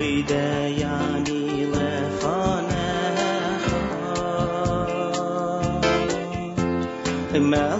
يعني غفانا ما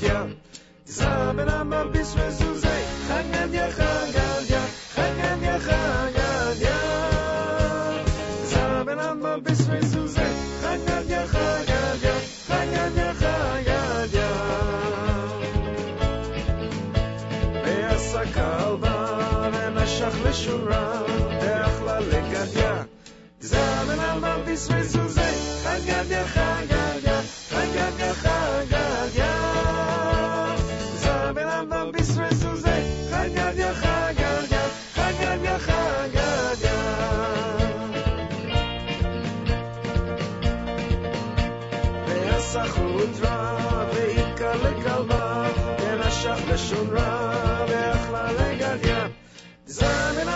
gad ya zamen am bis mezuzay khagad ya khagad ya khagad ya khagad ya zamen am bis mezuzay kalba ve'nashach leshura ve'achla legad ya. Zamen am bis mezuzay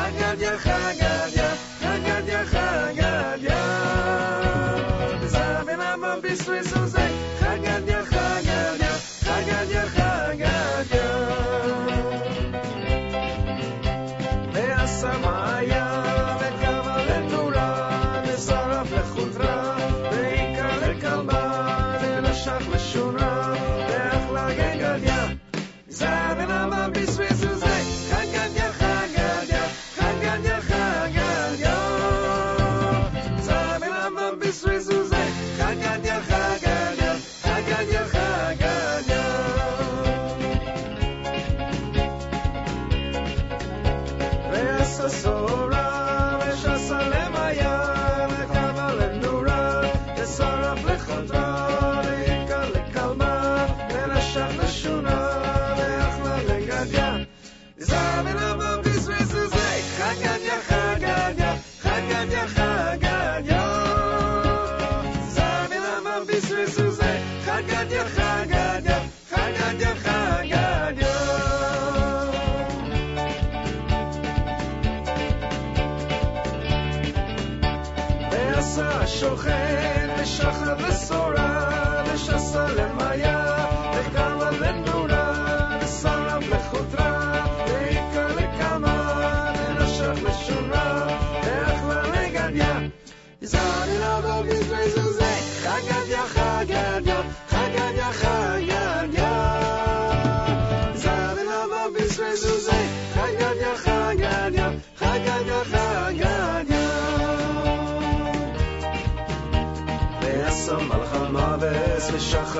Chagadia, Chagadia, Chagadia, Chagadia. Zavenamo bisui zuzei. ועשה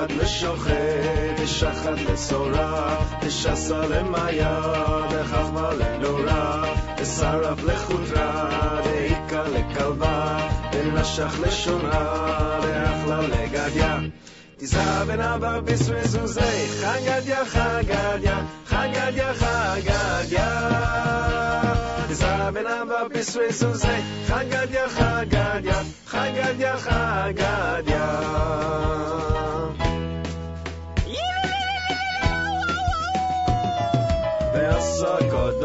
ועש ושחט לשוחט ושחט לצורה ושסה למאיה וחכמה לנורה ושרף לחוטרה והיכה לכלבה ונשך לשונה ואכלה לגדיה תזבנה בביס מזוזה חגדיה חגדיה חגדיה חגדיה תזבנה בביס מזוזה חגדיה חגדיה חגדיה חגדיה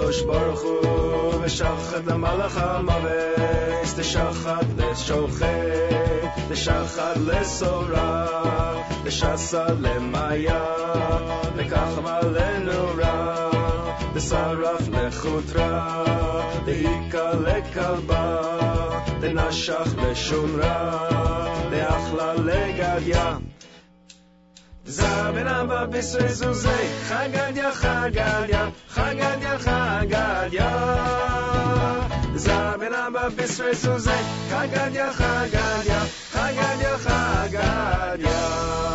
הקדוש ברוך הוא, ושחת למלאך המוות, תשחת לשוחט, תשחת לסורר, ושסה למאיה, וכך מלאנו רע, ושרף לחוטרה, דהיקה לכלבה, דנשך לשומרה, דאכלה לגדיה. Zaberaba besrezuzei, Chagadia, Chagadia, Chagadia, Chagadia. Zaberaba besrezuzei, Chagadia, Chagadia, Chagadia, Chagadia.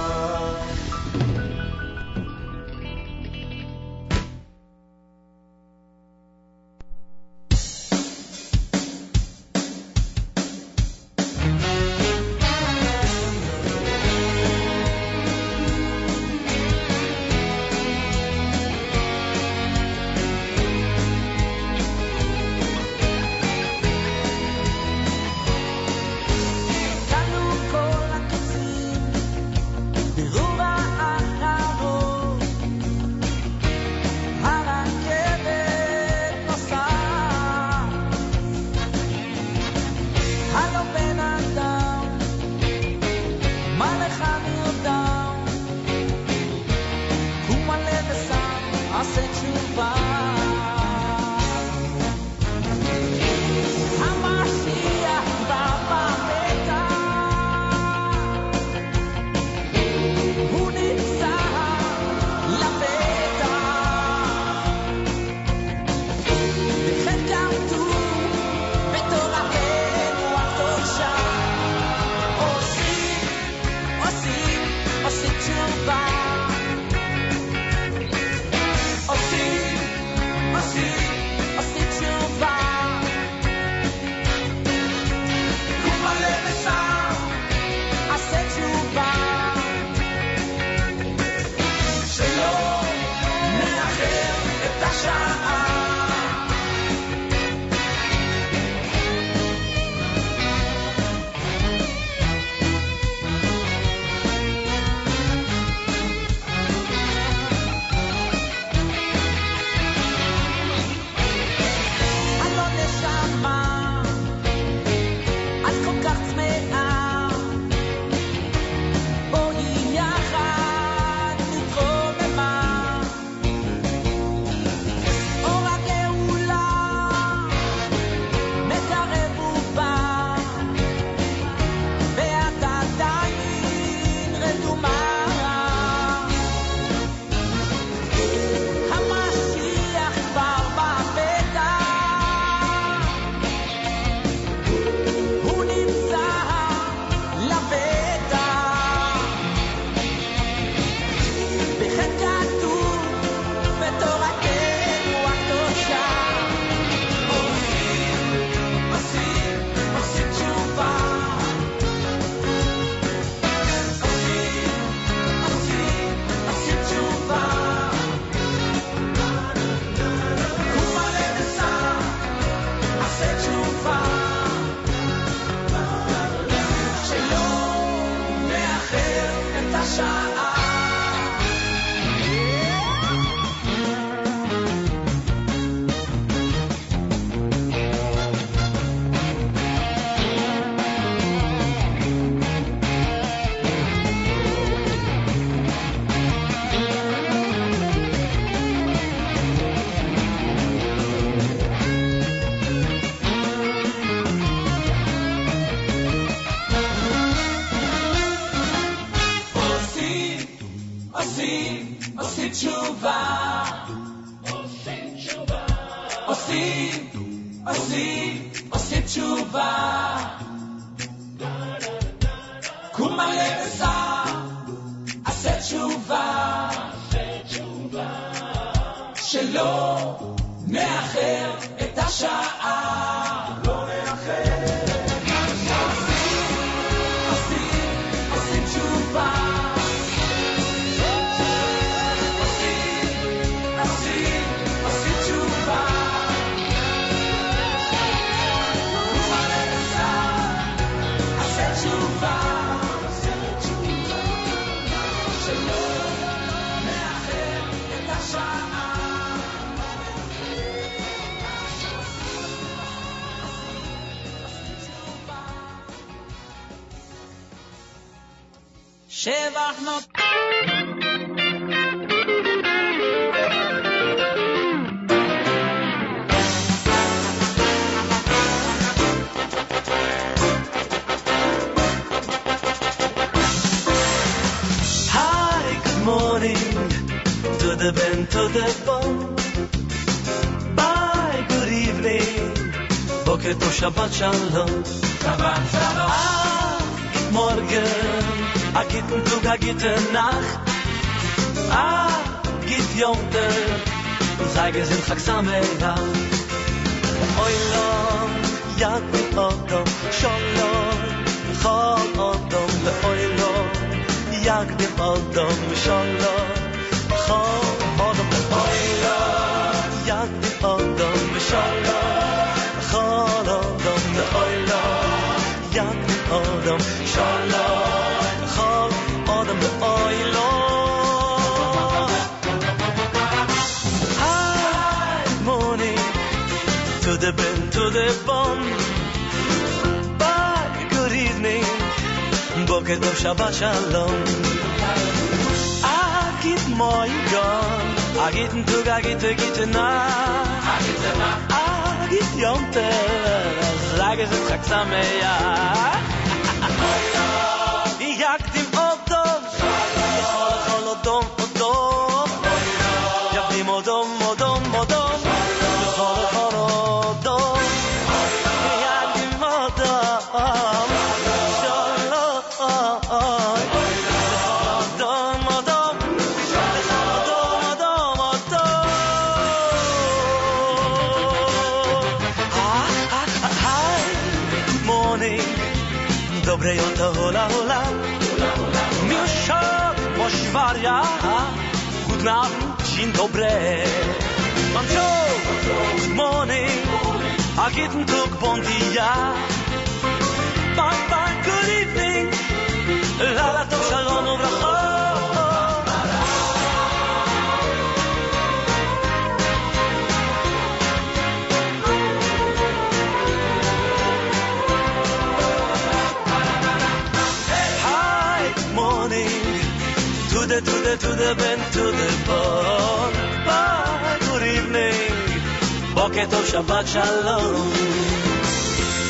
בוקר טוב, שבת שלום.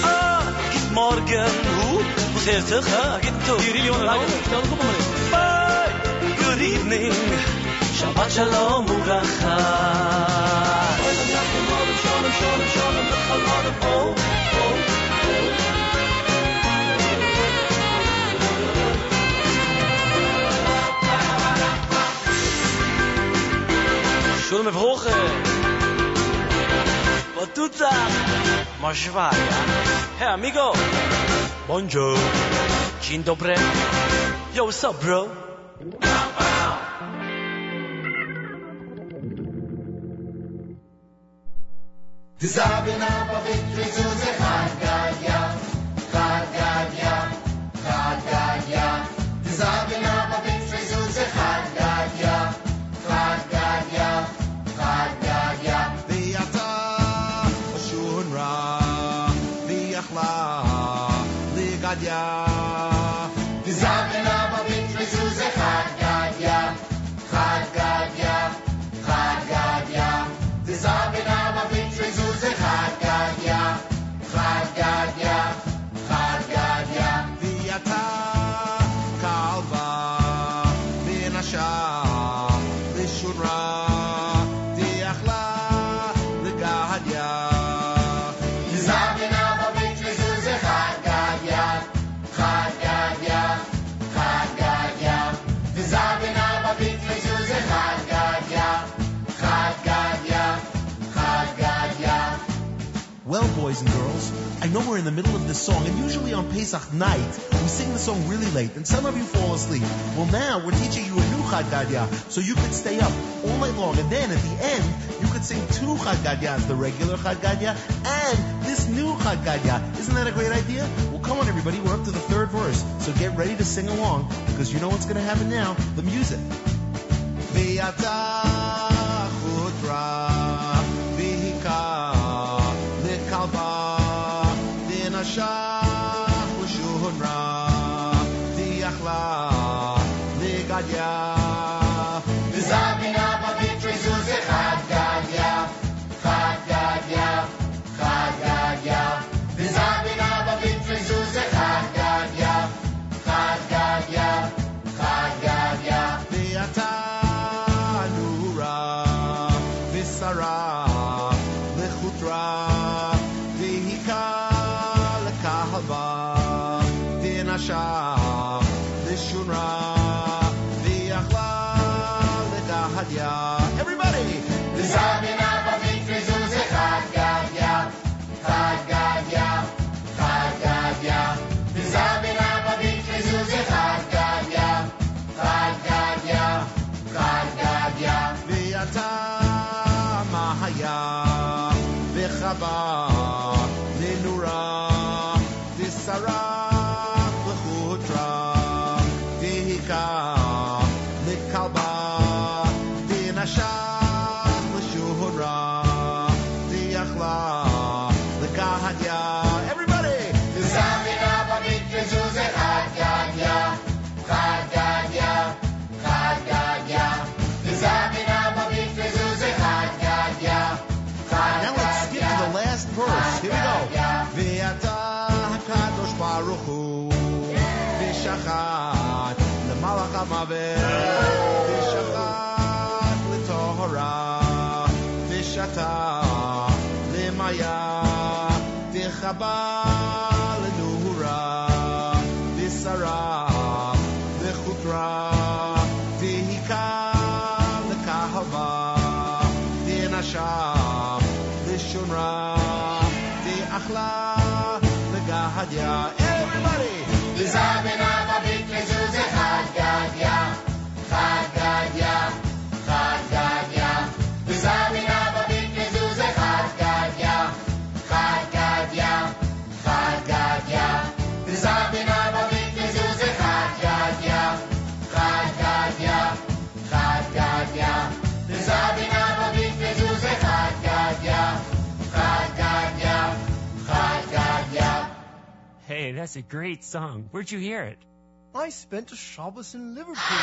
אה, morgen, hoe? Was heeft good evening, Shabbat shalom ubracha. Shalom. Zullen we? o tuta, moshvaya. Hey amigo, bonjour, jin dobre, yo what's up bro? Sie sagen aber, wie the song, and usually on Pesach night, we sing the song really late, and some of you fall asleep. Well, now we're teaching you a new Chagadia, so you could stay up all night long, and then at the end, you could sing two Chagadias, the regular Chagadia and this new Chagadia. Isn't that a great idea? Well, come on, everybody, we're up to the third verse, so get ready to sing along, because you know what's going to happen now the music. That's a great song. Where'd you hear it? I spent a Shabbos in Liverpool.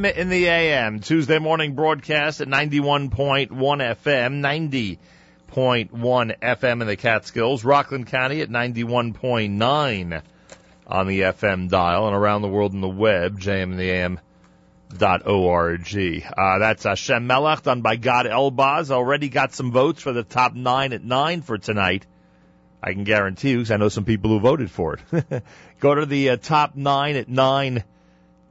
JM in the AM, Tuesday morning broadcast at 91.1 FM, 90.1 FM in the Catskills, Rockland County at 91.9 on the FM dial, and around the world in the web, jmintheam.org. Uh, that's Hashem Melech, done by Gad Elbaz. Already got some votes for the top nine at nine for tonight. I can guarantee you, because I know some people who voted for it. Go to the uh, top nine at nine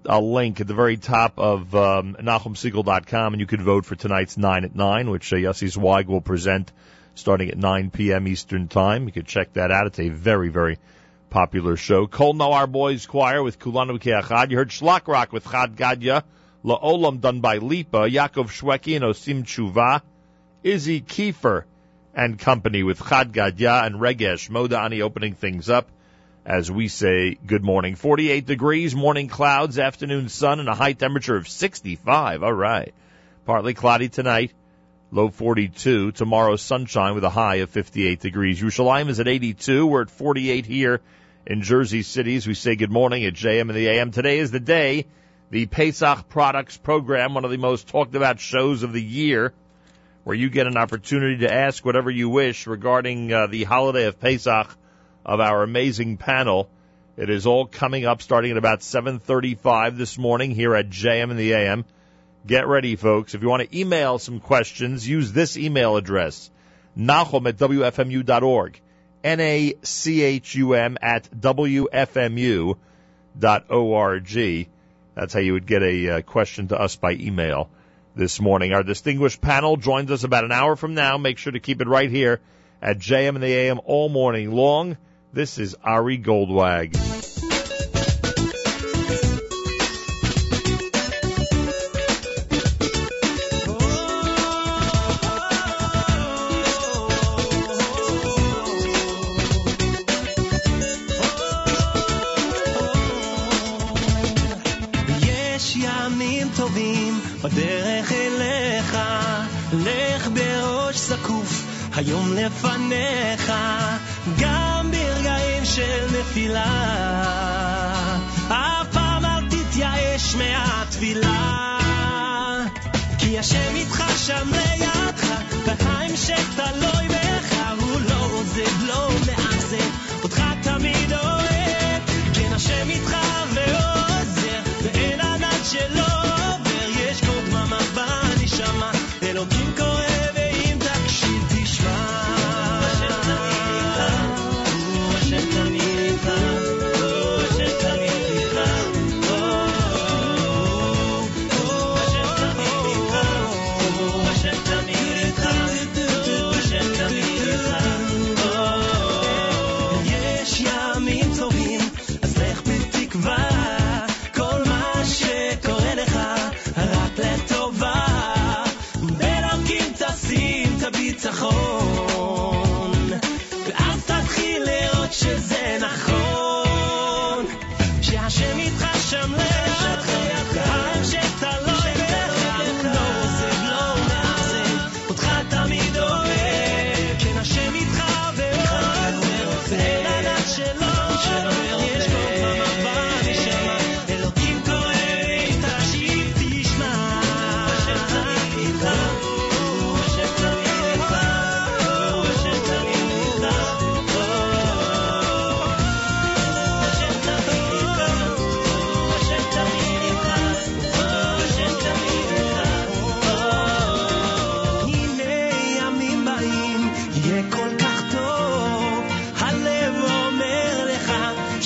a link at the very top of um, NachumSegal.com, and you could vote for tonight's 9 at 9, which uh, Yossi Zweig will present starting at 9 p.m. Eastern Time. You could check that out. It's a very, very popular show. Kol Noar Boys Choir with Kulanu Keachad. You heard Shlock Rock with Chad Gadya. La'olam done by Lipa. Yaakov Shweki and Osim Tshuva. Izzy Kiefer and company with Chad Gadya and Regesh Modani opening things up as we say good morning. 48 degrees, morning clouds, afternoon sun, and a high temperature of 65. All right. Partly cloudy tonight, low 42. Tomorrow sunshine with a high of 58 degrees. Yerushalayim is at 82. We're at 48 here in Jersey City as we say good morning at JM in the AM. Today is the day, the Pesach Products Program, one of the most talked about shows of the year, where you get an opportunity to ask whatever you wish regarding uh, the holiday of Pesach of our amazing panel. It is all coming up starting at about 7:35 this morning here at JM in the AM. Get ready, folks. If you want to email some questions, use this email address: Nachum at WFMU.org. N-A-C-H-U-M at WFMU.org. That's how you would get a uh, question to us by email this morning. Our distinguished panel joins us about an hour from now. Make sure to keep it right here at JM in the AM all morning long. This is Ari Goldwag. יש ימים טובים בדרך אליך, לך בראש זקוף, היום לפניך, גם ברגעים של נפילה. אף פעם אל תתייאש מהתפילה, כי השם איתך שם לידך, וההמשך תלוי בך, הוא לא עוזב, לא מאכזב,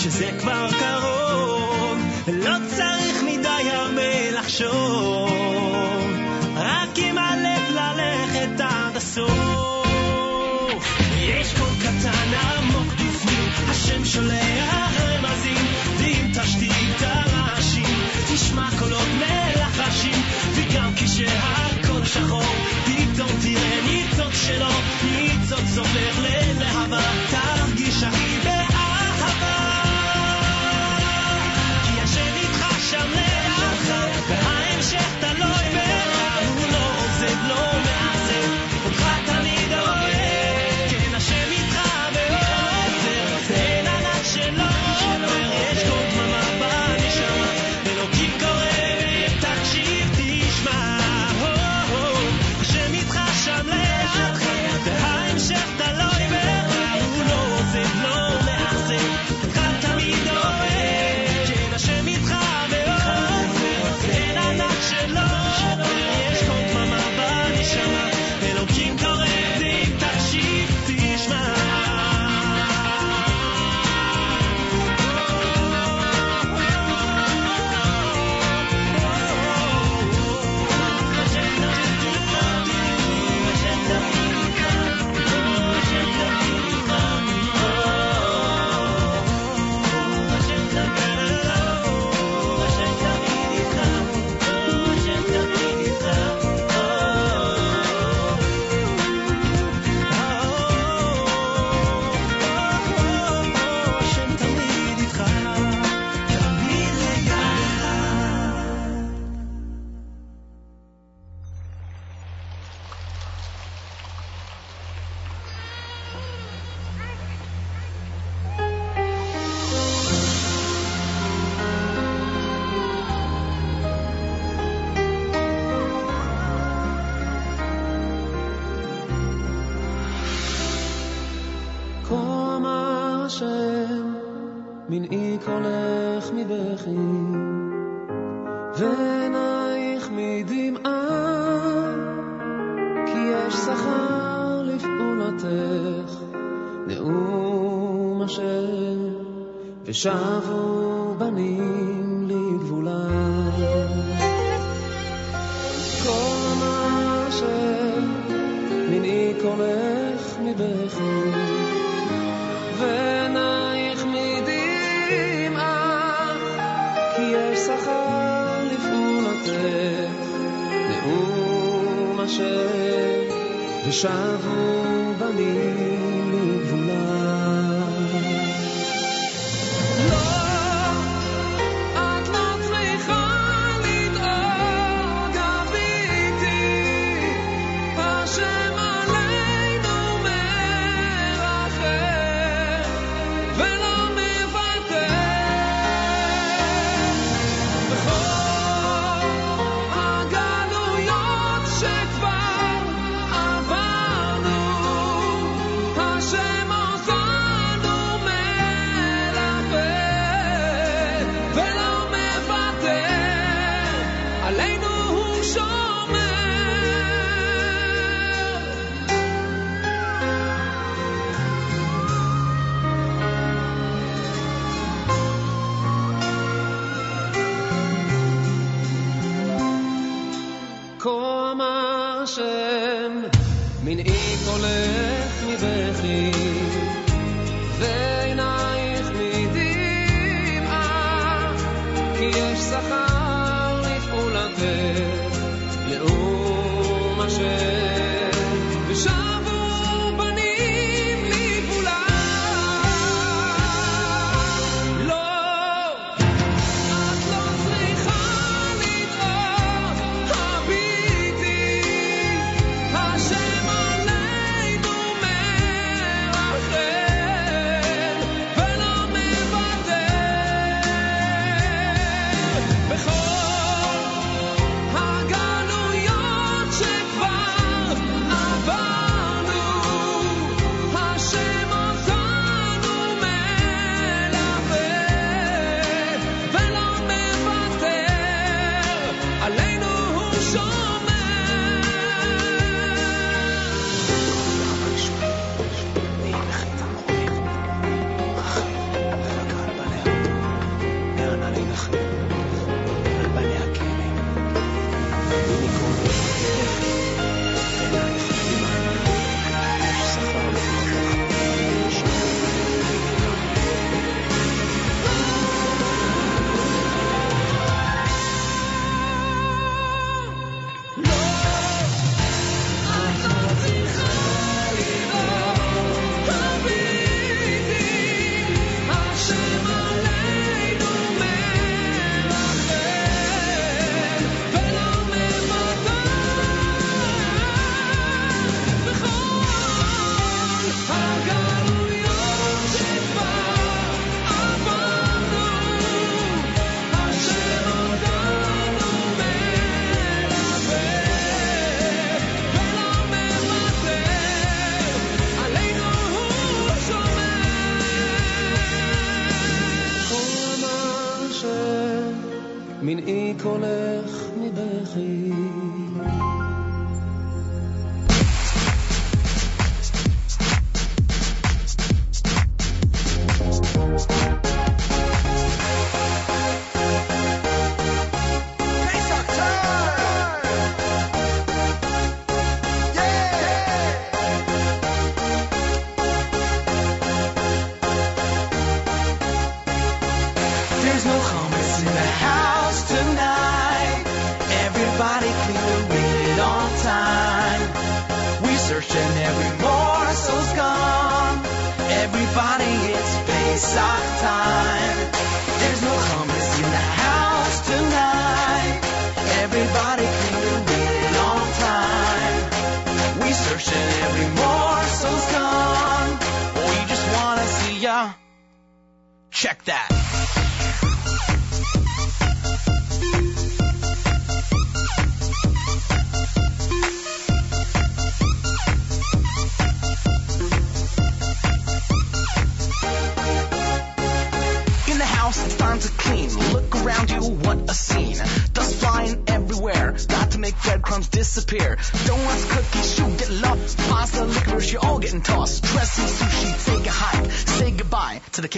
שזה כבר קרוב, לא צריך מדי הרבה לחשוב, רק עם הלב ללכת עד הסוף. יש קול קטן עמוק בפנים, השם שולח רמזים, ואם תשתיק את הרעשים, תשמע קולות מלחשים, וגם כשהכל שחור, פתאום תראה ניצוץ שלו, ניצוץ הופך ללהבה,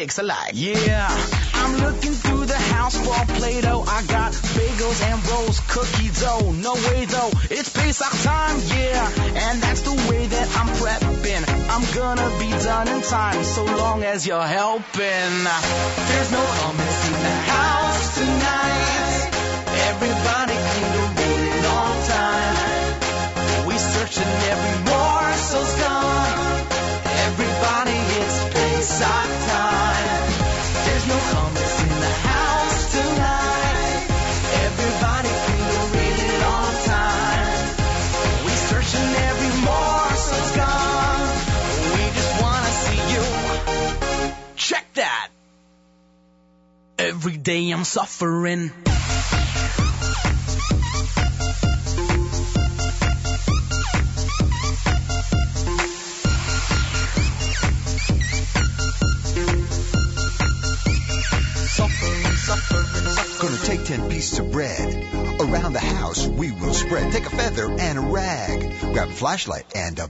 chicks alike. Yeah, I'm looking through the house for Play-Doh. I got bagels and rolls, cookie dough. No way though, it's Pesach time, yeah. And that's the way that I'm prepping. I'm gonna be done in time, so long as you're helping. There's no hummus in the house tonight. Everybody can to waiting on time. We searching every morsel's gone. Everybody, it's Pesach day I'm suffering. Gonna take ten pieces of bread. Around the house we will spread. Take a feather and a rag. Grab a flashlight and a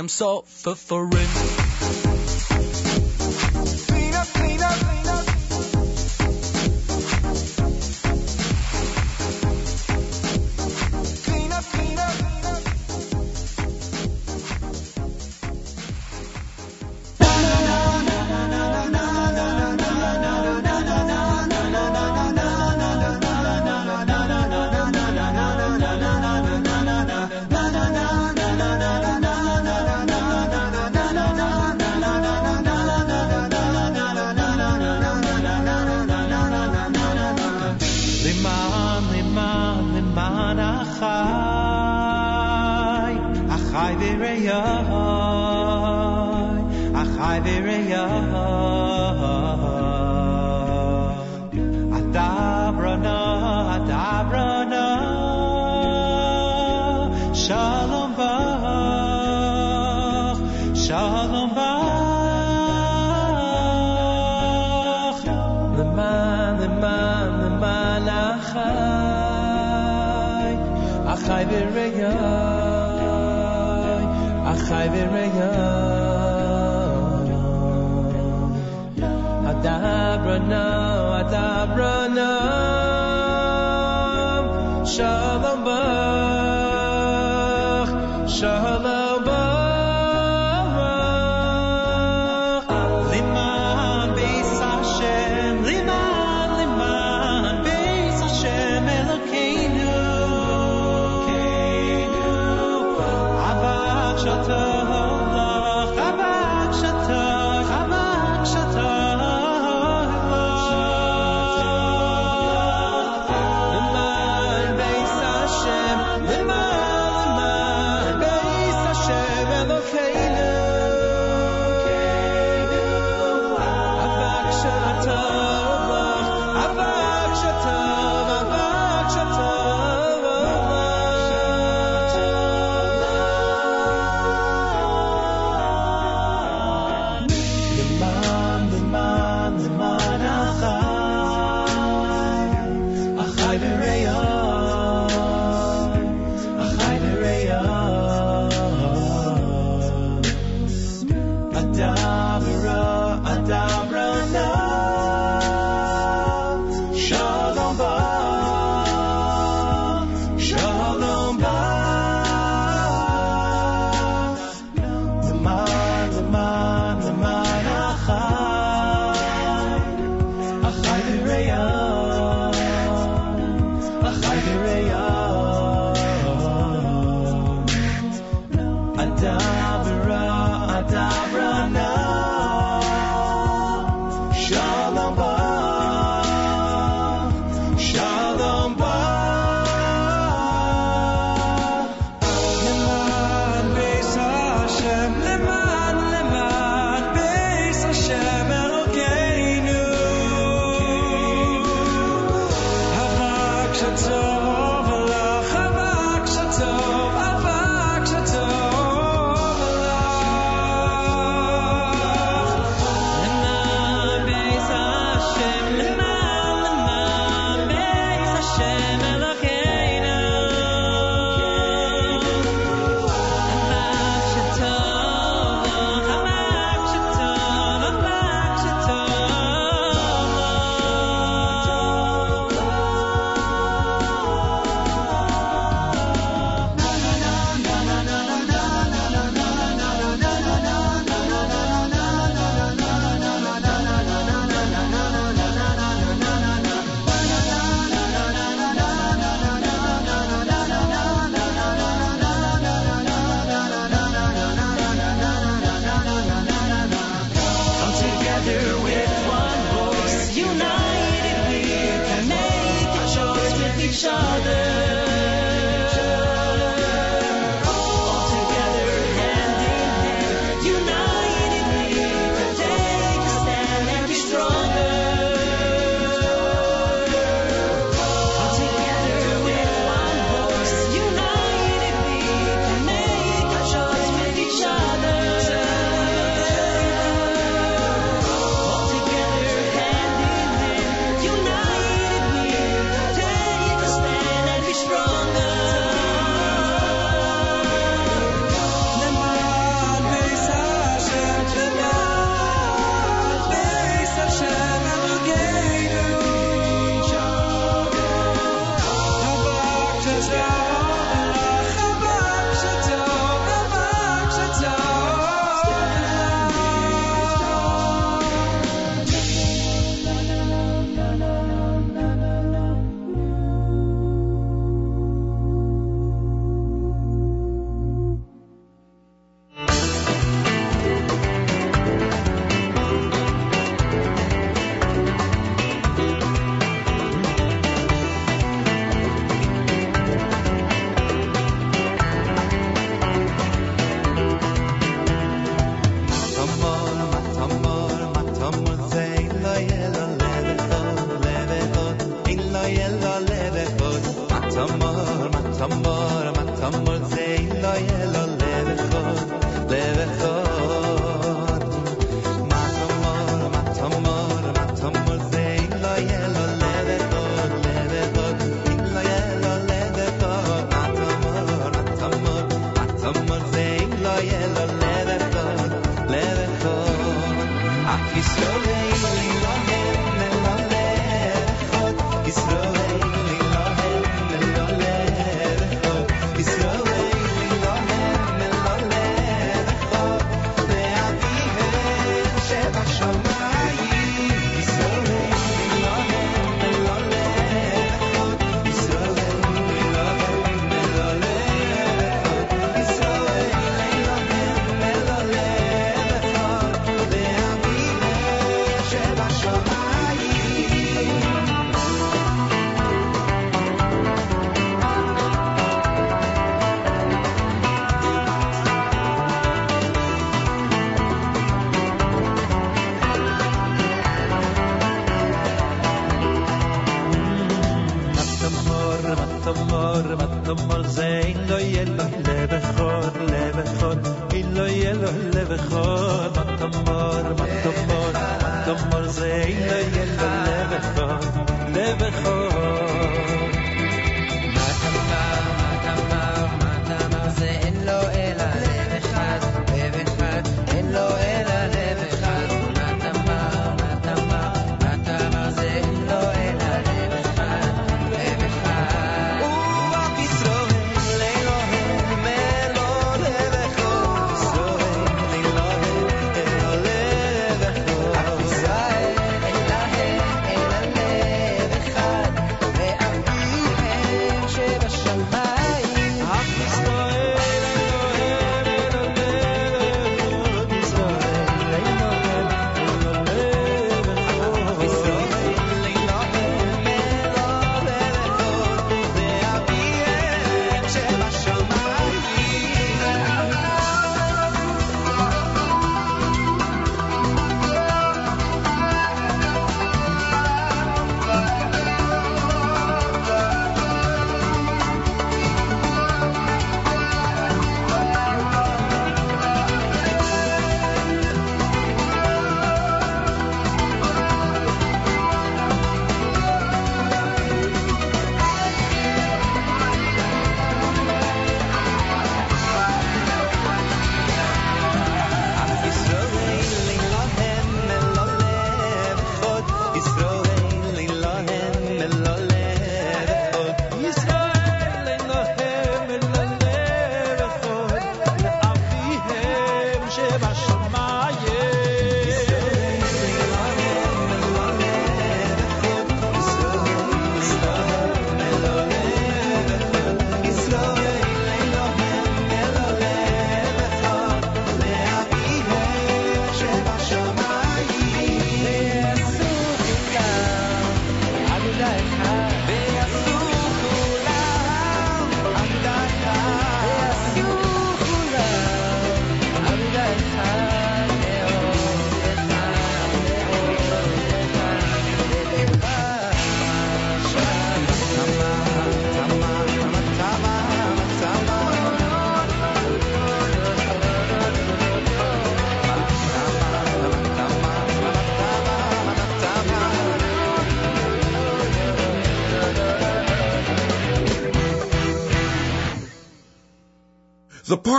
I'm so for Atabrana, Atabrana, Shalom.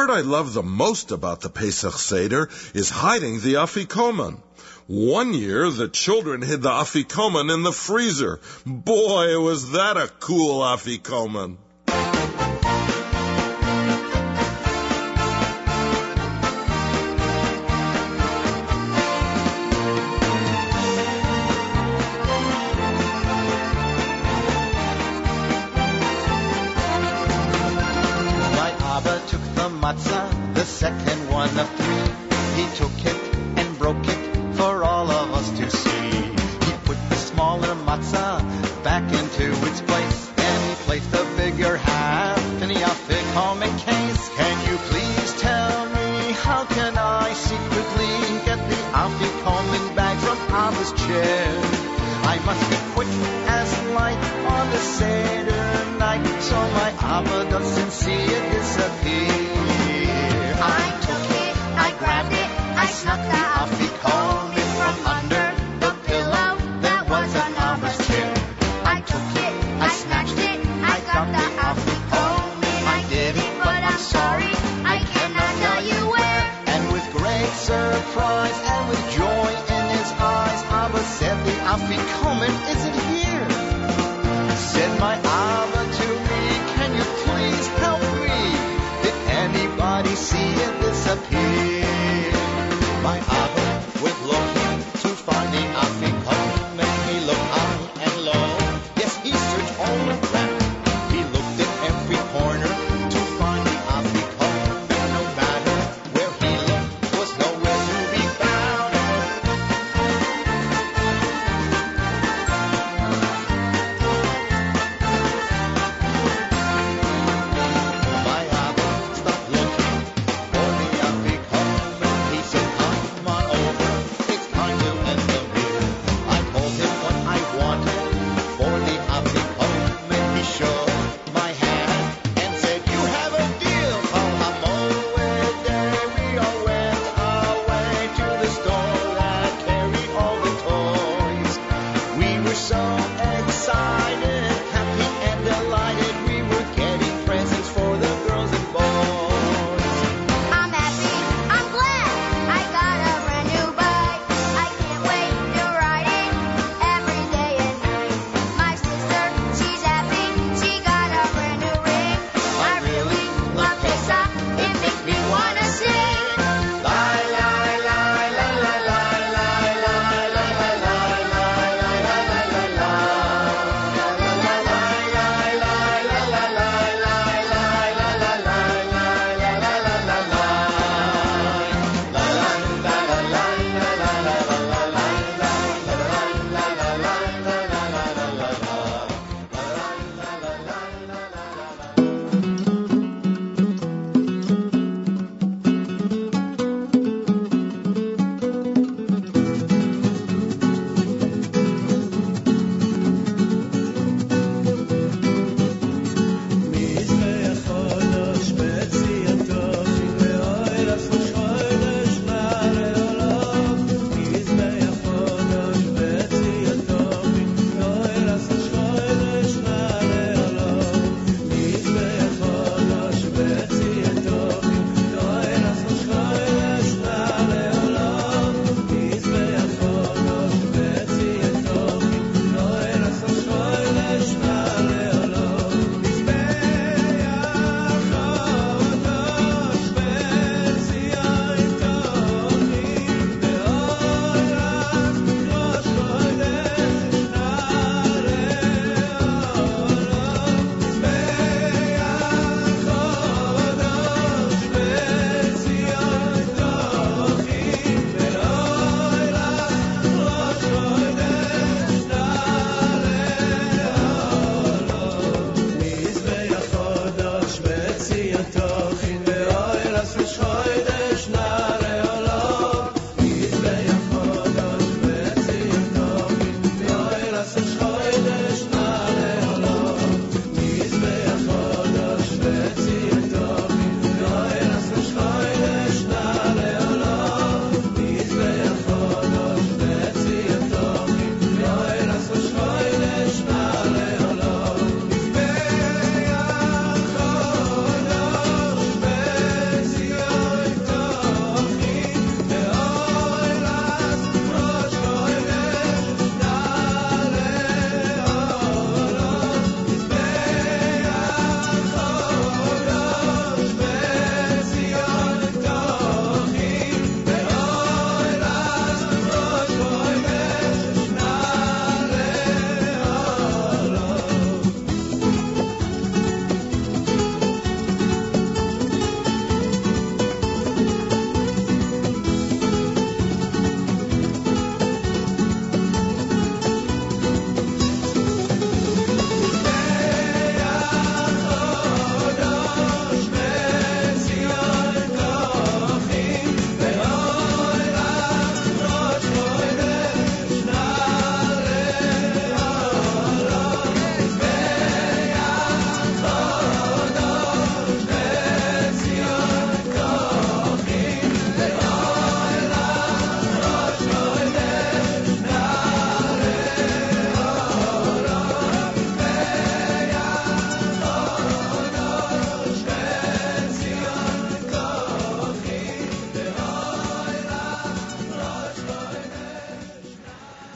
part I love the most about the Pesach Seder is hiding the afikoman. One year, the children hid the afikoman in the freezer. Boy, was that a cool afikoman!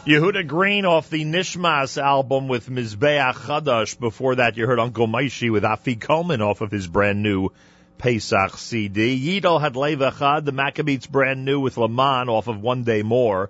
Yehuda Green off the Nishmas album with Mizbeach Chadash. Before that, you heard Uncle Moishy with Afikoman off of his brand new Pesach CD. Yidel had Levachad, the Maccabeats brand new with Laman off of One Day More.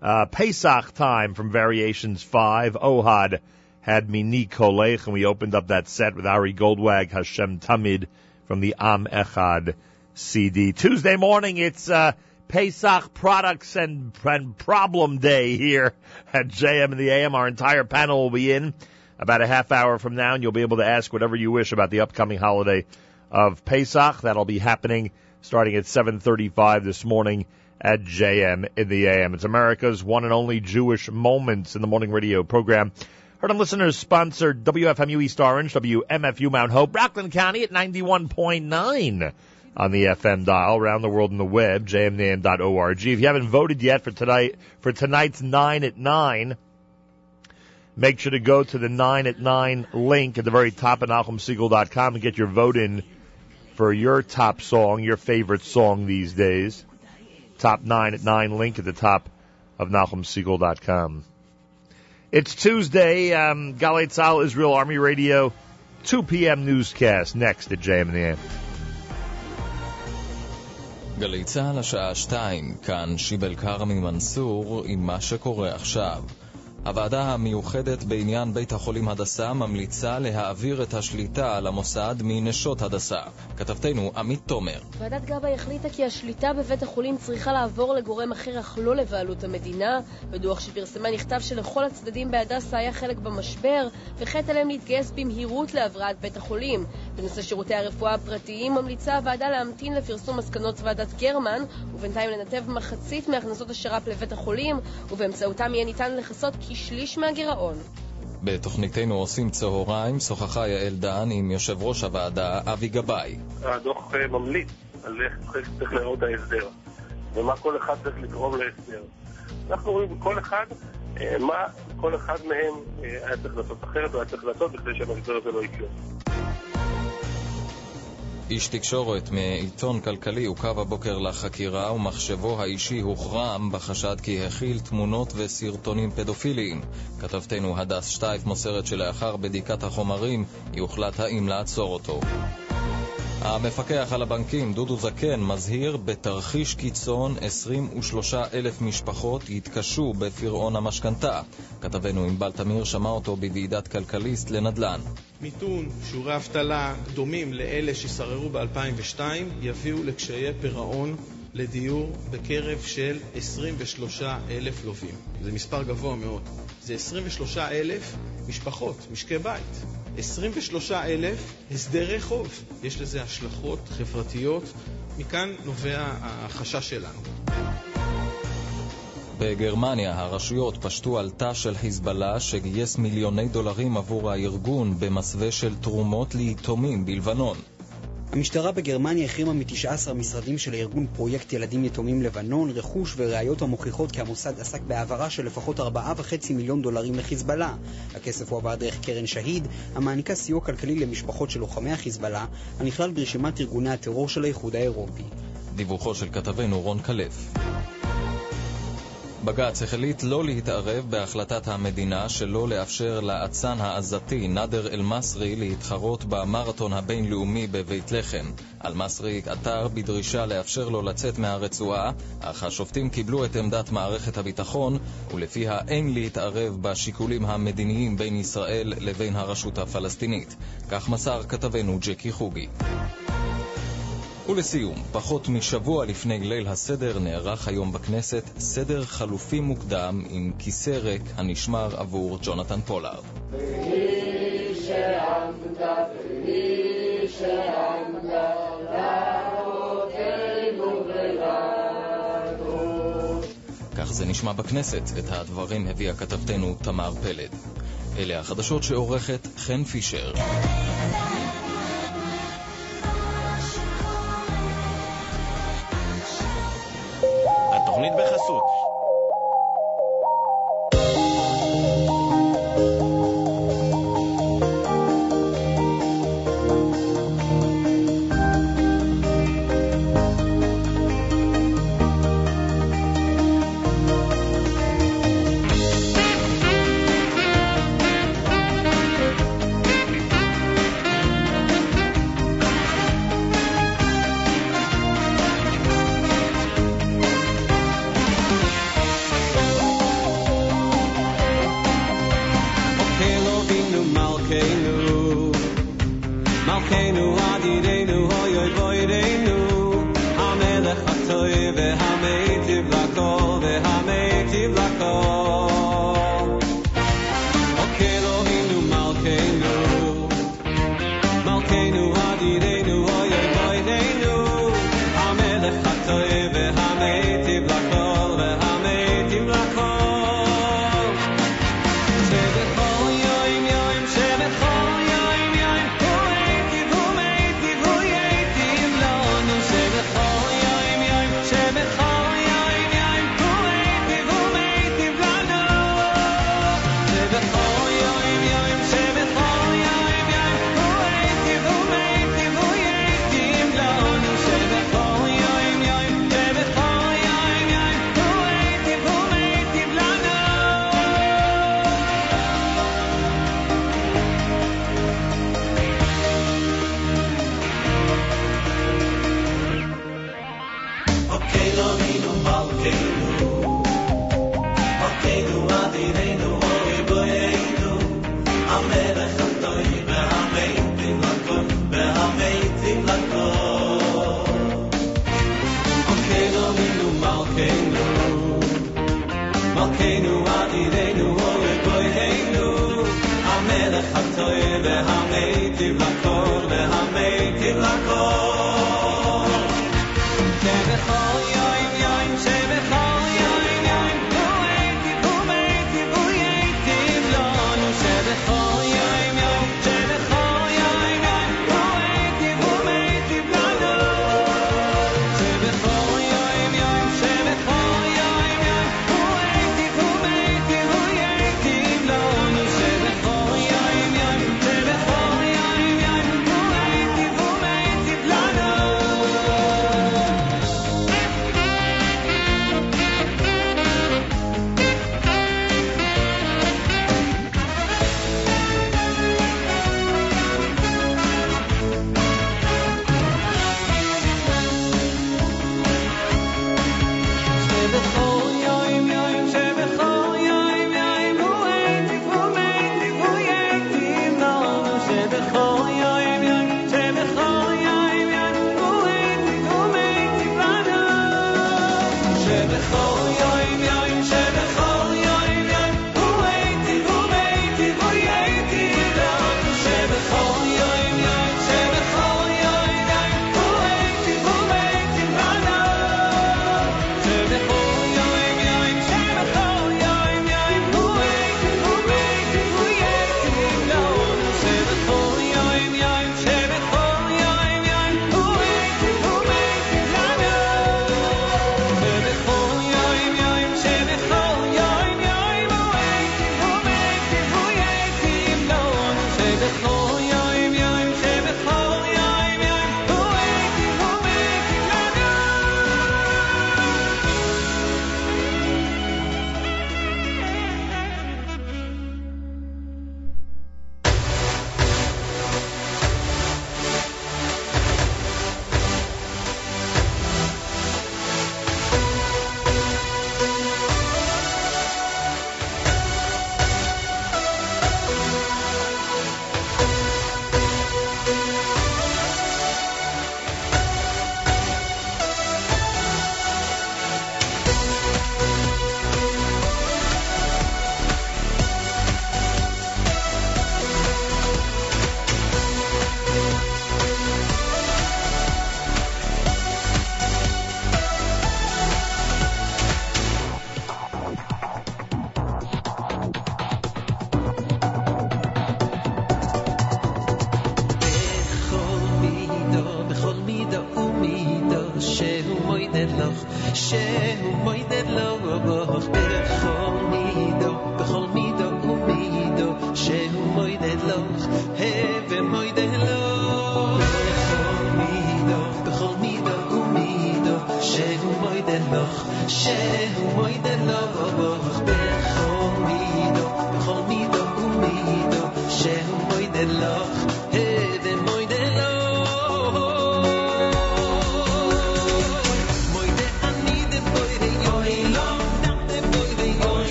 Uh, Pesach time from Variations 5. Ohad had Mini Kolech, and we opened up that set with Ari Goldwag, Hashem Tamid from the Am Echad CD. Tuesday morning, it's uh, Pesach Products and, and Problem Day here at JM in the AM. Our entire panel will be in about a half hour from now, and you'll be able to ask whatever you wish about the upcoming holiday of Pesach. That'll be happening starting at 7:35 this morning at JM in the AM. It's America's one and only Jewish Moments in the Morning Radio program. Heard on listeners sponsored WFMU East Orange, WMFU Mount Hope, Rockland County at 91.9 on the FM dial, around the world in the web, jmnam.org. If you haven't voted yet for tonight, for tonight's 9 at 9, make sure to go to the 9 at 9 link at the very top of NachumSegal.com and get your vote in for your top song, your favorite song these days. Top 9 at 9 link at the top of NachumSegal.com. It's Tuesday, um, Israel Army Radio, 2 p.m. newscast next at JM. גלי צה"ל השעה שתיים, כאן שיבל כרמי מנסור עם מה שקורה עכשיו. הוועדה המיוחדת בעניין בית החולים הדסה ממליצה להעביר את השליטה על המוסד מנשות הדסה. כתבתנו עמית תומר. ועדת גבאי החליטה כי השליטה בבית החולים צריכה לעבור לגורם אחר אך לא לבעלות המדינה. בדוח שפרסמה נכתב שלכל הצדדים בהדסה היה חלק במשבר, וכעת עליהם להתגייס במהירות להבראת בית החולים. בנושא שירותי הרפואה הפרטיים ממליצה הוועדה להמתין לפרסום מסקנות ועדת גרמן, ובינתיים לנתב מחצית מהכנסות השר"פ לבית החולים, ובאמצעותם יהיה ניתן לכסות כשליש מהגירעון. בתוכניתנו עושים צהריים שוחחה יעל דן עם יושב ראש הוועדה אבי גבאי. הדוח אה, ממליץ על איך צריך להיראות ההסדר, ומה כל אחד צריך לגרום להסדר. אנחנו רואים כל אחד, אה, מה כל אחד מהם אה, היה צריך לעשות אחרת או היה צריך לעשות בכדי שהמשבר הזה לא יקרה. איש תקשורת מעיתון כלכלי עוכב הבוקר לחקירה ומחשבו האישי הוחרם בחשד כי הכיל תמונות וסרטונים פדופיליים. כתבתנו הדס שטייף מוסרת שלאחר בדיקת החומרים יוחלט האם לעצור אותו. המפקח על הבנקים, דודו זקן, מזהיר בתרחיש קיצון 23 אלף משפחות יתקשו בפירעון המשכנתה. כתבנו ענבל תמיר שמע אותו בוועידת כלכליסט לנדל"ן. מיתון, שיעורי אבטלה דומים לאלה ששררו ב-2002 יביאו לקשיי פירעון לדיור בקרב של 23 אלף לווים. זה מספר גבוה מאוד. זה 23 אלף משפחות, משקי בית. 23 אלף הסדרי חוב. יש לזה השלכות חברתיות, מכאן נובע החשש שלנו. בגרמניה הרשויות פשטו על תא של חיזבאללה שגייס מיליוני דולרים עבור הארגון במסווה של תרומות ליתומים בלבנון. המשטרה בגרמניה החרימה מ-19 משרדים של ארגון פרויקט ילדים יתומים לבנון רכוש וראיות המוכיחות כי המוסד עסק בהעברה של לפחות 4.5 מיליון דולרים לחיזבאללה. הכסף הועבר דרך קרן שהיד, המעניקה סיוע כלכלי למשפחות של לוחמי החיזבאללה, הנכלל ברשימת ארגוני הטרור של האיחוד האירופי. דיווחו של כתבנו רון כלף. בג"ץ החליט לא להתערב בהחלטת המדינה שלא לאפשר לאצן העזתי נאדר אל-מסרי להתחרות במרתון הבינלאומי בבית לחם. אל-מסרי עתר בדרישה לאפשר לו לצאת מהרצועה, אך השופטים קיבלו את עמדת מערכת הביטחון, ולפיה אין להתערב בשיקולים המדיניים בין ישראל לבין הרשות הפלסטינית. כך מסר כתבנו ג'קי חוגי. ולסיום, פחות משבוע לפני ליל הסדר נערך היום בכנסת סדר חלופי מוקדם עם כיסא ריק הנשמר עבור ג'ונתן פולארד. כך זה נשמע בכנסת. את הדברים הביאה כתבתנו תמר פלד. אלה החדשות שעורכת חן פישר. התוכנית בחסות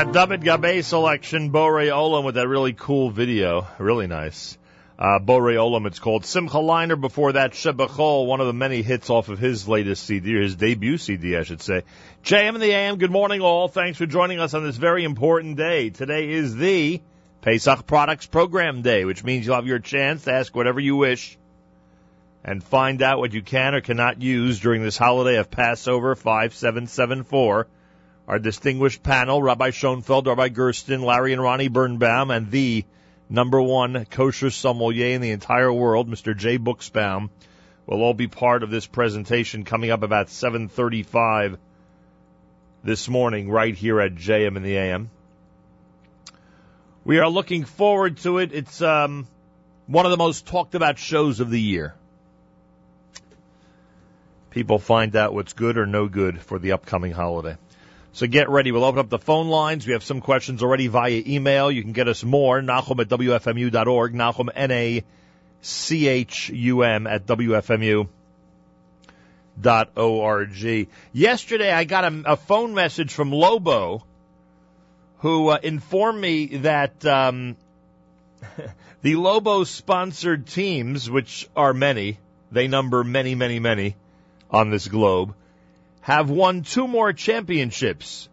That David Gabay selection, Borei Olam, with that really cool video. Really nice. Uh, Borei Olam, it's called. Simcha Leiner before that, Shebachol, one of the many hits off of his latest CD, or his debut CD, I should say. JM in the AM, good morning all. Thanks for joining us on this very important day. Today is the Pesach Products Program Day, which means you'll have your chance to ask whatever you wish and find out what you can or cannot use during this holiday of Passover 5774. Our distinguished panel, Rabbi Schonfeld, Rabbi Gersten, Larry and Ronnie Birnbaum, and the number one kosher sommelier in the entire world, Mr. Jay Buchsbaum, will all be part of this presentation coming up about 735 this morning right here at JM in the AM. We are looking forward to it. It's um, one of the most talked about shows of the year. People find out what's good or no good for the upcoming holiday. So get ready. We'll open up the phone lines. We have some questions already via email. You can get us more. Nachum at WFMU.org. Nachum, N-A-C-H-U-M at WFMU dot org. Yesterday, I got a, a phone message from Lobo, who uh, informed me that um, the Lobo sponsored teams, which are many, they number many, many, many on this globe, have won two more championships.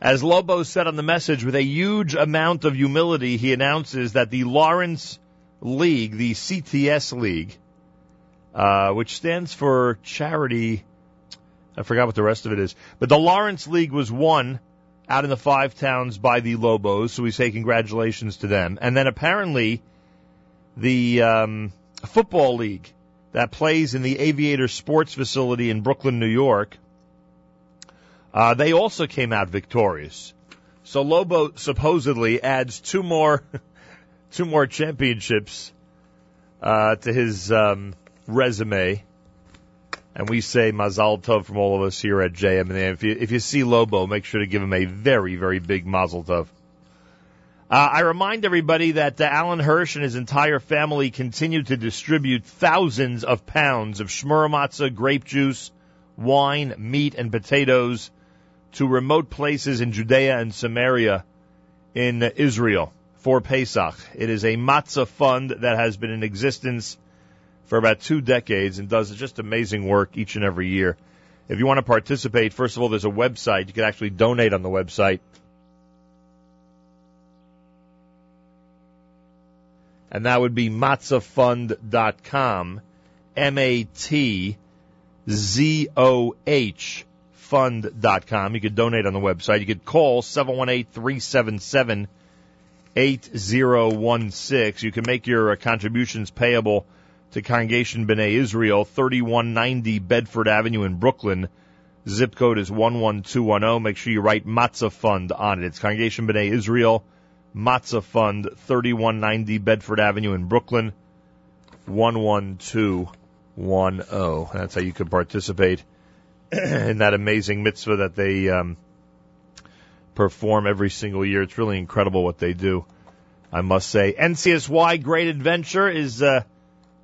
As Lobo said on the message, with a huge amount of humility, he announces that the Lawrence League, the CTS League, uh, which stands for charity. I forgot what the rest of it is. But the Lawrence League was won out in the five towns by the Lobos, so we say congratulations to them. And then apparently the um, Football League that plays in the Aviator Sports Facility in Brooklyn, New York, uh, they also came out victorious. So Lobo supposedly adds two more, two more championships uh, to his um, resume, and we say Mazal Tov from all of us here at JM. And if you if you see Lobo, make sure to give him a very very big Mazel Tov. Uh, I remind everybody that uh, Alan Hirsch and his entire family continue to distribute thousands of pounds of shmura matzah, grape juice, wine, meat, and potatoes to remote places in Judea and Samaria in Israel for Pesach. It is a matzah fund that has been in existence for about two decades and does just amazing work each and every year. If you want to participate, first of all, there's a website. You can actually donate on the website. And that would be matzahfund.com. M-A-T-Z-O-H fund.com. You could donate on the website. You could call 718-377 8016. You can make your uh, contributions payable to Congregation B'nai Israel, 3190 Bedford Avenue in Brooklyn. Zip code is 11210. Make sure you write Matzah Fund on it. It's Congregation B'nai Israel, Matzah Fund, 3190 Bedford Avenue in Brooklyn, 11210. That's how you can participate in that amazing mitzvah that they um, perform every single year. It's really incredible what they do, I must say. NCSY Great Adventure is uh,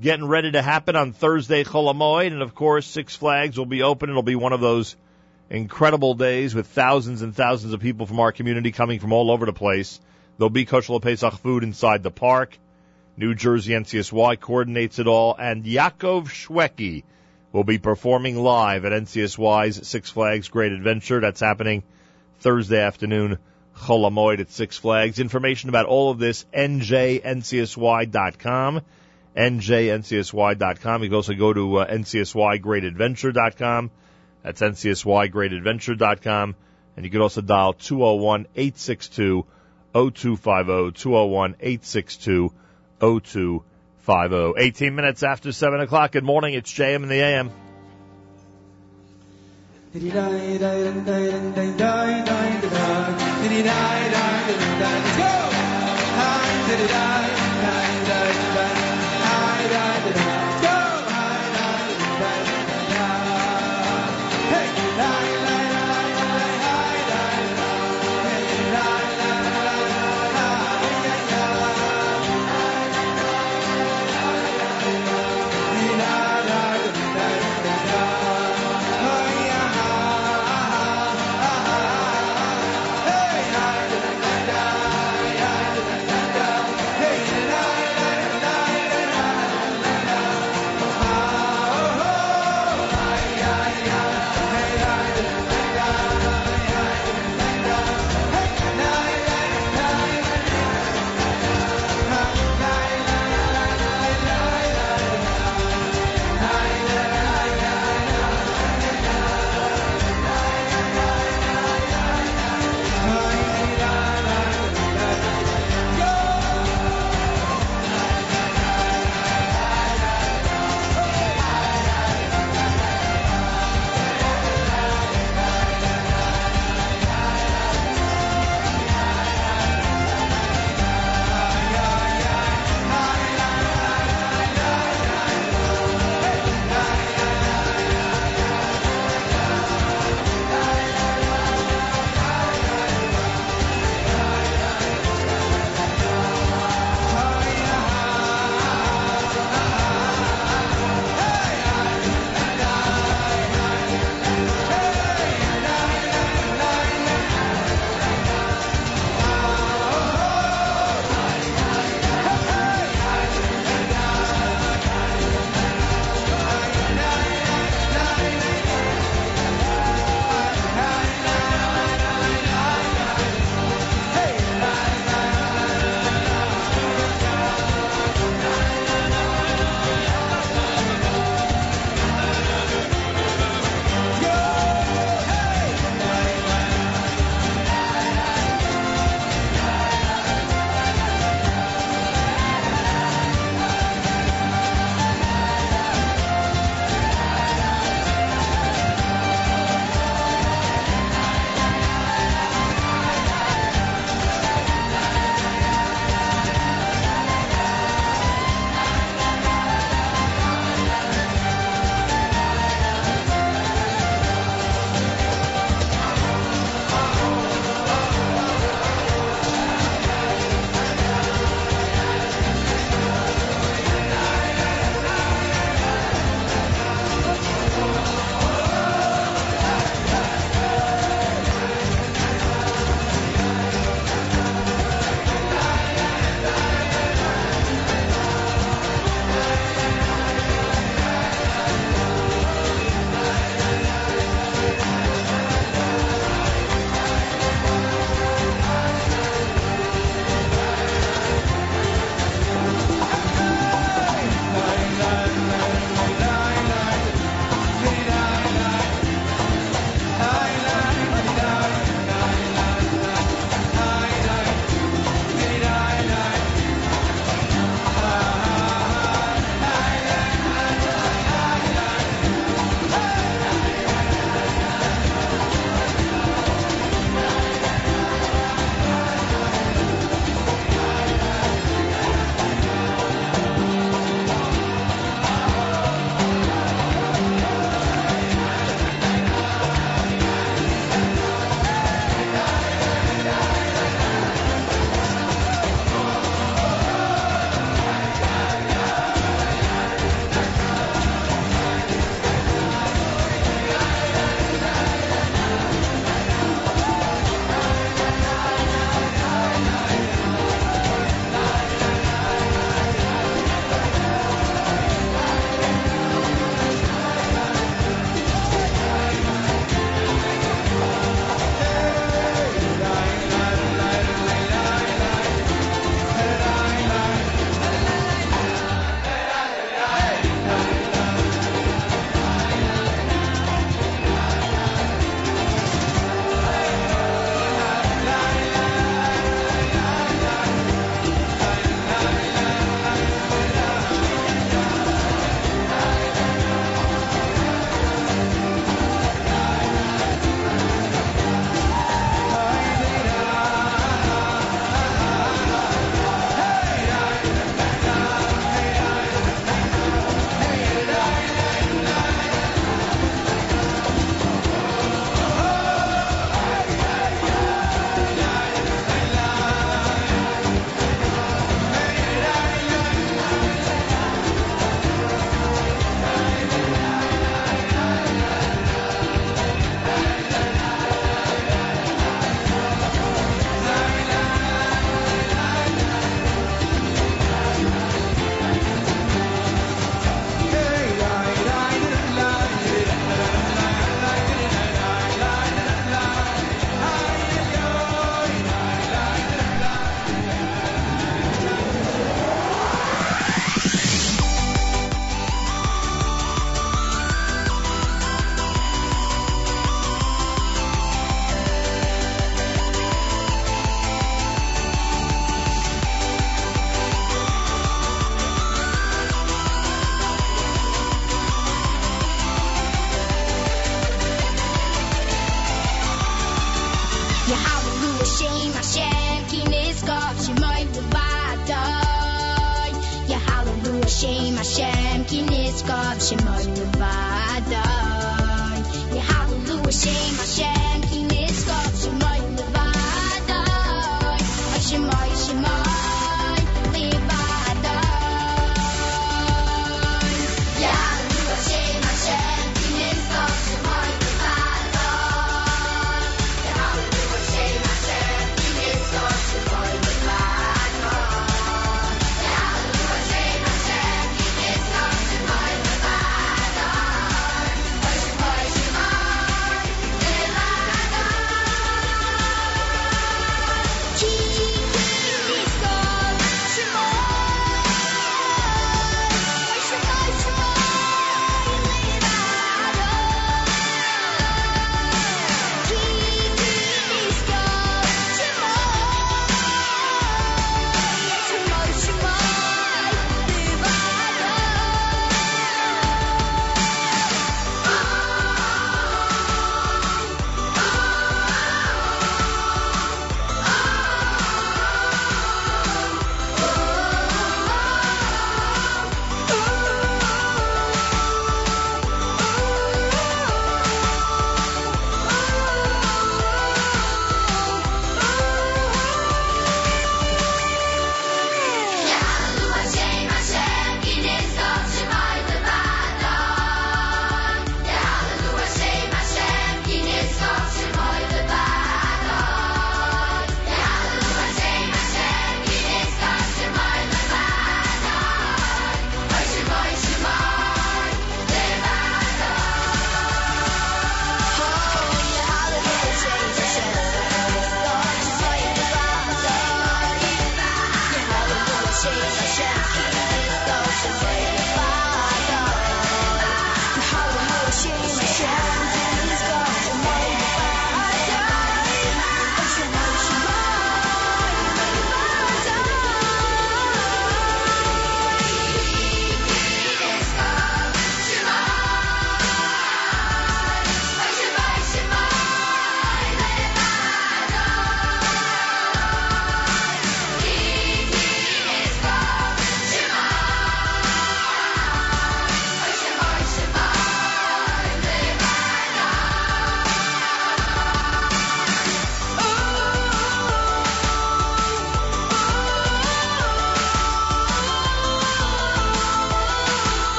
getting ready to happen on Thursday, Chol Hamoed, and of course, Six Flags will be open. It'll be one of those incredible days with thousands and thousands of people from our community coming from all over the place. There'll be kosher Pesach food inside the park. New Jersey NCSY coordinates it all, and Yaakov Shwekey will be performing live at NCSY's Six Flags Great Adventure. That's happening Thursday afternoon, Chol Hamoed at Six Flags. Information about all of this, njncsy.com, njncsy.com. You can also go to uh, ncsygreatadventure.com. That's ncsygreatadventure.com. And you can also dial 201-862-0250, 201-862-0250. 18 minutes after 7 o'clock. Good morning. It's JM in the AM. Let's go!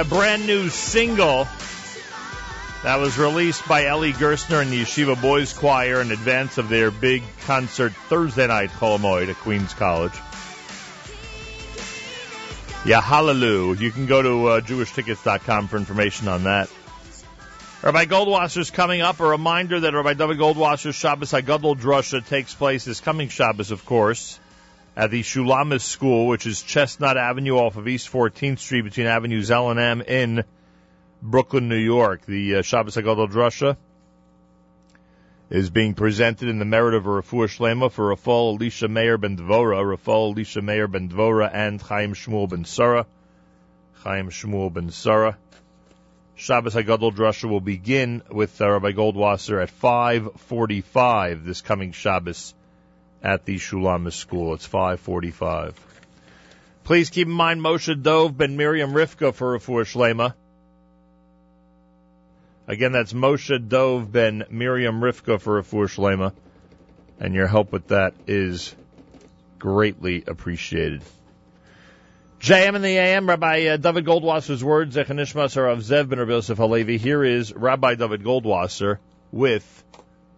A, brand new single that was released by Eli Gerstner and the Yeshiva Boys Choir in advance of their big concert Thursday night, Chol Hamoed at Queens College. Yeah, hallelujah. You can go to uh, jewishtickets.com for information on that. Rabbi Goldwasser's coming up. A reminder that Rabbi David Goldwasser's Shabbos Hagadol Drusha takes place this coming Shabbos, of course, at the Shulamis School, which is Chestnut Avenue off of East 14th Street between Avenues L and M in Brooklyn, New York. The uh, Shabbos Hagadol Drusha is being presented in the merit of a Refuah Shlema for Rafal Elisha Meir ben Dvora, Rafal Elisha Meir ben Dvora, and Chaim Shmuel ben Sarah. Chaim Shmuel ben Sarah. Shabbos Hagadol Drusha will begin with uh, Rabbi Goldwasser at 5:45 this coming Shabbos at the Shulamis School. It's 5:45. Please keep in mind Moshe Dove ben Miriam Rivka for Refuah Shlema. Again, that's Moshe Dove ben Miriam Rivka for Refuah Shlema, and your help with that is greatly appreciated. JM in the AM, Rabbi uh, David Goldwasser's words, Zechanishmas of Zev ben Rabbi Yosef Halevi. Here is Rabbi David Goldwasser with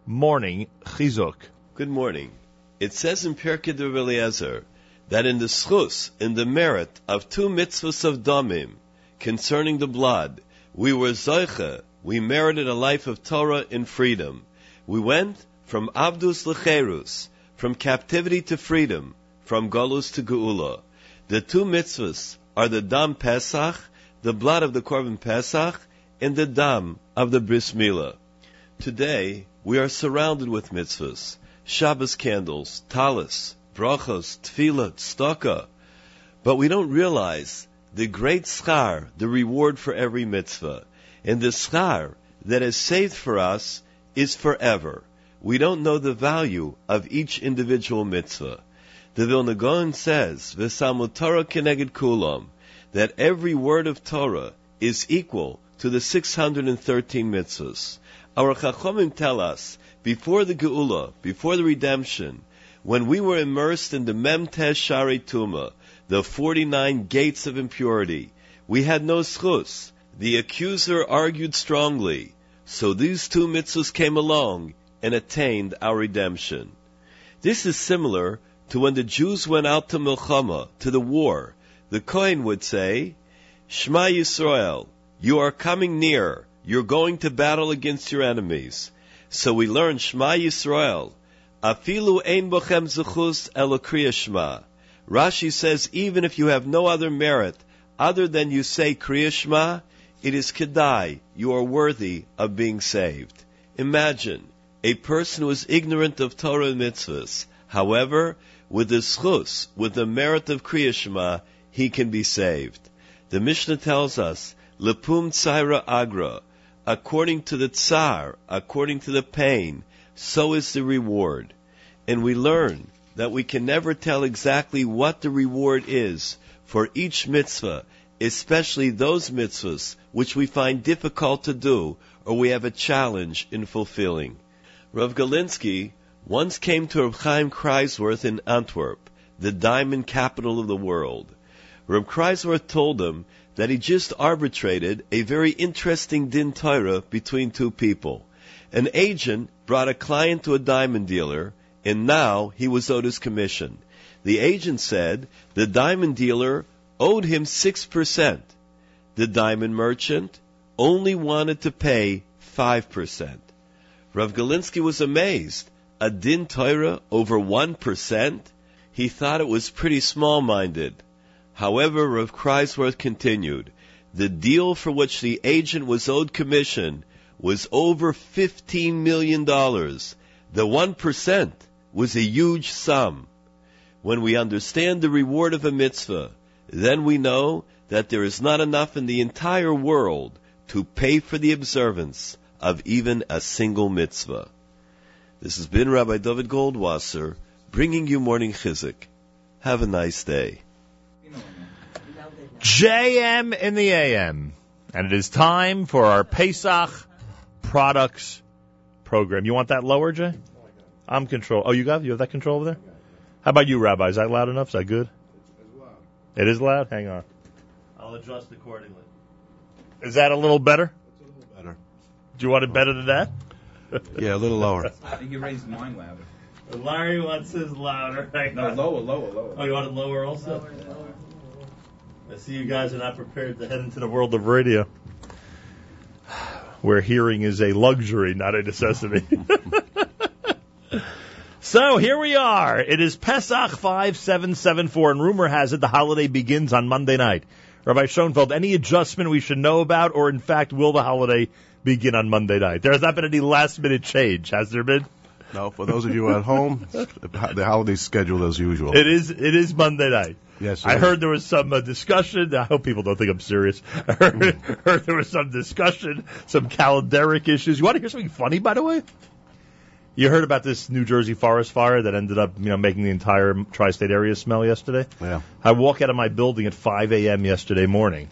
Morning Chizuk. Good morning. It says in Pirkei de Eliezer that in the schus, in the merit of two mitzvahs of damim concerning the blood, we were zoiche, we merited a life of Torah in freedom. We went from abdus lecherus, from captivity to freedom, from galus to geula. The two mitzvahs are the dam Pesach, the blood of the Korban Pesach, and the dam of the Bris Milah. Today, we are surrounded with mitzvahs, Shabbos candles, talis, brachos, tefillah, tzedakah. But we don't realize the great schar, the reward for every mitzvah. And the schar that is saved for us is forever. We don't know the value of each individual mitzvah. The Vilna Gaon says, "V'samu Torah keneged kulam," that every word of Torah is equal to the 613 mitzvahs. Our Chachomim tell us, before the Geula, before the redemption, when we were immersed in the Memtesh Shari Tuma, the 49 gates of impurity, we had no schus. The accuser argued strongly. So these two mitzvahs came along and attained our redemption. This is similar to when the Jews went out to Milchama, to the war. The Kohen would say, Shema Yisrael, you are coming near. You're going to battle against your enemies. So we learn Shema Yisrael. Afilu ein bochem zechus elokriya Shema. Rashi says, even if you have no other merit other than you say Kriya Shema, it is kedai. You are worthy of being saved. Imagine a person who is ignorant of Torah and mitzvahs. However, with the schus, with the merit of Kriya Shema, he can be saved. The Mishnah tells us, Lepum tzaira agra, according to the tsar, according to the pain, so is the reward. And we learn that we can never tell exactly what the reward is for each mitzvah, especially those mitzvahs which we find difficult to do or we have a challenge in fulfilling. Rav Galinsky once came to Rav Chaim Kreiswirth in Antwerp, the diamond capital of the world. Rav Kreiswirth told him that he just arbitrated a very interesting din Torah between two people. An agent brought a client to a diamond dealer, and now he was owed his commission. The agent said the diamond dealer owed him 6%. The diamond merchant only wanted to pay 5%. Rav Galinsky was amazed. A din Torah over 1%? He thought it was pretty small-minded. However, Rav Kreiswirth continued, the deal for which the agent was owed commission was over $15 million. The 1% was a huge sum. When we understand the reward of a mitzvah, then we know that there is not enough in the entire world to pay for the observance of even a single mitzvah. This has been Rabbi David Goldwasser bringing you morning chizuk. Have a nice day. JM in the AM. And it is time for our Pesach products program. You want that lower, Jay? I'm control. Oh, you got you have that control over there? How about you, Rabbi? Is that loud enough? Is that good? It is loud? Hang on. I'll I'll adjust accordingly. Is that a little better? It's a little better. Do you want it better than that? Yeah, a little lower. I think you raised mine louder. Larry wants his louder. No, lower, lower, lower. Oh, you want it lower also? I see you guys are not prepared to head into the world of radio. Where hearing is a luxury, not a necessity. so here we are. It is Pesach 5774, and rumor has it the holiday begins on Monday night. Rabbi Schonfeld, any adjustment we should know about, or in fact, will the holiday begin on Monday night? There has not been any last minute change, has there been? No, for those of you at home, the holiday scheduled as usual. It is. It is Monday night. Yes, I heard there was some uh, discussion. I hope people don't think I'm serious. I heard, heard there was some discussion, some calendaric issues. You want to hear something funny, by the way? You heard about this New Jersey forest fire that ended up, you know, making the entire tri-state area smell yesterday. Yeah. I walk out of my building at 5 a.m. yesterday morning,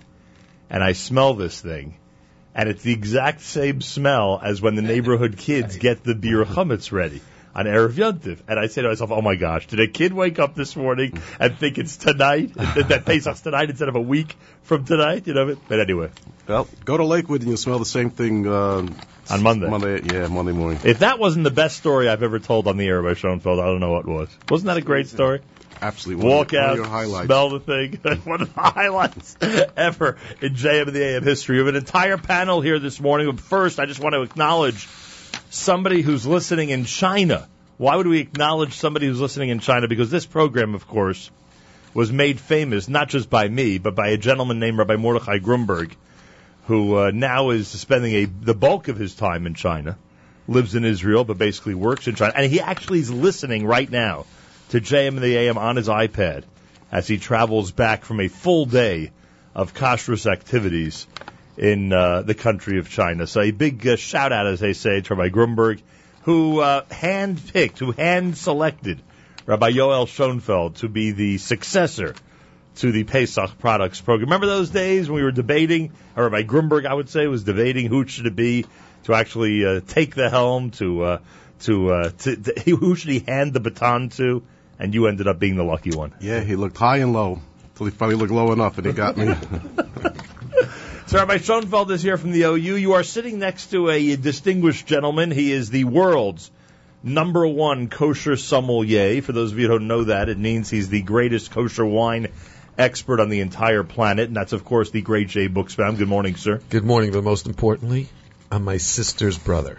and I smell this thing, and it's the exact same smell as when the neighborhood kids get the biur chametz ready on Erev Yontif. And I say to myself, oh my gosh, did a kid wake up this morning and think it's tonight, that that Pesach's tonight instead of a week from tonight? You know, but anyway. Well, go to Lakewood and you'll smell the same thing uh, On Monday. Monday, yeah, Monday morning. If that wasn't the best story I've ever told on the air by Schonfeld, I don't know what was. Wasn't that a great story? Absolutely. One of Walk your- out, highlights. smell the thing. one of the highlights ever in JM in the AM history. We have an entire panel here this morning. But first, I just want to acknowledge somebody who's listening in China. Why would we acknowledge somebody who's listening in China? Because this program, of course, was made famous not just by me, but by a gentleman named Rabbi Mordechai Grunberg, who uh, now is spending a the bulk of his time in China, lives in Israel, but basically works in China, and he actually is listening right now to JM in the AM on his iPad as he travels back from a full day of kashrus activities in uh, the country of China. So a big uh, shout out, as they say, to Rabbi Grunberg, who uh, hand-picked, who hand-selected Rabbi Yoel Schonfeld to be the successor to the Pesach products program. Remember those days when we were debating, or Rabbi Grunberg, I would say, was debating who should it be to actually uh, take the helm, to uh, to, uh, to, to who should he hand the baton to, and you ended up being the lucky one. Yeah, he looked high and low until he finally looked low enough, and he got me. So Rabbi Schonfeld is here from the OU. You are sitting next to a distinguished gentleman. He is the world's number one kosher sommelier. For those of you who don't know that, it means he's the greatest kosher wine expert on the entire planet, and that's of course the great Jay Buchsbaum. Good morning, sir. Good morning, but most importantly, I'm my sister's brother.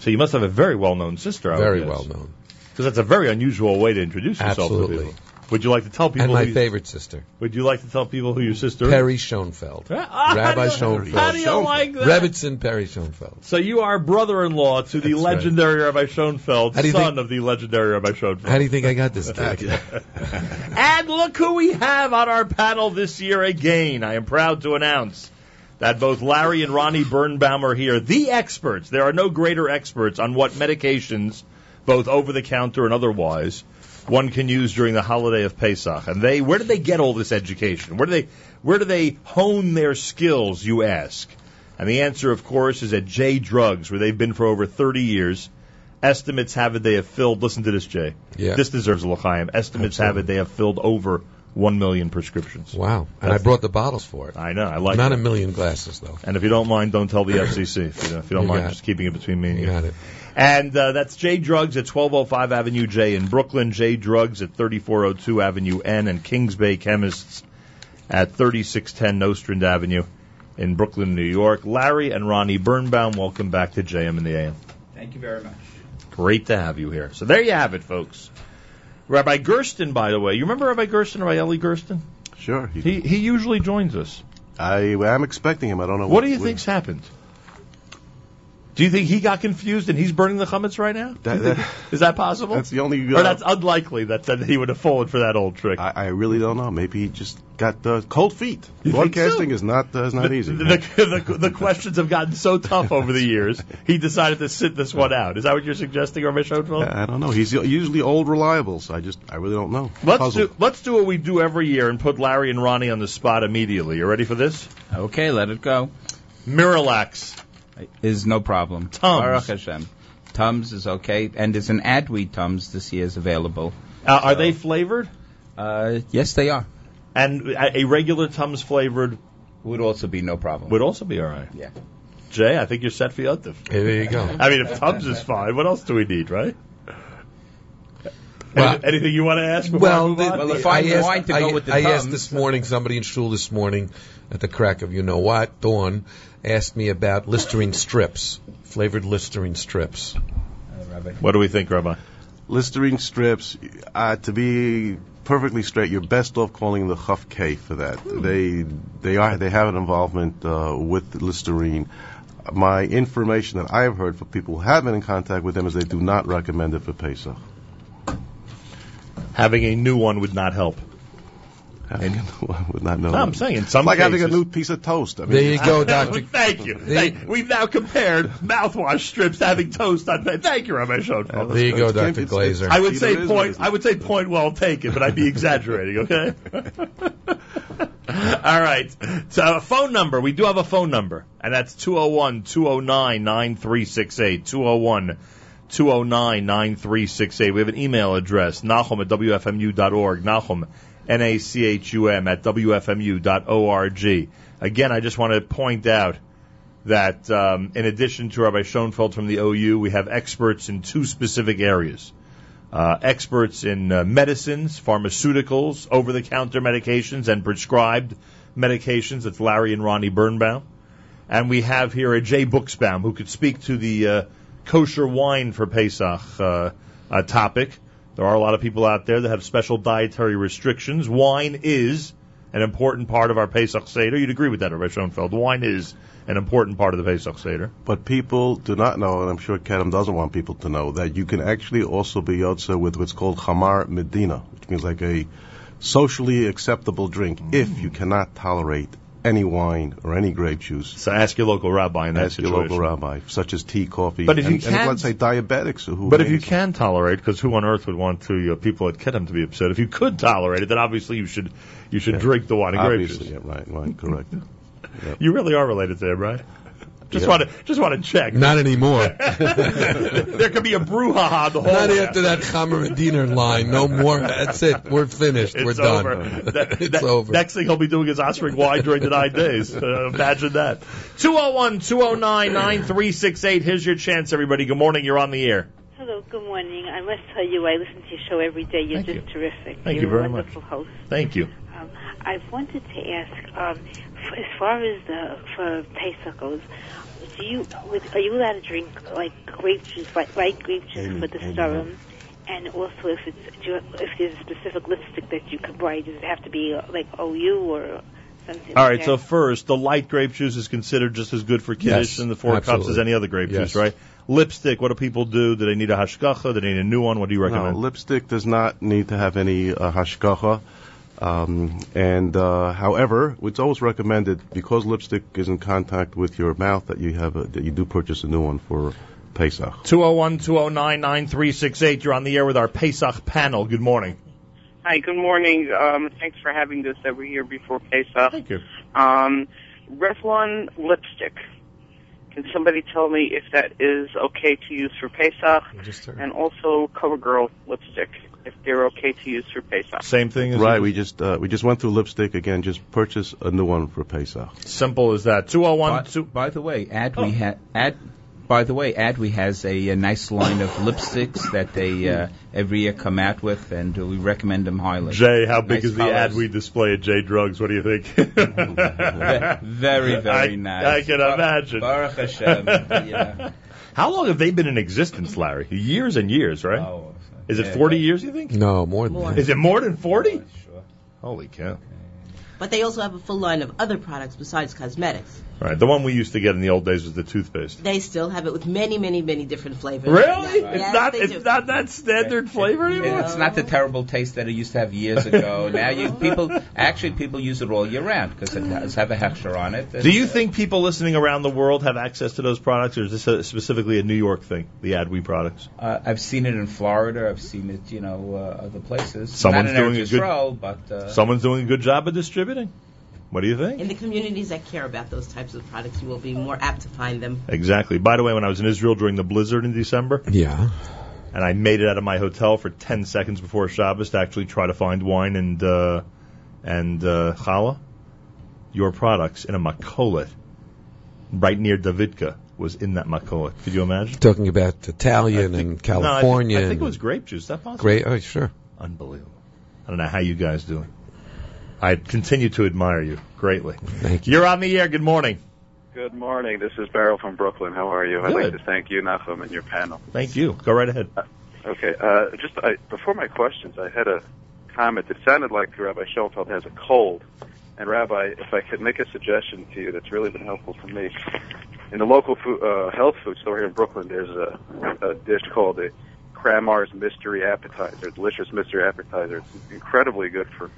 So you must have a very well-known sister. I Very well known. Because that's a very unusual way to introduce yourself Absolutely. to people. Would you like to tell people? And my who you- favorite sister, Would you like to tell people who your sister is? Perry Schonfeld. Ah, Rabbi how you- Schonfeld. How do you like that? Rebbitzin Perry Schonfeld. So you are brother-in-law to the That's right. legendary Rabbi Schonfeld, How do you son think- of the legendary Rabbi Schonfeld. How do you think I got this gig? and look who we have on our panel this year again. I am proud to announce that both Larry and Ronnie Birnbaum are here, the experts. There are no greater experts on what medications, both over the counter and otherwise, one can use during the holiday of Pesach. And they, where do they get all this education? Where do they, where do they hone their skills? You ask. And the answer, of course, is at J Drugs, where they've been for over 30 years. Estimates have it they have filled. Listen to this, Jay. Yeah. This deserves a l'chaim. Estimates have it they have filled over one million prescriptions. Wow. And I brought the bottles for it. I know. I like it. Not it. a million glasses, though. And if you don't mind, don't tell the FCC. If you, if you don't You mind, just keeping it between me and you. You got it. And uh, that's J Drugs at 1205 Avenue J in Brooklyn, J Drugs at 3402 Avenue N, and Kings Bay Chemists at 3610 Nostrand Avenue in Brooklyn, New York. Larry and Ronnie Birnbaum, welcome back to JM in the AM. Thank you very much. Great to have you here. So there you have it, folks. Rabbi Gersten, by the way, you remember Rabbi Gersten, Rabbi Eli Gersten? Sure. He, He he usually joins us. I am expecting him. I don't know What do you think's happened? Do you think he got confused and he's burning the chametz right now? That- that- Is that possible? That's the only. or uh, that's unlikely that, that he would have fallen for that old trick. I, I really don't know. Maybe he just got uh, cold feet. You think Broadcasting so? is not uh, is not the, easy. The, the, the questions have gotten so tough over the years, he decided to sit this one out. Is that what you're suggesting, Rabbi Schonfeld? I don't know. He's usually old reliables. I just I really don't know. Let's Puzzled. do let's do what we do every year and put Larry and Ronnie on the spot immediately. You ready for this? Okay, let it go. Miralax. Is no problem. Tums. Baruch Hashem. Tums is okay, and there's an Adweed Tums this year is available. Uh, are they flavored? Uh, yes, they are. And a, a regular Tums flavored would also be no problem. Would also be all right. Yeah. Jay, I think you're set for Yontif. Hey, there you go. I mean, if Tums is fine, what else do we need, right? Well- Any- anything you want to ask? before I Well, move the- on? I asked, I, I asked this morning, somebody in shul this morning, at the crack of you know what, Dawn, asked me about Listerine strips, flavored Listerine strips. What do we think, Rabbi? Listerine strips, uh, to be perfectly straight, you're best off calling the Chaf K for that. They they are they have an involvement uh, with Listerine. My information that I have heard from people who have been in contact with them is they do not recommend it for Pesach. Having a new one would not help. Having a new one would not know. No, I'm saying in some like having a new piece of toast. I mean, There you go, Doctor. Thank you. Thank- we've now compared mouthwash strips to having toast on. Thank you, Rabbi Schonfeld. There you go, Dr. Glazer. I would say Either is point. I would say point well taken, but I'd be exaggerating. Okay. All right. So a phone number. We do have a phone number, and that's 201-209-9368. 201 209-9368. We have an email address, Nachum at WFMU.org. Nachum, N-A-C-H-U-M at WFMU.org. Again, I just want to point out that um, in addition to Rabbi Schonfeld from the OU, we have experts in two specific areas. Uh, experts in uh, medicines, pharmaceuticals, over-the-counter medications, and prescribed medications. That's Larry and Ronnie Birnbaum. And we have here a Jay Buchsbaum who could speak to the uh, kosher wine for Pesach uh, uh, topic. There are a lot of people out there that have special dietary restrictions. Wine is an important part of our Pesach Seder. You'd agree with that, Rabbi Schonfeld. Wine is an important part of the Pesach Seder. But people do not know, and I'm sure Kedem doesn't want people to know, that you can actually also be yotze with what's called Chamar Medina, which means like a socially acceptable drink if you cannot tolerate any wine or any grape juice. So ask your local rabbi in that ask your local rabbi, such as tea, coffee, But if you and, and let's say diabetics who. But if you can tolerate, because who on earth would want to uh, people at Kedem to be upset? If you could tolerate it, then obviously you should you should Yeah. drink the wine and grape juice. yeah, right, right, correct. You really are related to him, right? Just Yeah. want to just want to check. Not anymore. there could be a brouhaha the whole Not way. after that Chamer Medina line. No more. That's it. We're finished. It's We're done. over. That- it's that- over. Next thing he'll be doing is offering wine during the nine days. Uh, imagine that. 201 209 9368. Here's your chance, everybody. Good morning. You're on the air. Hello, good morning. I must tell you, I listen to your show every day. You're Thank just terrific. Thank You're you very a much. host. Thank you. Um, I wanted to ask, um, f- as far as the for Pesach goes, do you with, are you allowed to drink like grape juice, white, white grape juice with the serum? And also, if it's do you, if there's a specific lipstick that you could buy, does it have to be like OU or something? All like so first, the light grape juice is considered just as good for kiddush Yes, and the four cups as any other grape Yes. juice, right? Lipstick, what do people do? Do they need a hashgacha? Do they need a new one? What do you recommend? No, lipstick does not need to have any uh, hashgacha. Um, and uh, however, it's always recommended because lipstick is in contact with your mouth that you have a, that you do purchase a new one for Pesach. 201 209 9368. You're on the air with our Pesach panel. Good morning. Hi, good morning. Um, thanks for having this every year before Pesach. Thank you. Um, Revlon lipstick. Can somebody tell me if that is okay to use for Pesach? And also CoverGirl lipstick, if they're okay to use for Pesach. Same thing as Right, we just uh, we just went through lipstick again. Just purchase a new one for Pesach. Simple as that. 201 By, by the way, Adwe ha- Ad. By the way, Adwe has a, a nice line of lipsticks that they uh, every year come out with, and uh, we recommend them highly. Jay, how big Nice is the colors. ad we display at J Drugs? What do you think? Very, very I, nice. I can imagine. Baruch Hashem. yeah. How long have they been in existence, Larry? Years and years, right? Oh, is it yeah, 40 years, you think? No, more than More. that. Is it more than 40? Holy cow. But they also have a full line of other products besides cosmetics. Right. The one we used to get in the old days was the toothpaste. They still have it with many, many, many different flavors. Really? Yes, It's not it's do. not that standard flavor anymore? It's not the terrible taste that it used to have years ago. now you people actually people use it all year round because it does have a hechsher on it. Do you think people listening around the world have access to those products, or is this a, specifically a New York thing, the AdWe products? Uh, I've seen it in Florida. I've seen it, you know, uh, other places. Someone's Not in doing Eretz a good Yisrael, but uh, Someone's doing a good job of distributing. What do you think? In the communities that care about those types of products, you will be more apt to find them. Exactly. By the way, when I was in Israel during the blizzard in December, Yeah. and I made it out of my hotel for 10 seconds before Shabbos to actually try to find wine and uh, and uh, challah, your products in a makolet right near Davidka was in that makolet. Could you imagine? Talking about Italian and California. No, I think, I think it was grape juice. Is that possible? Great. Oh, sure. Unbelievable. I don't know how you guys do it. I continue to admire you greatly. Thank you. You're on the air. Good morning. Good morning. This is Beryl from Brooklyn. How are you? I'd like to thank you, Nachum, and your panel. Thank you. Go right ahead. Okay. Uh, just I, before my questions, I had a comment. It sounded like Rabbi Schonfeld has a cold. And Rabbi, if I could make a suggestion to you that's really been helpful for me, in the local food, uh, health food store here in Brooklyn, there's a, a dish called the Kramden's Mystery Appetizer, delicious mystery appetizer. It's incredibly good for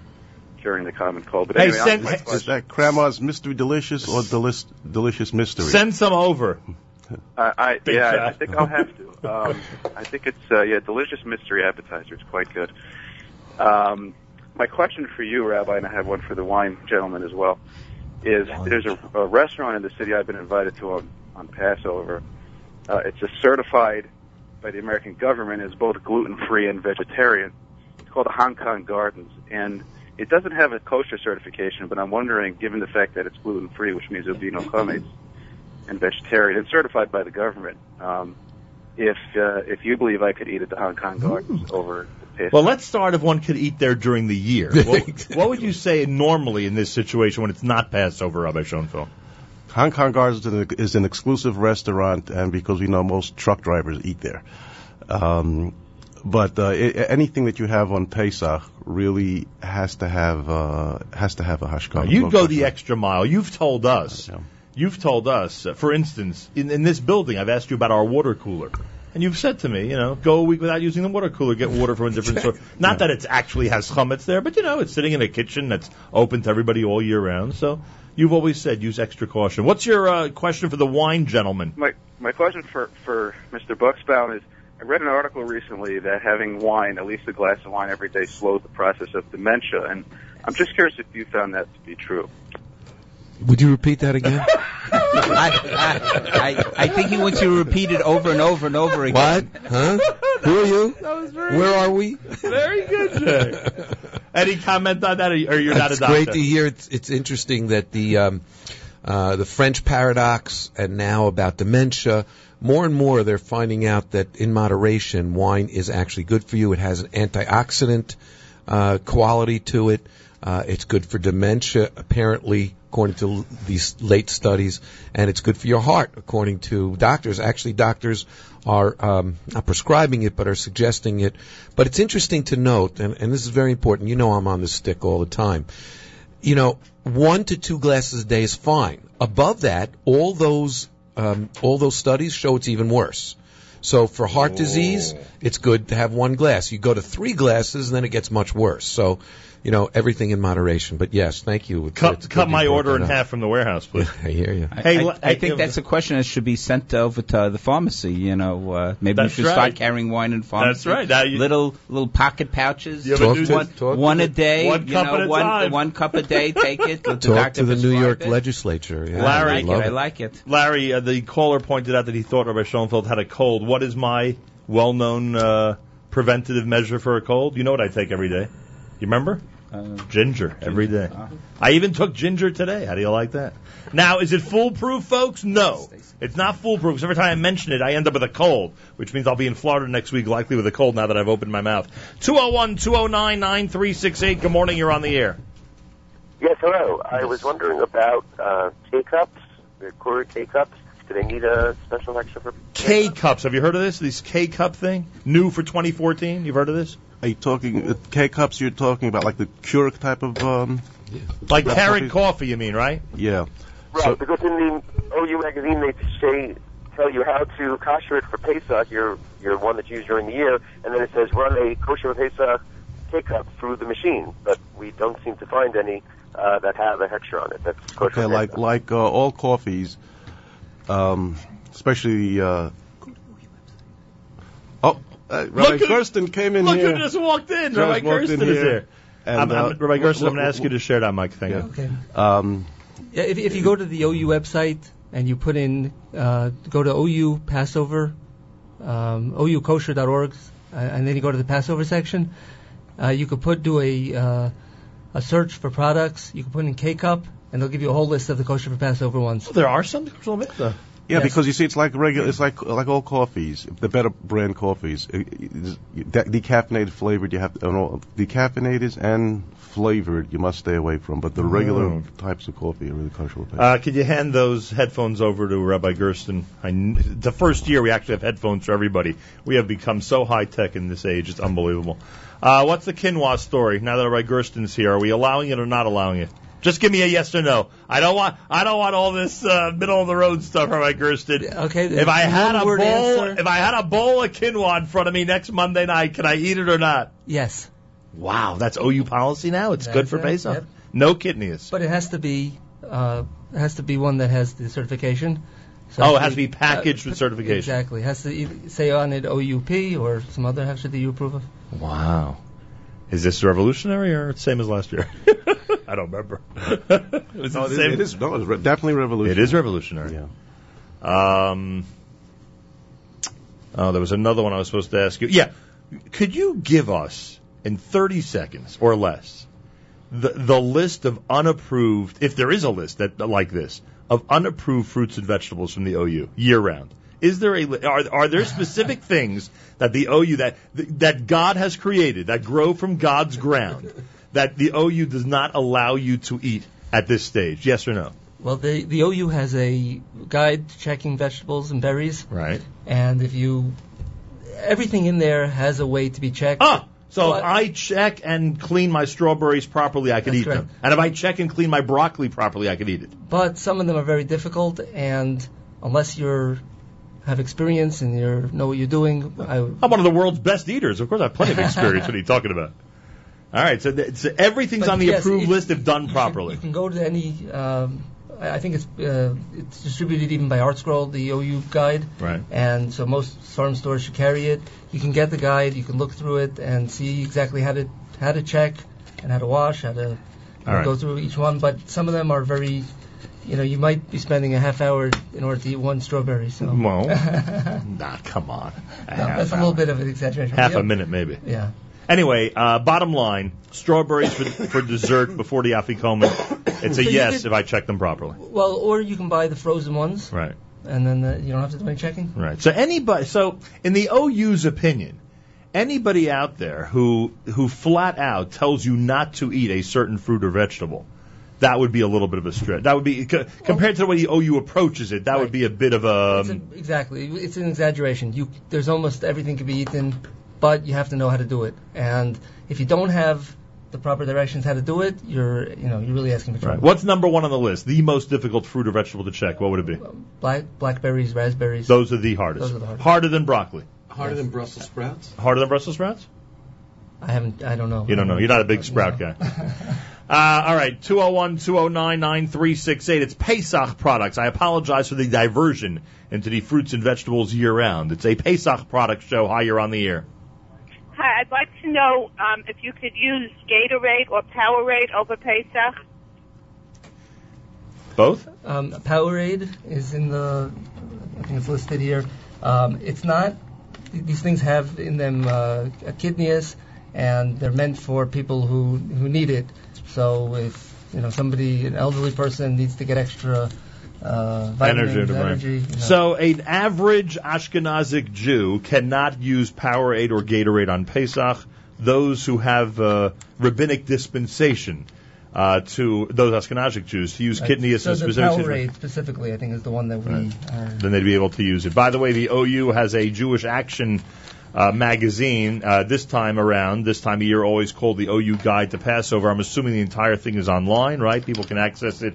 curing the common cold. But Hey, anyway, send- hey. Is that Grandma's Mystery Delicious or Delis- Delicious Mystery? Send some over. I, I Big yeah, I. I think I'll have to. Um, I think it's uh, yeah, delicious mystery appetizer. It's quite good. Um, my question for you, Rabbi, and I have one for the wine gentleman as well, is there's a, a restaurant in the city I've been invited to on, on Passover. Uh, it's a certified by the American government as both gluten free and vegetarian. It's called the Hong Kong Gardens, and it doesn't have a kosher certification. But I'm wondering, given the fact that it's gluten free, which means there'll be no chametz, and vegetarian and certified by the government. Um, if uh, if you believe I could eat at the Hong Kong Gardens over the Well, let's start if one could eat there during the year. What, what would you say normally in this situation when it's not Passover, Rabbi Schonfeld? Hong Kong Gardens is an, is an exclusive restaurant, and because we know most truck drivers eat there. Um, but uh, i anything that you have on Pesach really has to have uh, has to have a hashgacha. You go the extra mile. You've told us. You've told us. Uh, for instance, in, in this building, I've asked you about our water cooler. And you've said to me, you know, go a week without using the water cooler, get water from a different source. Not that it actually has chametz there, but you know, it's sitting in a kitchen that's open to everybody all year round. So you've always said use extra caution. What's your uh, question for the wine gentleman? my my question for for Mr. Buchsbaum is I read an article recently that having wine, at least a glass of wine every day, slows the process of dementia, and I'm just curious if you found that to be true. Would you repeat that again? I, I, I think he wants you to repeat it over and over and over again. What? Huh? Who are you? Where are we? Very good, Jay. Any comment on that, or you're not it's a doctor? It's great to hear. It's, it's interesting that the um, uh, the French paradox and now about dementia. More and more, they're finding out that in moderation, wine is actually good for you. It has an antioxidant uh, quality to it. Uh, it's good for dementia, apparently, according to l- these late studies, and it's good for your heart, according to doctors. Actually, doctors are um, not prescribing it, but are suggesting it. But it's interesting to note, and, and this is very important. You know, I'm on this stick all the time. You know, one to two glasses a day is fine. Above that, all those um, all those studies show it's even worse. So for heart disease, it's good to have one glass. You go to three glasses, and then it gets much worse. So, you know, everything in moderation. But yes, thank you. Cut, good cut my order in half from the warehouse, please. I hear you. I, Hey, I, le- I think that's a question that should be sent over to the pharmacy. You know, uh, maybe That's we should right. start carrying wine in pharmacy. That's right. Now you- little little pocket pouches. You ever do one. Talk one the- a day. one you cup know, at a one time. one cup a day. Take it. Let the Talk doctor to the New York it. legislature. Yeah, Larry- I like it. I like it. Larry, uh, the caller pointed out that he thought Rabbi Schonfeld had a cold. What is my well-known uh, preventative measure for a cold? You know what I take every day. You remember? Uh, Ginger every day. I even took ginger today. How do you like that? Now, is it foolproof, folks? No. It's not foolproof. 'cause every time I mention it, I end up with a cold, which means I'll be in Florida next week, likely with a cold now that I've opened my mouth. 201 209 9368. Good morning. You're on the air. Yes, hello. I was wondering about uh, K-cups, the Keurig K-cups. Do they need a special extra for K cups. Have you heard of this? This K cup thing? New for 2014. You've heard of this? Are you talking uh, K cups? You're talking about like the Keurig type of um, Like Cup carrot coffee? coffee, you mean, right? yeah. Right, because in the OU magazine they say tell you how to kosher it for Pesach, your your one that's used during the year, and then it says run a kosher Pesach K-cup through the machine, but we don't seem to find any uh, that have a hechsher on it. That's kosher. Okay, like like uh, all coffees, um, especially. Uh, uh, Rabbi Look who- Gersten came in Look here. who just walked in. Just Rabbi walked in Gersten is here. here. And, I'm, I'm, uh, Rabbi Gersten, I'm going to ask you to share that mic thing. Okay. Um, Yeah, if, if you go to the OU website and you put in, uh, go to OU Passover, um, OUKosher.org, uh, and then you go to the Passover section, uh, you could put do a uh, a search for products. You can put in K cup, and they'll give you a whole list of the kosher for Passover ones. There are some kosher mikveh. Yeah, Yes. because you see, it's like regular. It's like like all coffees, the better brand coffees, de- decaffeinated, flavored. You have to, all, decaffeinated and flavored. You must stay away from. But the regular Oh. types of coffee are really kosher. Uh, could you hand those headphones over to Rabbi Gersten? I kn- the first year we actually have headphones for everybody. We have become so high tech in this age; it's unbelievable. Uh, what's the quinoa story? Now that Rabbi Gersten's here, are we allowing it or not allowing it? Just give me a yes or no. I don't want I don't want all this uh, middle of the road stuff, Rabbi Gersten. Okay. If I had a bowl, answer. if I had a bowl of quinoa in front of me next Monday night, can I eat it or not? Yes, Wow, that's OU policy now. It's good for it, Pesach. yep. No kitniyos. but it has to be uh, it has to be one that has the certification. Oh, it has to be packaged with certification. Exactly. It has to say on it OUP or some other hechsher that you approve of. Wow. Is this revolutionary or same as last year? I don't remember. Was No, it it the is, same? it is no, it's re- definitely revolutionary. It is revolutionary. Yeah. Um, oh, there was another one I was supposed to ask you. Yeah. Could you give us, in 30 seconds or less, the, the list of unapproved, if there is a list that like this, of unapproved fruits and vegetables from the OU year round? Is there a are are there specific things that the OU that that God has created that grow from God's ground that the OU does not allow you to eat at this stage? Yes or no? Well, the the OU has a guide to checking vegetables and berries, Right. and if you everything in there has a way to be checked. Ah, so if I check and clean my strawberries properly, I could That's eat them. And if I check and clean my broccoli properly, I could eat it. But some of them are very difficult, and unless you're have experience and you know what you're doing, I, I'm one of the world's best eaters. Of course, I have plenty of experience. what are you talking about? All right, so, th- so everything's on the yes, approved list if done properly. You can go to any. Um, I think it's uh, it's distributed even by Art Scroll, the OU guide, Right. and so most farm stores should carry it. You can get the guide, you can look through it and see exactly how to how to check and how to wash, how to All right. go through each one. But some of them are very, you know, you might be spending a half hour in order to eat one strawberry. So Well, nah, come on. A No, that's a little bit of an exaggeration. Half a minute, maybe. Yeah. Anyway, uh, bottom line, strawberries for, for dessert before the afikomen. It's a So yes could- if I check them properly. Well, or you can buy the frozen ones, Right. and then uh, you don't have to do any checking. Right. So anybody, so in the OU's opinion, anybody out there who who flat out tells you not to eat a certain fruit or vegetable, that would be a little bit of a stretch. That would be co- compared to the way the OU approaches it. That would be a bit of a. It's a, exactly. It's an exaggeration. You there's almost everything can be eaten, but you have to know how to do it. And if you don't have the proper directions how to do it, you're you know you're really asking for trouble. Right. What's number one on the list? The most difficult fruit or vegetable to check. What would it be? Black blackberries, raspberries. Those are the hardest. Those are the hardest. Harder than broccoli. Harder than Brussels sprouts? Harder than Brussels sprouts? I haven't. I don't know. You don't know. You're not a big sprout guy. Uh, all right, 201 209 9368. It's Pesach products. I apologize for the diversion into the fruits and vegetables year round. It's a Pesach product show. Hi, you're on the air. Hi, I'd like to know um, if you could use Gatorade or Powerade over Pesach. Both? Um, Powerade is in the. I think it's listed here. Um, it's not. These things have in them uh, a kitniyos, and they're meant for people who who need it. So if you know somebody, an elderly person, needs to get extra uh, vitamins, energy, right. energy. you know. So, an average Ashkenazic Jew cannot use Powerade or Gatorade on Pesach. Those who have uh, rabbinic dispensation uh, to those Ashkenazic Jews to use Right. kidney so in the specific. Powerade specifically, I think, is the one that we are. then they'd be able to use it. By the way, the OU has a Jewish Action uh, magazine uh, this time around, this time of year, always called the OU Guide to Passover. I'm assuming the entire thing is online, right? People can access it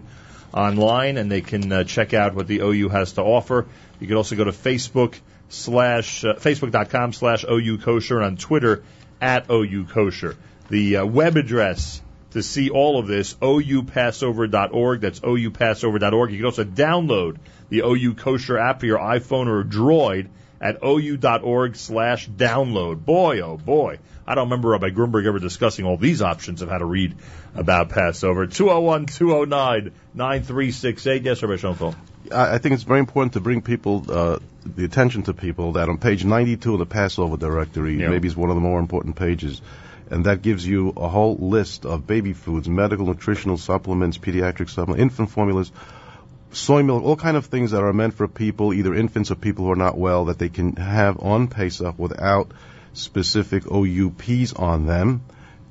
online and they can uh, check out what the OU has to offer. You can also go to Facebook slash uh, facebook.com slash OU kosher and on Twitter at OU kosher. The uh, web address to see all of this, oupassover.org. That's oupassover.org. You can also download the OU Kosher app for your iPhone or Droid at ou.org slash download. Boy, oh boy. I don't remember Rabbi Grunberg ever discussing all these options of how to read about Passover. 201-209-9368. Yes, Rabbi Schonfeld. I I think it's very important to bring people uh, the attention to people that on page 92 of the Passover directory, Yeah. maybe it's one of the more important pages. and that gives you a whole list of baby foods, medical, nutritional supplements, pediatric supplements, infant formulas, soy milk, all kind of things that are meant for people, either infants or people who are not well, that they can have on Pesach without specific OUPs on them.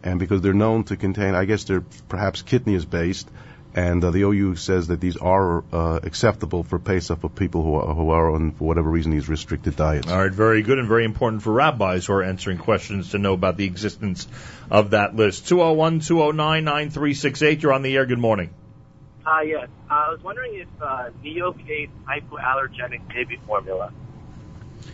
And because they're known to contain, I guess they're perhaps kitniyos based, and uh, the OU says that these are uh, acceptable for Pesach for people who are, who are on, for whatever reason, these restricted diets. All right, very good and very important for rabbis who are answering questions to know about the existence of that list. 201 209 9368. You're on the air. Good morning. Uh, yes. Uh, I was wondering if uh, Neocate hypoallergenic baby formula,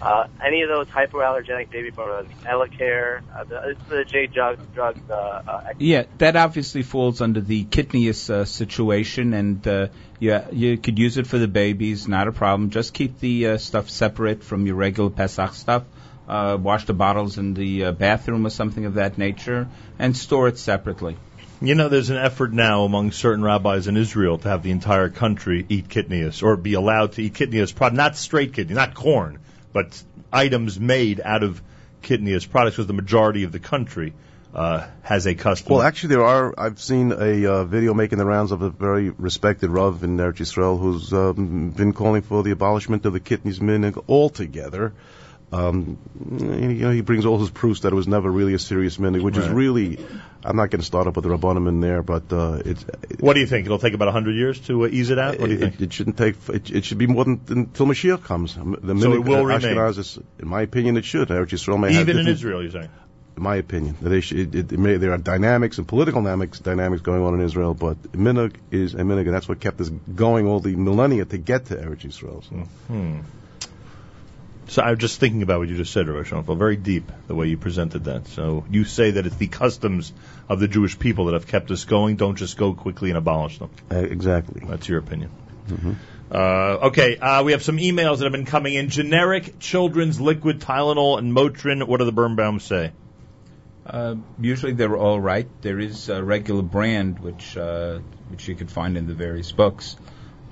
uh, any of those hypoallergenic baby formulas, Elecare, uh, the, it's the J drug, drug uh, uh, Yeah, that obviously falls under the kitniyos uh, situation, and uh, yeah, you could use it for the babies, not a problem. Just keep the uh, stuff separate from your regular Pesach stuff. Uh, wash the bottles in the uh, bathroom or something of that nature, and store it separately. You know, there's an effort now among certain rabbis in Israel to have the entire country eat kitniyos or be allowed to eat prod- not straight kidney, not corn, but items made out of kitniyos products because the majority of the country uh, has a custom. Well, actually, there are. I've seen a uh, video making the rounds of a very respected Rav in Eretz Yisrael who's um, been calling for the abolishment of the kitniyos minhag altogether. Um, you know, he brings all his proofs that it was never really a serious minhag, which is really. I'm not going to start up with the rabbanim in there, but uh, it's. what do you think? It'll take about 100 years to uh, ease it out? What do you think? It, it shouldn't take. It, it should be more than until Mashiach comes. The So it will remain? Ashkenaz is, in my opinion, it should. Eretz Yisrael may have Even in Israel, you're saying? in my opinion. They should, it, it, may, there are dynamics and political dynamics, dynamics going on in Israel, but minhag is a minhag, and that's what kept us going all the millennia to get to Eretz Yisrael. So. Hmm. So I'm just thinking about what you just said, Rabbi Schonfeld. Very deep, the way you presented that. So you say that it's the customs of the Jewish people that have kept us going. Don't just go quickly and abolish them. Uh, exactly. That's your opinion. Mhm. Uh, okay, uh, we have some emails that have been coming in. Generic children's liquid Tylenol and Motrin. What do the Birnbaums say? Uh, usually they're all right. There is a regular brand which uh, which you could find in the various books,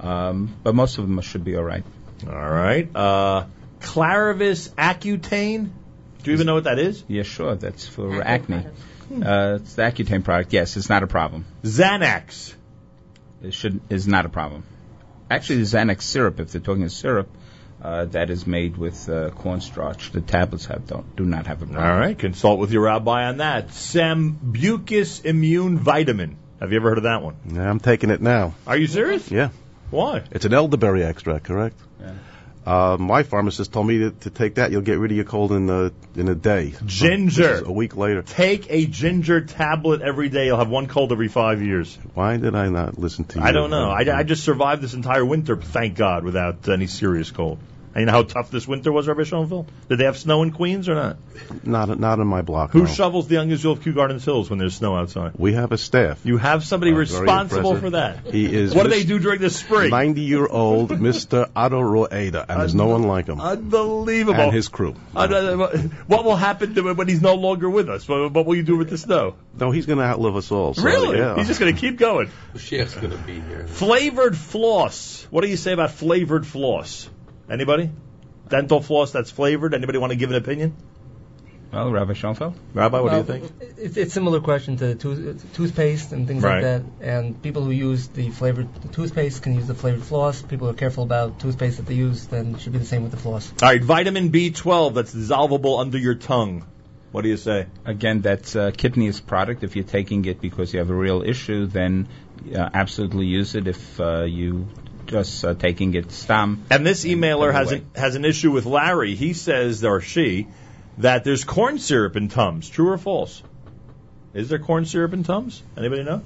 um, but most of them should be all right. All right. Claravis Accutane. Do you even know what that is? Yeah, sure. That's for acne. Uh, it's the Accutane product. Yes, it's not a problem. Xanax. It should is not a problem. Actually, the Xanax syrup, if they're talking of syrup, uh, that is made with uh, cornstarch. The tablets have don't do not have a problem. All right, consult with your rabbi on that. Sambucus Immune Vitamin. Have you ever heard of that one? Yeah, I'm taking it now. Are you serious? Yeah. Why? It's an elderberry extract, correct? Yeah. Uh, my pharmacist told me to, to take that. You'll get rid of your cold in a, in a day. Ginger. A week later. Take a ginger tablet every day. You'll have one cold every five years. Why did I not listen to you? I don't know. I, I just survived this entire winter, thank God, without any serious cold. And you know how tough this winter was, Rabbi Schonfeld? Did they have snow in Queens or not? Not not in my block. Who no. shovels the young Israel of Kew Gardens Hills when there's snow outside? We have a staff. You have somebody Uh, responsible for that. He is. What do they do during the spring? 90 year old Mr. Otto Roeda, and there's no one like him. Unbelievable. And his crew. Uh, uh, what will happen to him when he's no longer with us? What, what will you do with the snow? No, he's going to outlive us all. So, really? Yeah. He's just going to keep going. Mashiach's going to be here. Flavored floss. What do you say about flavored floss? Anybody? Dental floss that's flavored. Anybody want to give an opinion? Well, Rabbi Schonfeld? Rabbi, what Well, do you think? It's, it's similar question to tooth, toothpaste and things Right. like that. And people who use the flavored toothpaste can use the flavored floss. People who are careful about toothpaste that they use, then it should be the same with the floss. All right, vitamin B12 that's dissolvable under your tongue. What do you say? Again, that's a kitniyos product. If you're taking it because you have a real issue, then uh, absolutely use it. If uh, you just uh, taking it stam. And this emailer By has an, has an issue with Larry. He says, or she, that there's corn syrup in Tums. True or false? Is there corn syrup in Tums? Anybody know?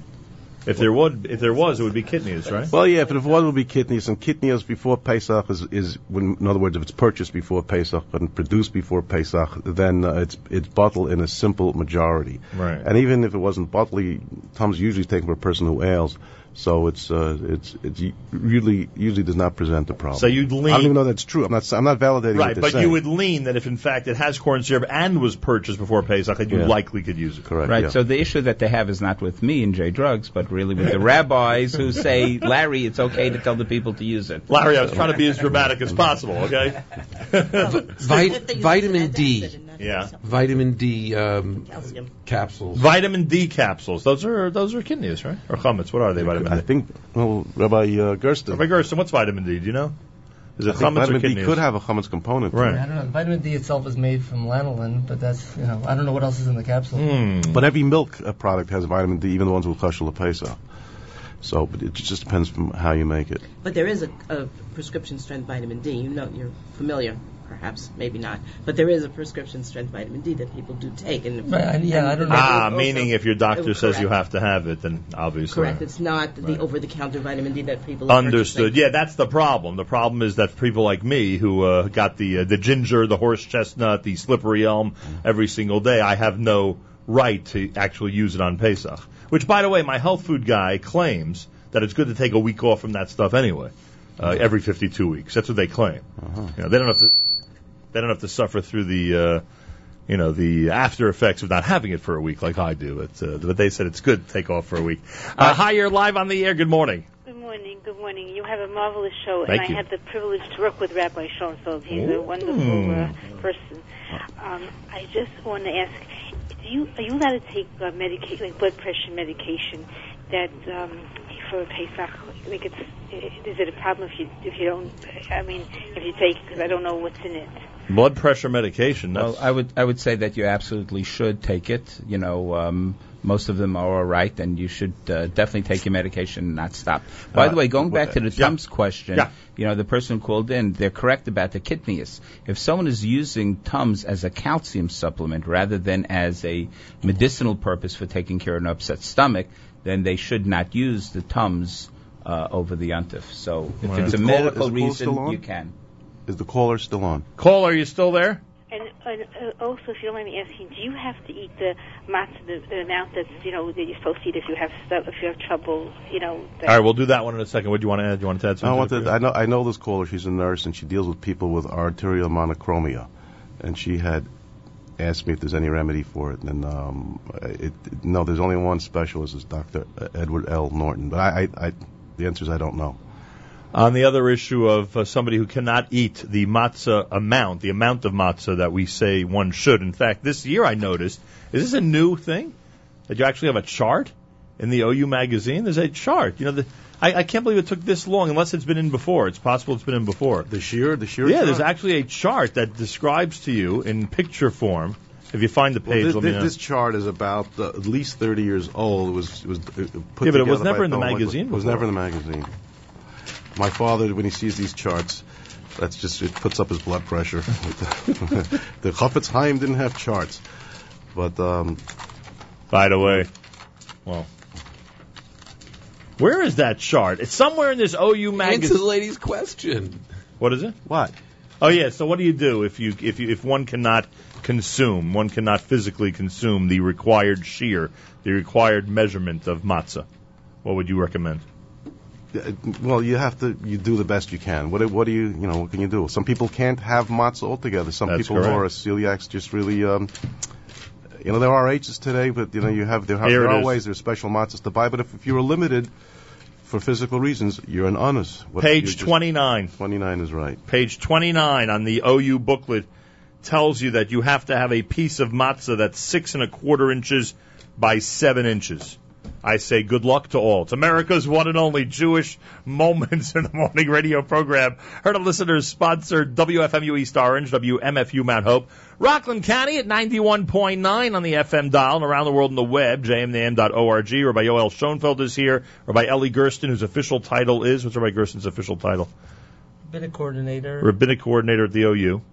If there would, if there was, it would be kitniyos, right? Well, yeah, if it was, it would be kitniyos, and kitniyos before Pesach is, is when, in other words, if it's purchased before Pesach and produced before Pesach, then uh, it's it's bottled in a simple majority. Right. And even if it wasn't bottled, Tums usually taken for a person who ails. So it's uh, it's it's really usually does not present a problem. So you'd lean. I don't even know that's true. I'm not I'm not validating Right, what but saying. you would lean that if in fact it has corn syrup and was purchased before Pesach, you Yeah. likely could use it. Correct. Right. So the issue that they have is not with me and J Drugs, but really with the rabbis who say, Larry, it's okay to tell the people to use it. Larry, I was trying to be as dramatic as possible. Okay. Vit- vitamin D. Yeah. Vitamin D um, capsules. Vitamin D capsules. Those are those are kitniyos, right? Or chametz. What are they? Vitamin D. I think well, Rabbi uh, Gersten. Rabbi Gersten, what's vitamin D? Do you know? Is it think chametz or vitamin D could have a chametz component. to it. I don't know. Vitamin D itself is made from lanolin, but that's you know I don't know what else is in the capsule. Hmm. But every milk uh, product has vitamin D, even the ones with kosher lepesa. So, but it just depends from how you make it. But there is a, a prescription strength vitamin D. You know, you're familiar, perhaps, maybe not. But there is a prescription strength vitamin D that people do take. And Right, and yeah, I don't know. Ah, meaning if your doctor Oh, says you have to have it, then obviously. Correct. It's not the over-the-counter vitamin D that people are Understood. purchasing. Yeah, that's the problem. The problem is that people like me who uh, got the uh, the ginger, the horse chestnut, the slippery elm every single day, I have no right to actually use it on Pesach. Which, by the way, my health food guy claims that it's good to take a week off from that stuff anyway, uh, every 52 weeks. That's what they claim. You know, they don't have to they don't have to suffer through the uh, you know the after effects of not having it for a week like I do. But, uh, but they said it's good to take off for a week. Uh, hi, you're live on the air. Good morning. Good morning. Good morning. You have a marvelous show, Thank and you. I had the privilege to work with Rabbi Schonfeld. He's a wonderful uh, person. Um, I just want to ask: Do you are you allowed to take uh, medication, like blood pressure medication, that um, for Pesach? Like, it's is it a problem if you if you don't? I mean, if you take because I don't know what's in it. Blood pressure medication. Well, That's, I would I would say that you absolutely should take it. You know, um, most of them are all right, and you should uh, definitely take your medication and not stop. By Uh, the way, going back to the yeah. Tums question, Yeah. you know, the person called in, they're correct about the kitniyos. If someone is using Tums as a calcium supplement rather than as a medicinal purpose for taking care of an upset stomach, then they should not use the Tums uh, over the Yontif. So if Right. it's Is a medical is the caller reason, you can. Is the caller still on? Caller, are you still there? And, and uh, also, if you don't mind me asking, do you have to eat the matzah, the, the amount that's you know that you're supposed to eat if you have stuff, if you have trouble, you know? That, All right, we'll do that one in a second. What do you want to add? Do you want to add something? I something? want to to, I know I know this caller. She's a nurse and she deals with people with arterial monochromia, and she had asked me if there's any remedy for it. And um, it, no, there's only one specialist, is Dr. Edward L. Norton. But I, I, I the answer is I don't know. On the other issue of uh, somebody who cannot eat the matzah amount, the amount of matzah that we say one should. In fact, this year I noticed, is this a new thing? That you actually have a chart in the OU magazine? There's a chart. You know, the, I, I can't believe it took this long, unless it's been in before. It's possible it's been in before. The shiur, the shiur. Yeah, chart? there's actually a chart that describes to you in picture form. If you find the Well, page, this, let me this, know. this chart is about uh, at least 30 years old. It was, it was uh, put Yeah, but it was never in the magazine It was never in the magazine. My father, when he sees these charts, that's just it puts up his blood pressure. the Chafetz Chaim didn't have charts, but um, By the way, well, where is that chart? It's somewhere in this OU magazine. Answer the lady's question. What is it? What? Oh yeah. So what do you do if you if you if one cannot consume, one cannot physically consume the required shiur, the required measurement of matzah? What would you recommend? Uh, well, you have to you do the best you can. What what do you you know what can you do? Some people can't have matzah altogether. Some That's people who correct. are celiacs just really. Um, you know there are ages today, but you know you have there, have, Here there are is. ways there's special matzahs to buy. But if, if you are limited for physical reasons, you're an honest. What- Page 29. 29 is right. Page 29 on the OU booklet tells you that you have to have a piece of matzah that's six and a quarter inches by seven inches. I say good luck to all. It's America's one and only Jewish Moments in the Morning radio program. Heard of listeners sponsored WFMU East Orange, WMFU Mount Hope, Rockland County at 91.9 on the FM dial and around the world on the web, jmintheam.org. Rabbi Yoel Schonfeld is here. Rabbi Eli Gersten, whose official title is, what's Rabbi Gersten's official title? Rabbinic coordinator. rabbinic coordinator at the OU,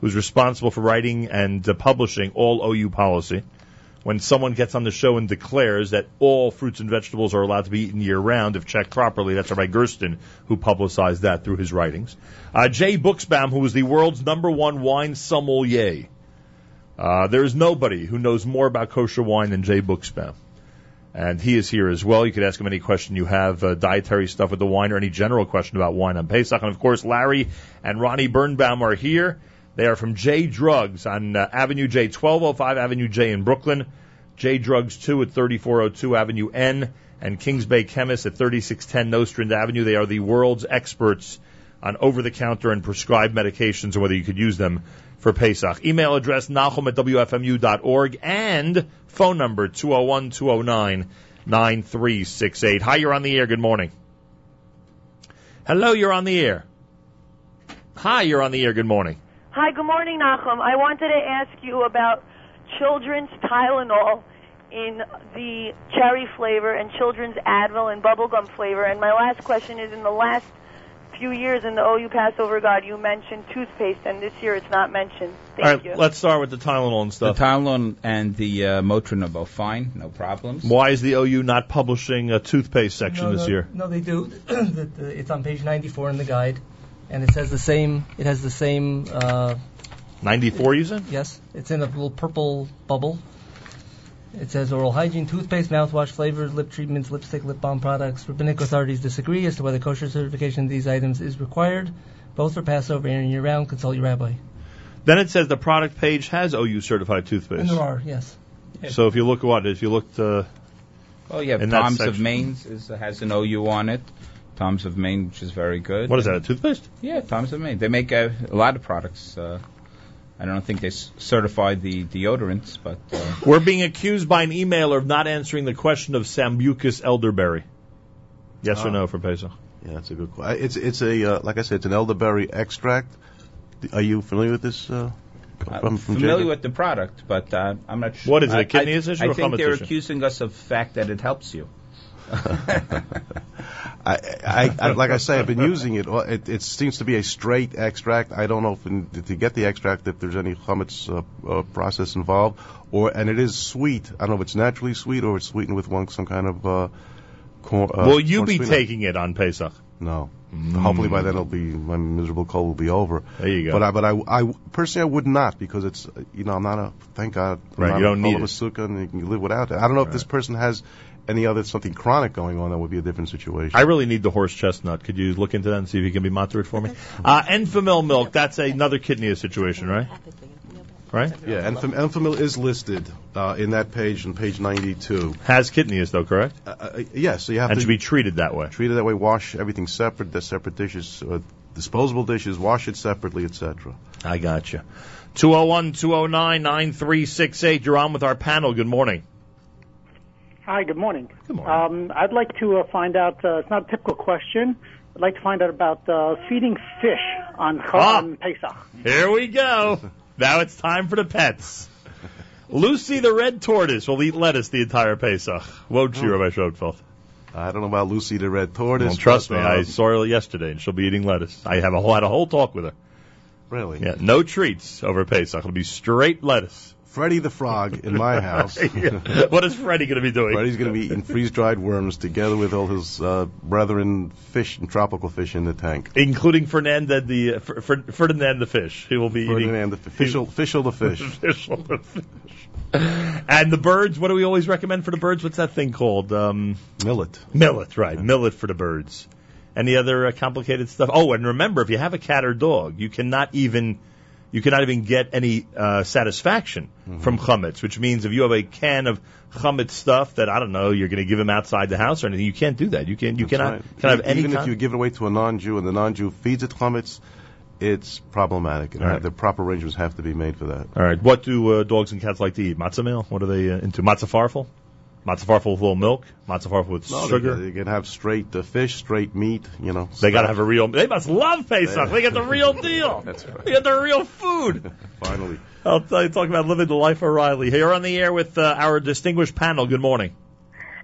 who's responsible for writing and uh, publishing all OU policy. When someone gets on the show and declares that all fruits and vegetables are allowed to be eaten year round if checked properly, that's Rabbi Gersten who publicized that through his writings. Uh, Jay Buchsbaum, who is the world's number one wine sommelier. Uh, there is nobody who knows more about kosher wine than Jay Buchsbaum. And he is here as well. You could ask him any question you have, uh, dietary stuff with the wine or any general question about wine on Pesach. And of course, Larry and Ronnie Birnbaum are here. They are from J Drugs on uh, Avenue J, 1205 Avenue J in Brooklyn. J Drugs 2 at 3402 Avenue N and Kings Bay Chemists at 3610 Nostrand Avenue. They are the world's experts on over-the-counter and prescribed medications and whether you could use them for Pesach. Email address nahum at wfmu.org and phone number 201-209-9368. Hi, you're on the air. Good morning. Hello, you're on the air. Hi, you're on the air. Good morning. Hi, good morning, Nachum. I wanted to ask you about children's Tylenol in the cherry flavor and children's Advil and bubblegum flavor. And my last question is in the last few years in the OU Passover God, you mentioned toothpaste, and this year it's not mentioned. Thank All right, you. let's start with the Tylenol and stuff. The. Tylenol and the uh, Motrin are both fine, no problems. Why is the OU not publishing a toothpaste section no, this no, year? No, they do. The- the- it's on page 94 in the guide, and it says the same. It has the same. Uh, 94, you said? yes, it's in a little purple bubble. It says oral hygiene, toothpaste, mouthwash, flavors, lip treatments, lipstick, lip balm products. Rabbinic authorities disagree as to whether kosher certification of these items is required. Both for Passover and year round. Consult your rabbi. Then it says the product page has OU certified And toothpaste. there are, yes. So if you look at what if you looked uh, Oh, yeah, in that Tom's of section. Maine is, has an OU on it. Tom's of Maine, which is very good. What is that, a toothpaste? Yeah, Tom's of Maine. They make a, a lot of products. Uh, I don't think they s- certify the deodorants, but uh, We're being accused by an emailer of not answering the question of Sambucus elderberry. Yes or Ah. no for Pesach? Yeah, that's a good question. It's it's a uh, like I said, it's an elderberry extract. Are you familiar with this? Uh, I'm from, from familiar Jacob? with the product, but uh, I'm not sure. What is it, a I- kitniyos I, issue I or think chametz they're issue? accusing us of the fact that it helps you. I, I, I, like I say, I've been using it. It, it seems to be a straight extract. I don't know if in, to get the extract if there's any chametz uh, uh, process involved, or and it is sweet. I don't know if it's naturally sweet or it's sweetened with one some kind of. Uh, corn, uh, Will you corn be sweetener. taking it on Pesach? No. Hopefully by then it'll be my miserable cold will be over. There you go. But I, but I, I personally I would not because it's you know I'm not a thank God I'm Right, not you don't a need of a sukkah and you can live without it. I don't know if this person has any other something chronic going on that would be a different situation. I really need the horse chestnut. Could you look into that and see if you can be moderate for me? Uh, Enfamil milk, that's another kitniyos situation, right? Right? Yeah, Enfam- Enfamil is listed uh, in that page on page 92. Has kitniyos though, correct? Uh, uh, yes, so you have and to should be treated that way. treat it that way. Wash everything separate. The separate dishes, uh, disposable dishes. Wash it separately, etc. I got you. 201 209 9368. You're on with our panel. Good morning. Hi, good morning. Good morning. Um, I'd like to uh, find out, uh, it's not a typical question, I'd like to find out about uh, feeding fish on, Ah. Pesach. Here we go. Now it's time for the pets. Lucy the red tortoise will eat lettuce the entire Pesach. Won't she, Rabbi Schonfeld? I don't know about Lucy the red tortoise. Well, trust me, but, I uh, saw her yesterday, and she'll be eating lettuce. I have a whole, had a whole talk with her. Really? Yeah, no treats over Pesach. It'll be straight lettuce. Freddy the frog in my house. Yeah. What is Freddie going to be doing? Freddy's going to be eating freeze-dried worms together with all his uh, brethren fish and tropical fish in the tank. Including Fernand the uh, Fer- Fer- Ferdinand the fish. He will be eating Ferdinand the fish, fish the fish. The fish. And the birds, what do we always recommend for the birds? What's that thing called? Um, Millet. millet, right. Millet for the birds. Any other uh, complicated stuff? Oh, and remember, if you have a cat or dog, you cannot even you cannot even get any uh, satisfaction Mm-hmm. from chametz, which means if you have a can of chametz stuff that I don't know, you're going to give them outside the house or anything, you can't do that. You can you That's cannot right. can have Even any if you give it away to a non-Jew and the non-Jew feeds it chametz, it's problematic. And right. The proper arrangements have to be made for that. All right. What do uh, dogs and cats like to eat? Matzah meal? What are they uh, into? Matzah farfel? Matzah farfel with a little milk? Matzah farfel with No, sugar? They, they can have straight uh, fish, straight meat. You know. They got to have a real. They must love Pesach. They get the real deal. That's right. They get the real food. Finally. I'll tell you, talk about living the life of Riley. Here on the air with uh, our distinguished panel. Good morning.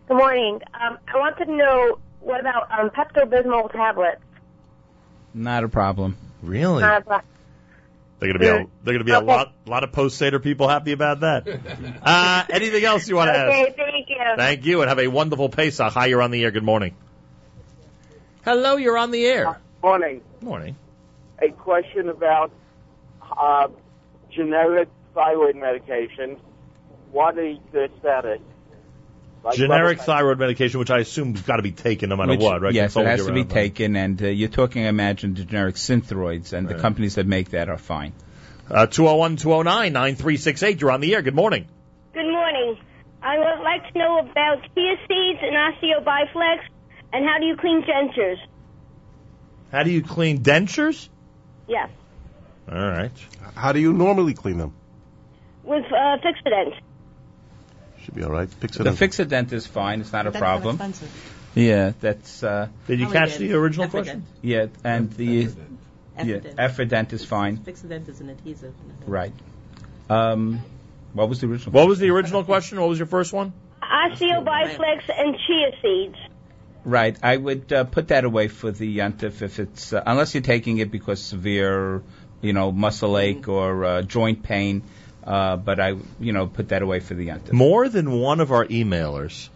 Good morning. Um, I wanted to know what about um, Pepto Bismol tablets? Not a problem. Really? Uh, but- They're gonna be a, they're gonna be a lot lot of post Seder people happy about that. Uh, anything else you want to okay, ask? thank you. Thank you, and have a wonderful Pesach. Hi, you're on the air. Good morning. Hello, you're on the air. Morning. Morning. A question about uh, generic thyroid medication. What is the status? Like Generic thyroid medication, which I assume has got to be taken no matter Which- what, right? Yes, it Controlled has to be taken, and uh, you're talking, I imagine, the generic synthroids, and the companies that make that are fine. Uh, 201 209 9368. You're on the air. Good morning. Good morning. I would like to know about chia seeds and osteobiflex, and how do you clean dentures? How do you clean dentures? Yes. All right. How do you normally clean them? with uh, Fixodent. Should be all right. Fix it. The in. Fixodent is fine; it's not a That's problem. Not expensive. Yeah, that's. Uh, Did you How catch many the original Efferdent. question? yeah, and the yeah, Efferdent. Efferdent is fine. Fixodent is an adhesive. Right. Um, what was the original? What was the original question? What was your first one? Osteobiflex and chia seeds. Right. I would uh, put that away for the yontif if it's uh, unless you're taking it because severe, you know, muscle ache or uh, joint pain. Uh, but I, you know, put that away for the yontif. More than one of our emailers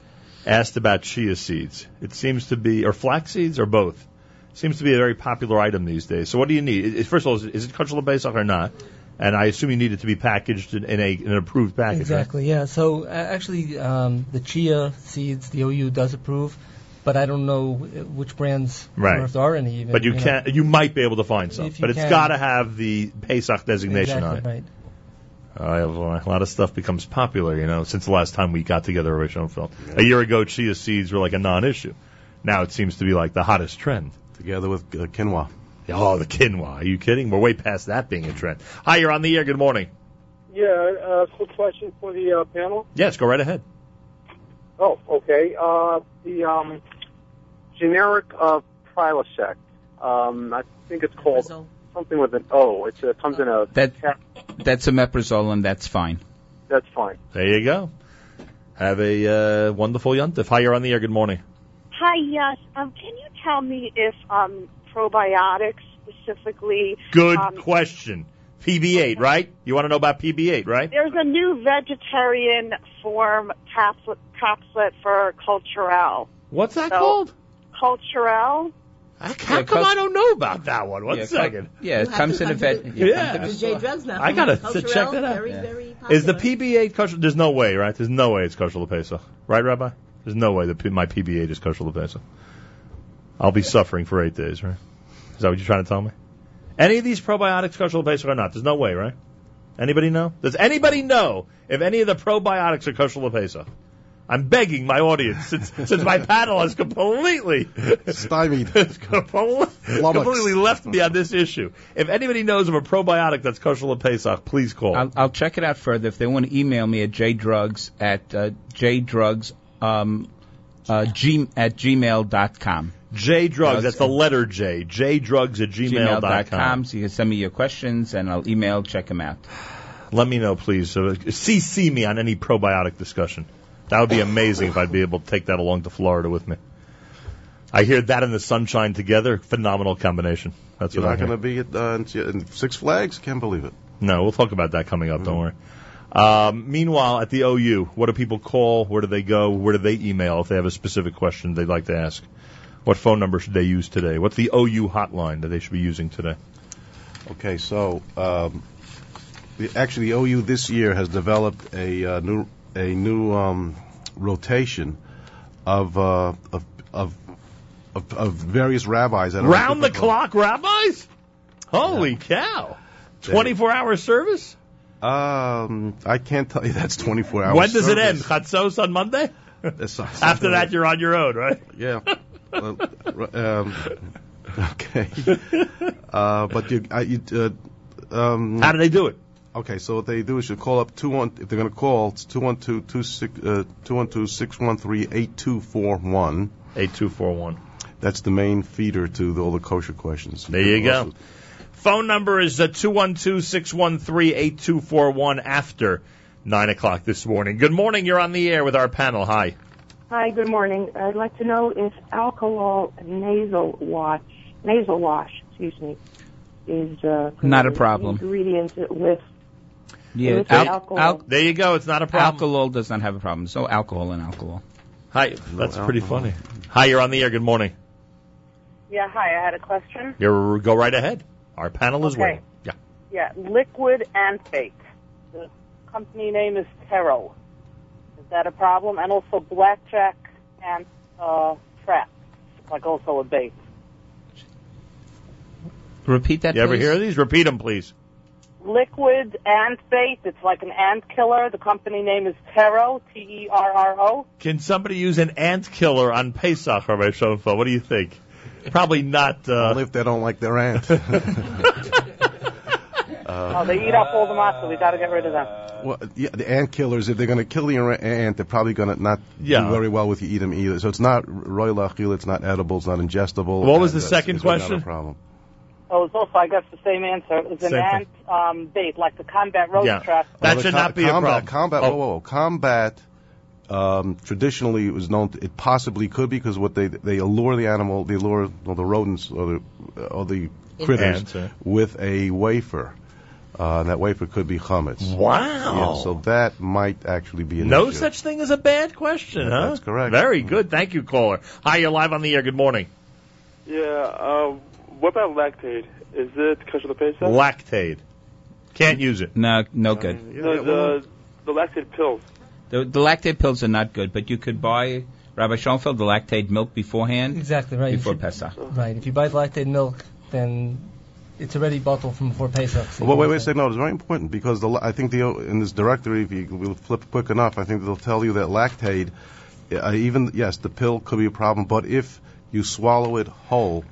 asked about chia seeds. It seems to be, or flax seeds, or both. Seems to be a very popular item these days. So what do you need? First of all, is it, is it kosher Pesach or not? And I assume you need it to be packaged in, in a in an approved package. right? Exactly. Yeah. So uh, actually, um, the chia seeds, the OU does approve, but I don't know which brands Right. or if there are any. Even, But you know. can you might be able to find some. But it's got to have the Pesach designation exactly on it. right. Uh, a lot of stuff becomes popular, you know, since the last time we got together at Schonfeld. A year ago, chia seeds were like a non-issue. Now it seems to be like the hottest trend. Together with uh, quinoa. Oh, the quinoa. Are you kidding? We're way past that being a trend. Hi, you're on the air. Good morning. Yeah, uh, quick question for the uh, panel. Yes, go right ahead. Oh, okay. Uh, the um, generic uh, Prilosec. Um, I think it's called something with an O. It uh, comes in a That that's omeprazole, and that's fine. That's fine. There you go. Have a uh, wonderful yontif. Hi, you're on the air. Good morning. Hi, yes. Um, can you tell me if um, probiotics specifically? Good um, question. PB8, right? You want to know about PB8, right? There's a new vegetarian form capsule, capsule for Culturelle. What's that So- called? Culturelle. How come I don't know about that one? One Yeah, second. Yeah, it You have comes in a come vet. yeah, Yeah. To come to the J drugs now. I gotta Culturelle, to check that out. Very, Yeah. very. Is the PB8 kosher? There's no way, right? There's no way it's kosher Pesach, right, Rabbi? There's no way that P- my PB8 is kosher Pesach. I'll be suffering for eight days, right? Is that what you're trying to tell me? Any of these probiotics kosher Pesach or not? There's no way, right? Anybody know? Does anybody know if any of the probiotics are kosher Pesach? I'm begging my audience, since, since my panel has completely stymied, completely, completely left me on this issue. If anybody knows of a probiotic that's kosher Pesach, please call. I'll, I'll check it out further. If they want to email me at jdrugs at uh, jdrugs um, uh, g, at gmail dot com. J drugs. That's the letter J. J drugs at gmail dot com. So you can send me your questions and I'll email, check them out. Let me know, please. So, CC me on any probiotic discussion. That would be amazing if I'd be able to take that along to Florida with me. I hear that and the sunshine together. Phenomenal combination. That's You're what not going to be at uh, in Six Flags? Can't believe it. No, we'll talk about that coming up. Don't worry. Um, meanwhile, at the OU, what do people call? Where do they go? Where do they email if they have a specific question they'd like to ask? What phone number should they use today? What's the OU hotline that they should be using today? Okay, so um, the, actually, the OU this year has developed a uh, new a new um, rotation of, uh, of of of of various rabbis that Round the clock rabbis? Holy cow! 24 hour service? Um, I can't tell you that's 24 hours. when does it end? Chatzos on Monday? After that, you're on your own, right? Yeah. Well, um, okay. Uh, but you, I, you uh, um, How do they do it? Okay, so what they do is you call up two one. If they're going to call, it's two one two two six uh, two one two six one three eight two four one. Eight two four one. That's the main feeder to the, all the kosher questions. There you go. Also- Phone number is uh, 212-613-8241 after 9 o'clock this morning. Good morning. You're on the air with our panel. Hi. Hi, good morning. I'd like to know if alcohol nasal wash, nasal wash, excuse me, is uh, Not a problem. ingredient with Yeah, al- alcohol. al- there you go. It's not a problem. Alcohol does not have a problem. So alcohol and alcohol. Hi. That's pretty funny. Hi, you're on the air. Good morning. Yeah, hi. I had a question. You're, go right ahead. Our panel is Okay. waiting. Yeah. Yeah, liquid and fake. The company name is Terro. Is that a problem? And also blackjack and uh, trap, like also a bait. Repeat that. You ever please? hear these? Repeat them, please. Liquid ant bait. It's like an ant killer. The company name is Terro, T E R R O. Can somebody use an ant killer on Pesach, Rabbi Schonfeld? What do you think? Probably not. Uh, Only if they don't like their aunt. oh, they eat up all the matzah. We got to get rid of them. Well, yeah, the ant killers, if they're going to kill your ant, they're probably going to not Yeah. do very well with you eat them either. So it's not roy lachil, it's not edible, it's not ingestible. What was the second it's not question? a problem. Oh, it's also, I guess, the same answer. It's an Same ant um, bait, like the combat roach trap. Well, the co- combat, Combat, whoa, whoa, whoa. combat. Um, traditionally, it was known. To, it possibly could be because what they they allure the animal, they allure well, the rodents or the or the critters Ants, yeah. with a wafer. Uh, and that wafer could be chametz. Wow. Yeah, so that might actually be an no issue. such thing as a bad question, huh? That's correct. Very good. Thank you, caller. Hi, you're live on the air. Good morning. Yeah. Uh, what about Lactaid? Is it kosher to Pesach? Lactaid. Can't use it. No, no good. The, the, the Lactaid pills. The, the Lactaid pills are not good, but you could buy Rabbi Schonfeld the Lactaid milk beforehand. Exactly right. Before should- Pesach. Right. If you buy Lactaid milk, then it's already bottled from before Pesach. so Well, wait, won't wait a second. No, it's very important because the, I think the in this directory, if you will flip quick enough, I think they'll tell you that Lactaid, uh, even yes, the pill could be a problem, but if you swallow it whole,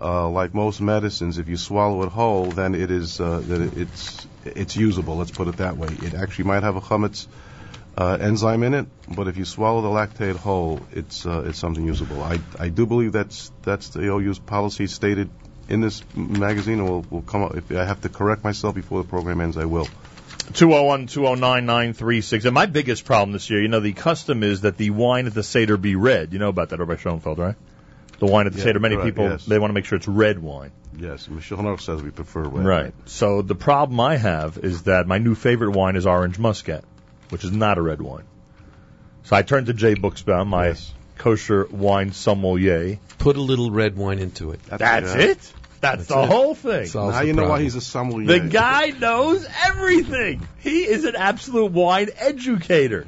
uh, like most medicines, if you swallow it whole, then it is uh, that it's it's usable. Let's put it that way. It actually might have a chametz uh, enzyme in it, but if you swallow the Lactaid whole, it's uh, it's something usable. I I do believe that's that's the OU's policy stated in this magazine, and we'll, we'll come up. If I have to correct myself before the program ends, I will. 201 209 936. And my biggest problem this year, you know, the custom is that the wine at the Seder be red. You know about that, Rabbi Schonfeld, right? The wine at the Yeah, Seder, many correct, people, yes. they want to make sure it's red wine. Yes, Michel Honor says we prefer red. Right. So the problem I have is that my new favorite wine is orange muscat, which is not a red wine. So I turned to Jay Buchsbaum, my kosher wine sommelier. Put a little red wine into it. That's it? That's, the it. whole thing. Solves Now the you know why he's a sommelier. The guy knows everything. He is an absolute wine educator.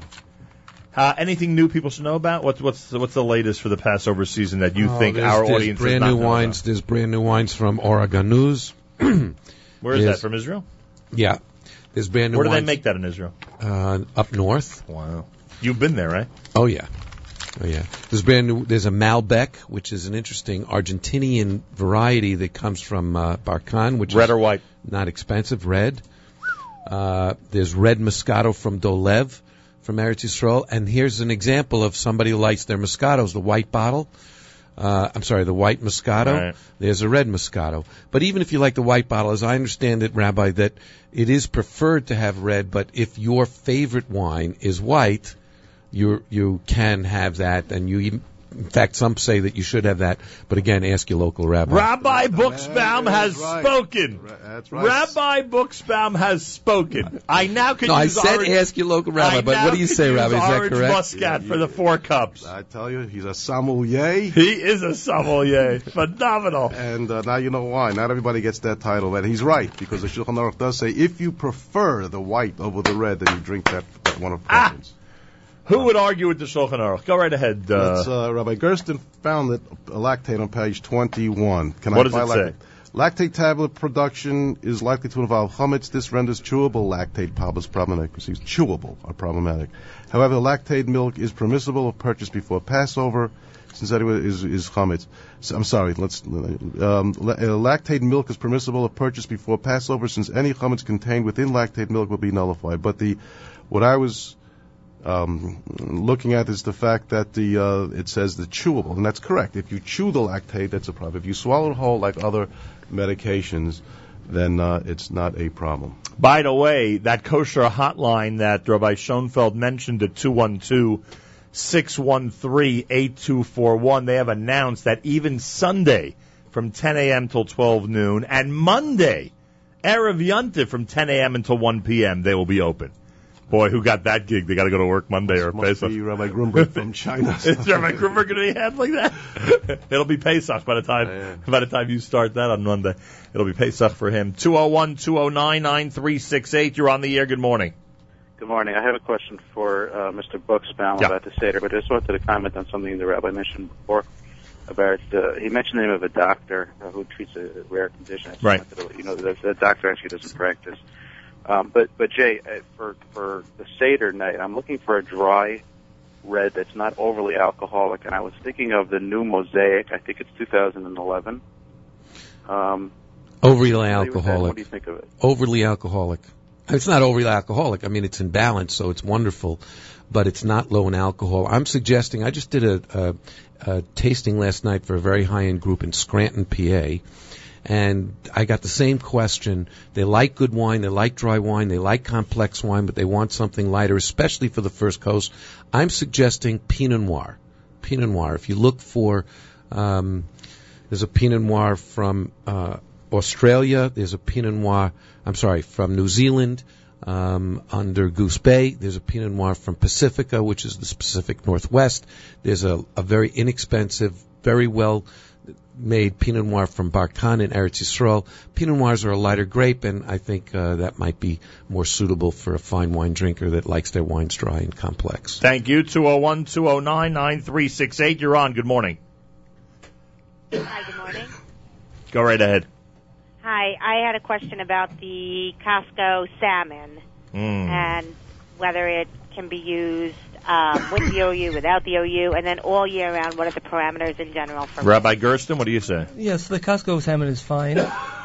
Uh, anything new people should know about? What's what's what's the latest for the Passover season that you Oh, think our audience brand new wines. There's brand new wines from Or Haganuz. Where is There's- that from Israel? Yeah, there's brand new. Where do they make that in Israel? Uh, up north. Wow. You've been there, right? Oh yeah, oh yeah. There's brand new. There's a Malbec, which is an interesting Argentinian variety that comes from uh, Barkan, which Red is or white? Not expensive. Red. Uh, there's red Moscato from Dolev, from Eretz Yisrael, and here's an example of somebody who likes their Moscatos. The white bottle. Uh, I'm sorry, the white Moscato. Right. There's a red Moscato. But even if you like the white bottle, as I understand it, Rabbi, that it is preferred to have red, but if your favorite wine is white, you you can have that, and you even, in fact, some say that you should have that. But again, ask your local rabbi. Rabbi Buchsbaum has spoken. That's right. Rabbi Buchsbaum has spoken. I now can No, I said orange, ask your local rabbi, I but what do you say, Rabbi? Is that orange correct? Muscat for the four cups. I tell you, he's a sommelier. He is a sommelier. Phenomenal. And uh, now you know why. Not everybody gets that title, and he's right because the Shulchan Aruch does say if you prefer the white over the red, then you drink that, that one of preference. Who would argue with the Shulchan Aruch? Go right ahead. Uh, uh, Rabbi Gersten found that uh, Lactaid on page 21. Can What I does it Lactaid? say? Lactaid tablet production is likely to involve chametz. This renders chewable Lactaid tablets problematic. Chewable are problematic. However, Lactaid milk is permissible if purchased before Passover, since is, is chametz. So, I'm sorry. Let's. Um, uh, Lactaid milk is permissible if purchased before Passover, since any chametz contained within Lactaid milk will be nullified. But the what I was um, looking at is the fact that the uh, it says the chewable, and that's correct. If you chew the Lactaid, that's a problem. If you swallow it whole, like other medications, then uh, it's not a problem. By the way, that kosher hotline that Rabbi Schonfeld mentioned at 212 613 8241, they have announced that even Sunday from 10 a.m. till 12 noon and Monday, Erev Yontif from 10 a.m. until 1 p.m., they will be open. Boy, who got that gig? They got to go to work Monday or Must Pesach. be Rabbi Grunberg from China. Is Rabbi Grunberg going to be handling that? It'll be Pesach by the time by the time you start that on Monday. It'll be Pesach for him. 201 209 9368. You're on the air. Good morning. Good morning. I have a question for uh, Mr. Buchsbaum Yeah. about the Seder, but I just wanted to comment on something the rabbi mentioned before about, uh, he mentioned the name of a doctor uh, who treats a rare condition. I Right. wanted to let You know, that that doctor actually doesn't practice. Um, but, but Jay, uh, for, for the Seder night, I'm looking for a dry red that's not overly alcoholic, and I was thinking of the new Mosaic. I think it's 2011. Um, Overly that? What do you think of it? Overly alcoholic. It's not overly alcoholic. I mean, it's in balance, so it's wonderful, but it's not low in alcohol. I'm suggesting. I just did a, a, a tasting last night for a very high-end group in Scranton, PA, and I got the same question. They like good wine, they like dry wine, they like complex wine, but they want something lighter, especially for the first course. I'm suggesting Pinot Noir. Pinot Noir. If you look for, um, there's a Pinot Noir from uh, Australia. There's a Pinot Noir. I'm sorry, from New Zealand. Um, under Goose Bay, there's a Pinot Noir from Pacifica, which is the Pacific Northwest. There's a, a very inexpensive, very well made Pinot Noir from Barkan in Eretz Yisrael. Pinot Noirs are a lighter grape, and I think uh, that might be more suitable for a fine wine drinker that likes their wines dry and complex. Thank you. 201 209 9368. You're on. Good morning. Hi, good morning. Go right ahead. Hi, I had a question about the Costco salmon Mm. and whether it can be used um, with the OU, without the OU, and then all year round. What are the parameters in general for? Rabbi Gersten, what do you say? Yes, the Costco salmon is fine.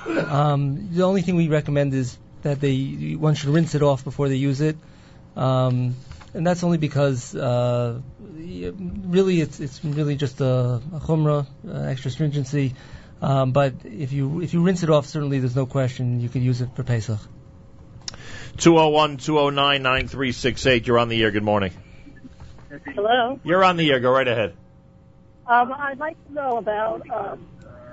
Um, the only thing we recommend is that they one should rinse it off before they use it, um, and that's only because uh, really it's it's really just a, a chumrah, uh, extra stringency. Um, but if you if you rinse it off, certainly there's no question you could use it for Pesach. 201 209 9368. You're on the air. Good morning. Hello. You're on the air. Go right ahead. Um, I'd like to know about um,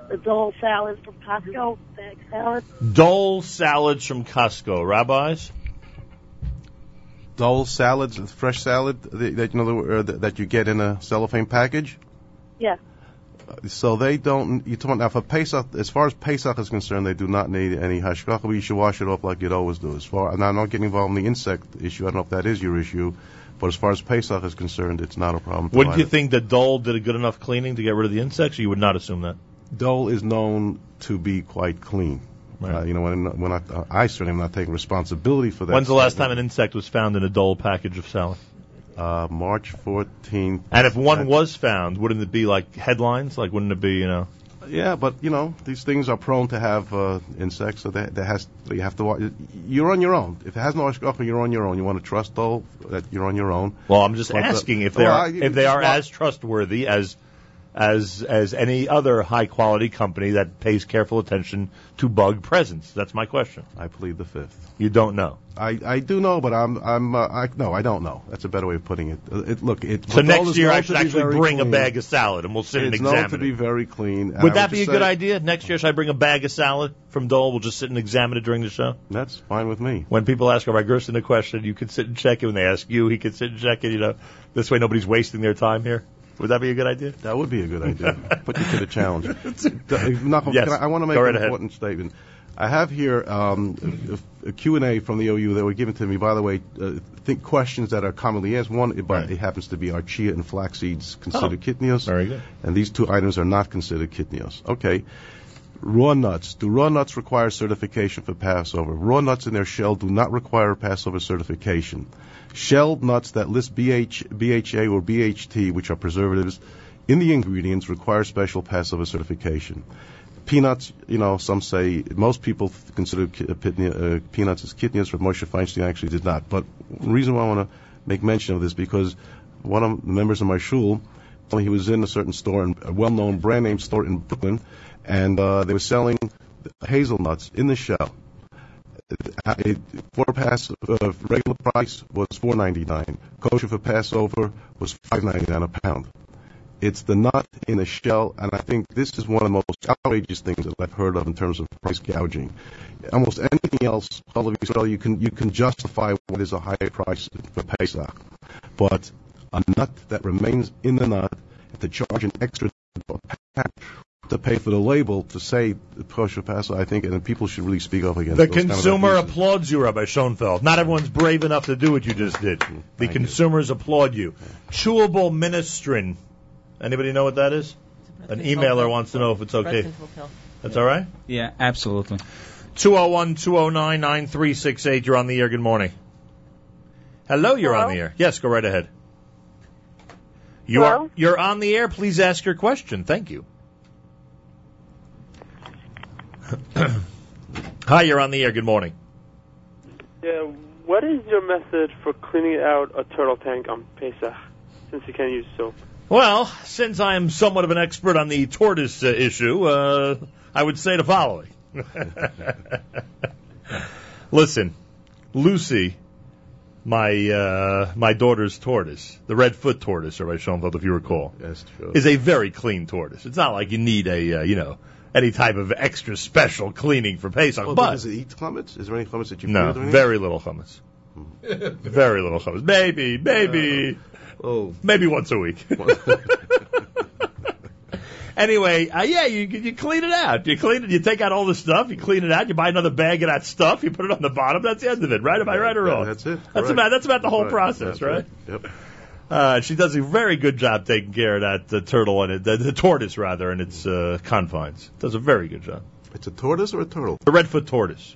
the Dole salad from Costco, bag salad. Dole salads from Costco. Rabbis? Dole salads, fresh salad that that, you know uh, that that you get in a cellophane package. Yeah. So they don't. You talking now for Pesach? As far as Pesach is concerned, they do not need any hashgacha. But you should wash it off like you'd always do. As far now, I'm not getting involved in the insect issue. I don't know if that is your issue, but as far as Pesach is concerned, it's not a problem. Wouldn't line you it. think that Dole did a good enough cleaning to get rid of the insects? Or you would not assume that. Dole is known to be quite clean. Uh, you know, when, when I, uh, I certainly am not taking responsibility for that. When's the last time an insect was found in a Dole package of salad? Uh, March 14th. And if one was found, wouldn't it be like headlines? Like, wouldn't it be, you know? Yeah, but you know these things are prone to have uh, insects, so that, that has you have to. You're on your own. If it has no hashgacha, you're on your own. You want to trust though that you're on your own. Well, I'm just But the- asking if they Well, are I- if they are as trustworthy as as as any other high quality company that pays careful attention to bug presence. That's my question. I plead the fifth. You don't know. I, I do know, but I'm I'm uh, I no I don't know. That's a better way of putting it. Uh, it look, it. So next year I should actually bring a bag of salad and we'll sit It's and examine to it. be very clean. And I Would that just be a say- good idea? Next year, should I bring a bag of salad from Dole? We'll just sit and examine it during the show. That's fine with me. When people ask Rabbi Gersten a question, you can sit and check it. When they ask you, he can sit and check it. You know, this way nobody's wasting their time here. Would that be a good idea? That would be a good idea. Put you to the challenge. Yes. I, I want to make Go right an ahead. important statement. I have here um, a, a Q&A from the OU that were given to me. By the way, uh, think questions that are commonly asked. One, it, but it happens to be are chia and flax seeds considered Oh, kitniyos? very good. And these two items are not considered kitniyos. Okay. Raw nuts. Do raw nuts require certification for Passover? Raw nuts in their shell do not require Passover certification. Shelled nuts that list BH, BHA or BHT, which are preservatives, in the ingredients require special Passover certification. Peanuts, you know, some say most people consider uh, uh, peanuts as kitniyos, but Moshe Feinstein actually did not. But the reason why I want to make mention of this because one of the members of my shul told me he was in a certain store, a well-known brand name store in Brooklyn, and uh, they were selling hazelnuts in the shell. For pass regular price was four ninety nine. Kosher for Passover was five ninety nine a pound. It's the nut in the shell, and I think this is one of the most outrageous things that I've heard of in terms of price gouging. Almost anything else, you can you can justify what is a higher price for Pesach, but a nut that remains in the nut to charge an extra to pay for the label to say kosher Passover. I think, and people should really speak up against The those kind of consumer abuses. applauds you, Rabbi Schonfeld. Not everyone's brave enough to do what you just did. Mm-hmm. The consumers applaud you. Chewable ministrin. Anybody know what that is? An emailer wants to know if it's okay. That's all right? Yeah, absolutely. 201 209 9368. You're on the air. Good morning. Hello, you're on the air. Yes, go right ahead. You Hello? are you're on the air. Please ask your question. Thank you. Hi, you're on the air. Good morning. Yeah, what is your method for cleaning out a turtle tank on Pesach, since you can't use soap? Well, since I am somewhat of an expert on the tortoise uh, issue, uh, I would say the following. Listen, Lucy, my uh, my daughter's tortoise, the red foot tortoise, or by Schonfeld, if you recall, Yes, true. is a very clean tortoise. It's not like you need a uh, you know any type of extra special cleaning for Pesach, Well, but does it eat chametz? Is there any chametz that you no, put in it? very little hummus. very little hummus. Maybe, maybe, oh, maybe once a week. anyway, uh, yeah, you you clean it out. You clean it. You take out all the stuff. You clean it out. You buy another bag of that stuff. You put it on the bottom. That's the end of it, right? Am I right or Yeah, wrong? that's it. That's Correct. about that's about the whole Right. process, That's right? Yep. Uh, she does a very good job taking care of that uh, turtle and it, the, the tortoise rather, and its uh, confines. Does a very good job. It's a tortoise or a turtle? The redfoot tortoise.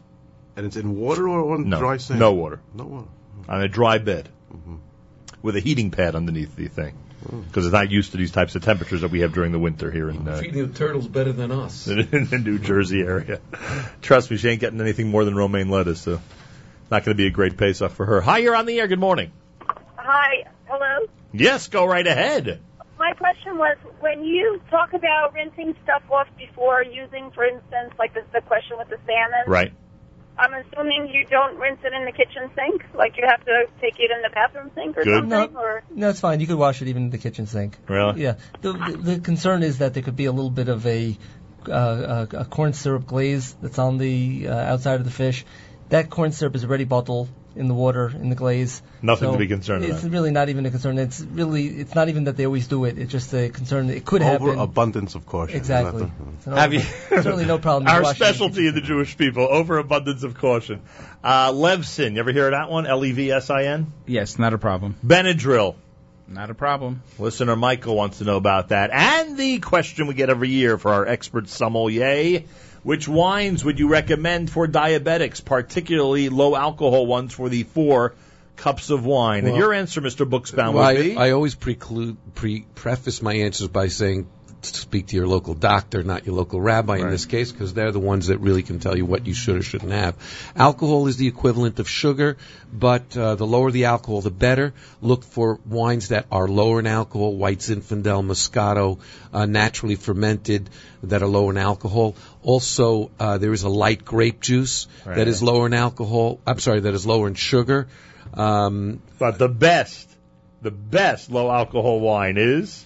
And it's in water or on No, dry sand? no water. No water. on a dry bed Mm-hmm. with a heating pad underneath the thing because it's not used to these types of temperatures that we have during the winter here in, uh, Feeding the turtles better than us. in the New Jersey area. Trust me, she ain't getting anything more than romaine lettuce, so it's not going to be a great Pesach for her. Hi, you're on the air. Good morning. Hi. Hello. Yes, go right ahead. My question was when you talk about rinsing stuff off before using, for instance, like the, the question with the salmon. Right. I'm assuming you don't rinse it in the kitchen sink, like you have to take it in the bathroom sink or Good. something. Or No, it's fine. You could wash it even in the kitchen sink. Really? Yeah. The, the, the concern is that there could be a little bit of a, uh, a, a corn syrup glaze that's on the uh, outside of the fish. That corn syrup is already bottled in the water in the glaze. Nothing So to be concerned It's about. It's really not even a concern. It's really it's not even that they always do it. It's just a concern. It could happen. Overabundance of caution. Exactly. Nothing. It's an Have you certainly no problem. Our washing specialty in the Jewish people, overabundance of caution. Uh, Levsin, you ever hear of that one? L E V S I N. Yes, not a problem. Benadryl. Not a problem. Listener Michael wants to know about that. And the question we get every year for our expert sommelier. Which wines would you recommend for diabetics, particularly low alcohol ones for the four cups of wine? and your answer, Mr. Buchsbaum, Well, would I, be? I always preclude, pre, preface my answers by saying speak to your local doctor, not your local rabbi in this case, because they're the ones that really can tell you what you should or shouldn't have. Alcohol is the equivalent of sugar, but uh, the lower the alcohol, the better. Look for wines that are lower in alcohol, White Zinfandel, Moscato, uh, naturally fermented, that are lower in alcohol. Also, uh, there is a light grape juice Right. that is lower in alcohol. I'm sorry, that is lower in sugar. Um, but the best, the best low alcohol wine is.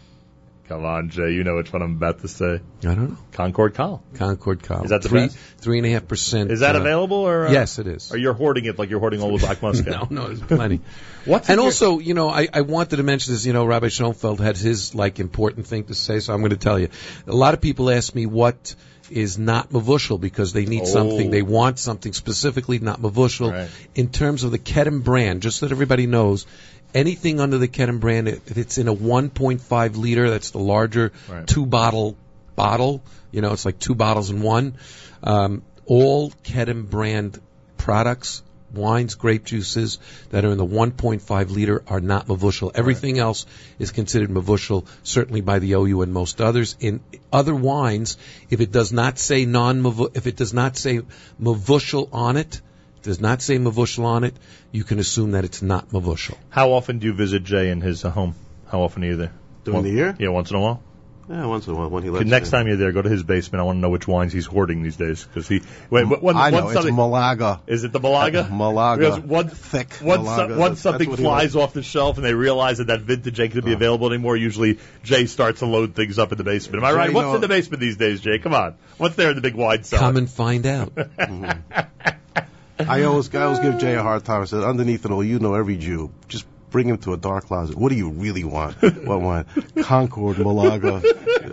Come on, Jay, you know which one I'm about to say. I don't know. Concord Col. Concord Col. Is that the three, best? Three and a half percent. Is that uh, available or? Uh, Yes, it is. Or you're hoarding it like you're hoarding all the black muscat? no, no, there's plenty. What's and also, you know, I, I wanted to mention this. You know, Rabbi Schonfeld had his like important thing to say, so I'm going to tell you. A lot of people ask me what is not mavushal because they need Oh. something, they want something specifically not mavushal. Right. In terms of the Kedem brand, just so that everybody knows, anything under the Kedem brand, if it's in a 1.5 liter, that's the larger Right. two bottle bottle. You know, it's like two bottles in one. Um, all Kedem brand products, wines, grape juices that are in the 1.5 liter are not mavushal. Everything else is considered mavushal, certainly by the OU and most others. In other wines, if it does not say non if it does not say mavushal on it, does not say mavushal on it, you can assume that it's not mavushal. How often do you visit Jay in his uh, home? How often are you there? During One- the year? Yeah, once in a while. Yeah, once in a while when he lets next you. time you're there, go to his basement. I want to know which wines he's hoarding these days because he. Wait, when, when I know, it's something, Malaga. Is it the Malaga? Malaga. Because one, Thick once, Malaga. once That's- something that's flies off the shelf and they realize that that vintage ain't going to be uh. available anymore, usually Jay starts to load things up in the basement. Am I Jay right? What's know- in the basement these days, Jay? Come on. What's there in the big wine cellar? Come and find out. Mm-hmm. I always, I always give Jay a hard time. I said, underneath it all, you know every Jew. Just bring him to a dark closet. What do you really want? what one? Concord, Malaga.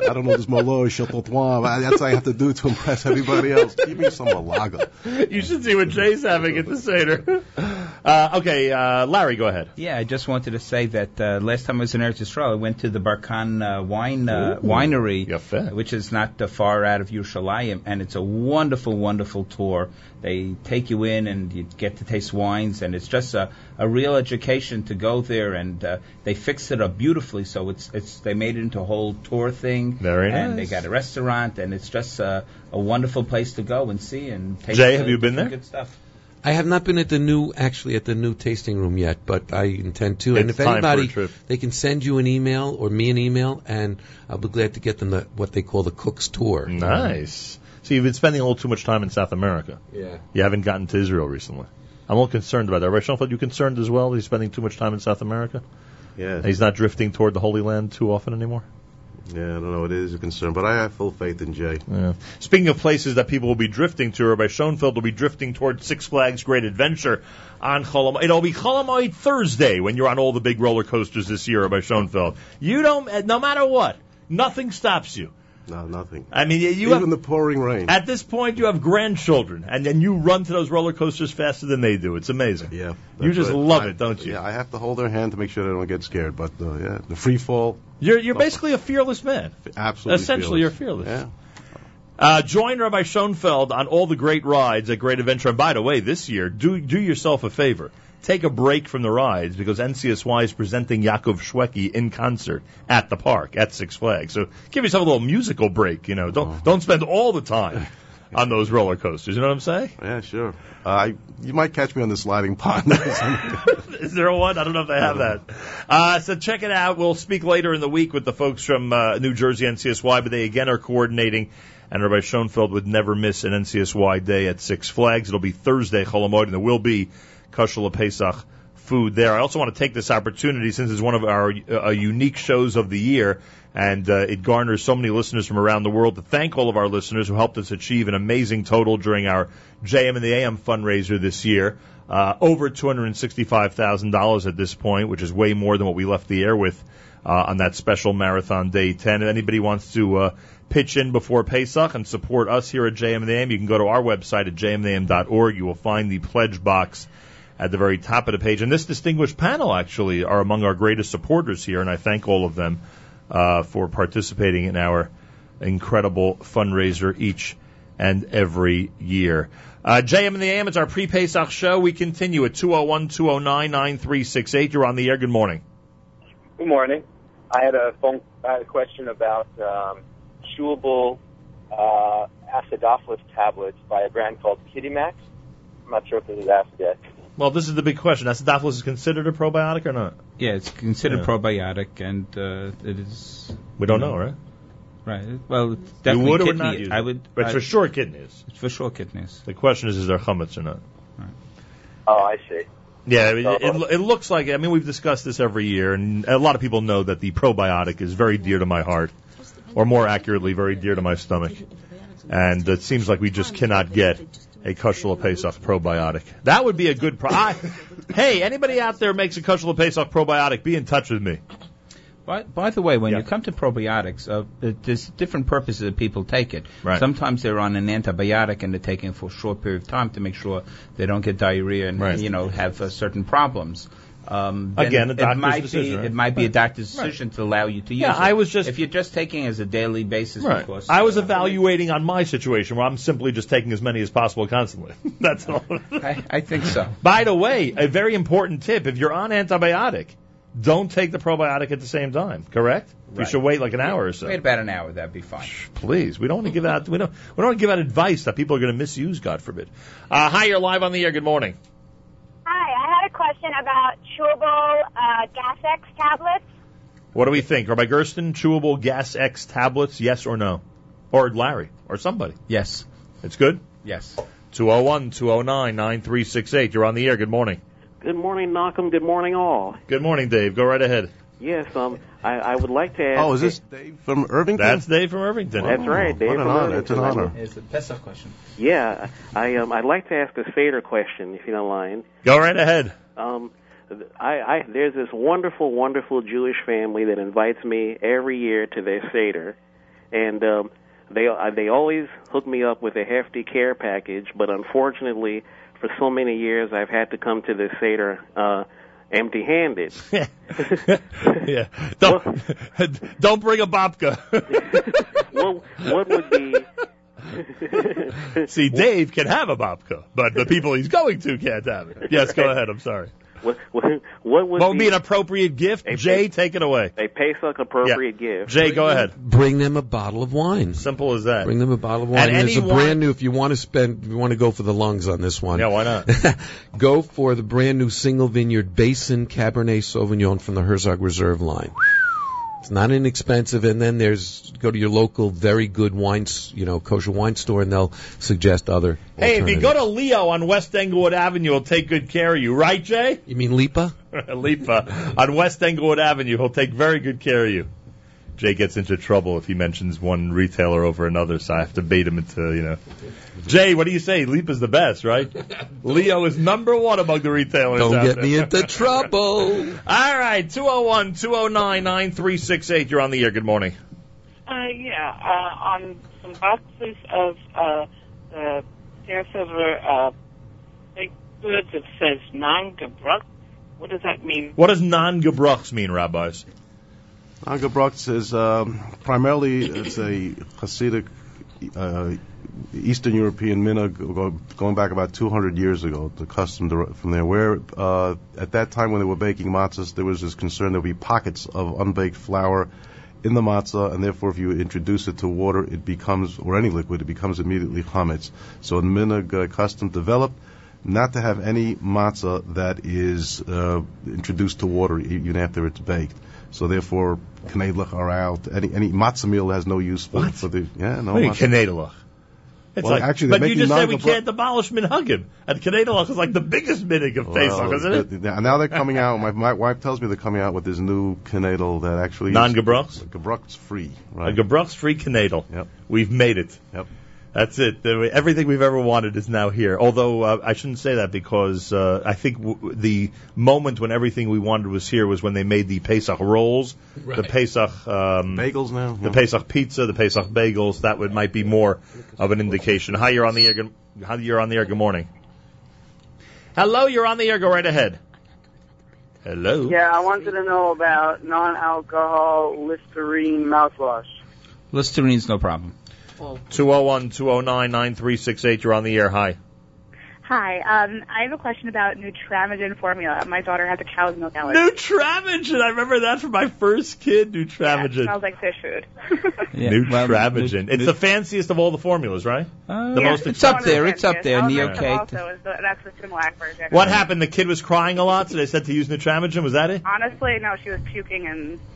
I don't know this Malo, Chateautois. That's what I have to do to impress everybody else. Give me some Malaga. You should see what Jay's having at the Seder. Uh, okay, uh, Larry, go ahead. Yeah, I just wanted to say that uh, last time I was in Eretz Yisrael, I went to the Barkan uh, wine uh, Ooh. winery, which is not uh, far out of Yerushalayim, and it's a wonderful, wonderful tour. They take you in and you get to taste wines, and it's just a, a real education to go there. And uh, they fixed it up beautifully, so it's it's they made it into a whole tour thing. Very And nice. they got a restaurant, and it's just a, a wonderful place to go and see and taste. Jay, uh, have you been different there? Good stuff. I have not been at the new, actually at the new tasting room yet, but I intend to. and if time for a anybody, trip. they can send you an email or me an email, and I'll be glad to get them the, what they call the cook's tour. Nice. So you've been spending a little too much time in South America. Yeah. You haven't gotten to Israel recently. I'm a little concerned about that. Right, Schonfeld, you concerned as well? He's spending too much time in South America? Yeah. He's not drifting toward the Holy Land too often anymore? Yeah, I don't know. It is a concern, but I have full faith in Jay. Yeah. Speaking of places that people will be drifting to, Rabbi Schonfeld will be drifting toward Six Flags Great Adventure on Cholam. It'll be Chol Hamoed Thursday when you're on all the big roller coasters this year, Rabbi Schonfeld. You don't, no matter what, nothing stops you. No, nothing. I mean, you Even have, the pouring rain. at this point you have grandchildren, and then you run to those roller coasters faster than they do. It's amazing. Yeah. You just right. love I- it, don't you? Yeah, I have to hold their hand to make sure they don't get scared. But uh, yeah, the free fall, You're you're basically a fearless man. absolutely. Essentially, fearless. you're fearless. Yeah. Uh, join Rabbi Schonfeld on all the great rides at Great Adventure. And by the way, this year, do do yourself a favor. Take a break from the rides because NCSY is presenting Yaakov Shwekey in concert at the park at Six Flags. So give yourself a little musical break. You know, don't don't spend all the time on those roller coasters. You know what I'm saying? Yeah, sure. Uh, I you might catch me on the sliding pond. Is there one? I don't know if they have that. Uh, so check it out. We'll speak later in the week with the folks from uh, New Jersey NCSY, but they again are coordinating. And Rabbi Schonfeld would never miss an NCSY day at Six Flags. It'll be Thursday, Chol Hamoed, and there will be Kashal Pesach food there. I also want to take this opportunity since it's one of our uh, unique shows of the year and uh, it garners so many listeners from around the world to thank all of our listeners who helped us achieve an amazing total during our JM in the AM fundraiser this year. Uh, over $265,000 at this point, which is way more than what we left the air with uh, on that special marathon day 10. If anybody wants to uh, pitch in before Pesach and support us here at JM in the AM, you can go to our website at jmintheam.org. You will find the pledge box at the very top of the page. And this distinguished panel actually are among our greatest supporters here, and I thank all of them uh, for participating in our incredible fundraiser each and every year. Uh, JM in the AM, it's our pre-Pesach show. We continue at 201-209-9368. You're on the air. Good morning. Good morning. I had a phone I had a question about um, chewable uh, acidophilus tablets by a brand called Kitty Max. I'm not sure if this is asked yet. Well, this is the big question. Acidophilus is considered a probiotic or not? Yeah, it's considered Yeah. probiotic, and uh, it is. We don't know, right? Right. Well, it's You definitely would or would kidney. not use I would. But it's I- for sure kitniyos. It's for sure kitniyos. The question is, is there chametz or not? Oh, I see. Yeah, it, it, it looks like. I mean, we've discussed this every year, and a lot of people know that the probiotic is very dear to my heart, or more accurately, very dear to my stomach. And it seems like we just cannot get a Kushla Pesach probiotic. That would be a good. Pro- I, hey, anybody out there makes a Kushla Pesach probiotic? Be in touch with me. By, by the way, when you come to probiotics, uh, there's different purposes that people take it. Right. Sometimes they're on an antibiotic and they're taking it for a short period of time to make sure they don't get diarrhea and Right. you know have uh, certain problems. Um, Again, a it might decision, be right? it might be a Right. doctor's Right. decision to allow you to use Yeah, it. I was just- if you're just taking it as a daily basis, Right. of course. I was evaluating on my situation where I'm simply just taking as many as possible constantly. That's all. I, I think so. By the way, a very important tip: if you're on antibiotic, don't take the probiotic at the same time. Correct? You should wait like an hour or so. Wait about an hour, that'd be fine. Please, we don't want to give out. We don't. We don't want to give out advice that people are going to misuse. God forbid. Uh, hi, you're live on the air. Good morning. Hi, I had a question about chewable uh, Gas X tablets. What do we think? Rabbi Gersten, chewable Gas X tablets? Yes or no? Or Larry or somebody? Yes. It's good. Yes. 201 209 9368. You're on the air. Good morning. Good morning, Malcolm. Good morning, all. Good morning, Dave. Go right ahead. Yes, um, I, I would like to ask. Oh, is this Dave from Irvington? That's Dave from Irvington. That's right, Dave What an from honor. It's an honor. It's a Pesach question. Yeah, I um, I'd like to ask a Seder question, if you don't mind. Go right ahead. Um, I, I there's this wonderful, wonderful Jewish family that invites me every year to their seder, and um, they uh, they always hook me up with a hefty care package. But unfortunately, for so many years, I've had to come to this seder uh, empty-handed. yeah. Don't don't bring a babka. what what would be See, Dave can have a babka, but the people he's going to can't have it. Yes, go ahead. I'm sorry. What what, what would What would be be an appropriate gift? Jay, take it away. a Pesach appropriate gift? Jay, go ahead. Bring them a bottle of wine. Simple as that. Bring them a bottle of wine. And And it's a brand new. If you want to spend, if you want to go for the lungs on this one. Yeah, why not? go for the brand new single vineyard Basin Cabernet Sauvignon from the Herzog Reserve line. It's not inexpensive, and then there's go to your local very good wine, you know, kosher wine store, and they'll suggest other. Hey, if you go to Leo on West Englewood Avenue, he'll take good care of you, right, Jay? You mean Lipa? Lipa on West Englewood Avenue, he'll take very good care of you. Jay gets into trouble if he mentions one retailer over another, so I have to bait him into, you know. Jay, what do you say? Lipa is the best, right? Leo is number one among the retailers. Don't out get there. me into trouble. All right, 201 209 9368. You're on the air. Good morning. Uh, yeah, uh, on some boxes of uh, the Passover uh, baked goods, it says non-gebruk. What does that mean? What does non gebruchs mean, rabbis? Angebrux is um, primarily it's a Hasidic uh, Eastern European go- going back about 200 years ago. The custom from there, where uh, at that time when they were baking matzahs, there was this concern there would be pockets of unbaked flour in the matzah, and therefore if you introduce it to water, it becomes or any liquid, it becomes immediately chametz. So a minhag uh, custom developed not to have any matzah that is uh, introduced to water even after it's baked. So therefore, knedlach are out. Any any matzah meal has no use for, for the yeah no. What do you matzah. It's Well, like, actually, but you just said we can't abolish minhagim. And Knedlach is like the biggest minhag of Pesach, isn't it? Now they're coming out. My, my wife tells me they're coming out with this new knedel that actually is- Non-gebruchs? Gebruch's free. A Right. gebruchs free Knedel. Yep. We've made it. Yep. That's it. The- Everything we've ever wanted is now here. Although uh, I shouldn't say that because uh, I think w- the moment when everything we wanted was here was when they made the Pesach rolls, the Right. Pesach um, bagels now, the yeah. Pesach pizza, the Pesach bagels. That would might be more of an indication. Hi, you're on the air. Good, hi, you're on the air. Good morning. Hello, you're on the air. Go right ahead. Hello. Yeah, I wanted to know about non-alcohol Listerine mouthwash. Listerine's no problem. 201 209 9368. You're on the air. Hi. Hi, um, I have a question about Nutramigen formula. My daughter has a cow's milk allergy. Nutramigen. I remember that from my first kid. It Nutramigen. smells like fish food. Nutramigen. it's the fanciest of all the formulas, right? Uh, the yeah, most it's up there. It's up there. Elevactor Neocate. also is the, that's the Similac version. What happened? The kid was crying a lot, so they said to use Nutramigen. Was that it? Honestly, no, she was puking and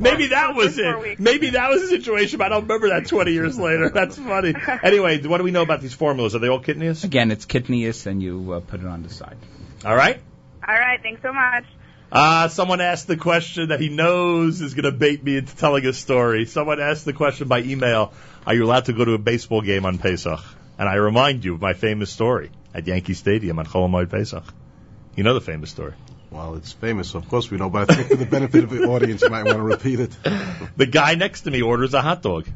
Maybe that was it. Maybe that was the situation, but I don't remember that 20 years later. That's funny. Anyway, what do we know about these formulas? Are they all kitniyos? Again, it's kitniyos, and you uh, put it on the side. All right. All right, thanks so much. Uh, someone asked the question that he knows is going to bait me into telling a story. Someone asked the question by email, are you allowed to go to a baseball game on Pesach? And I remind you of my famous story at Yankee Stadium on Chol Hamoed Pesach. You know the famous story. Well, it's famous, of course we know, but I think for the benefit of the audience, you might want to repeat it. The guy next to me orders a hot dog.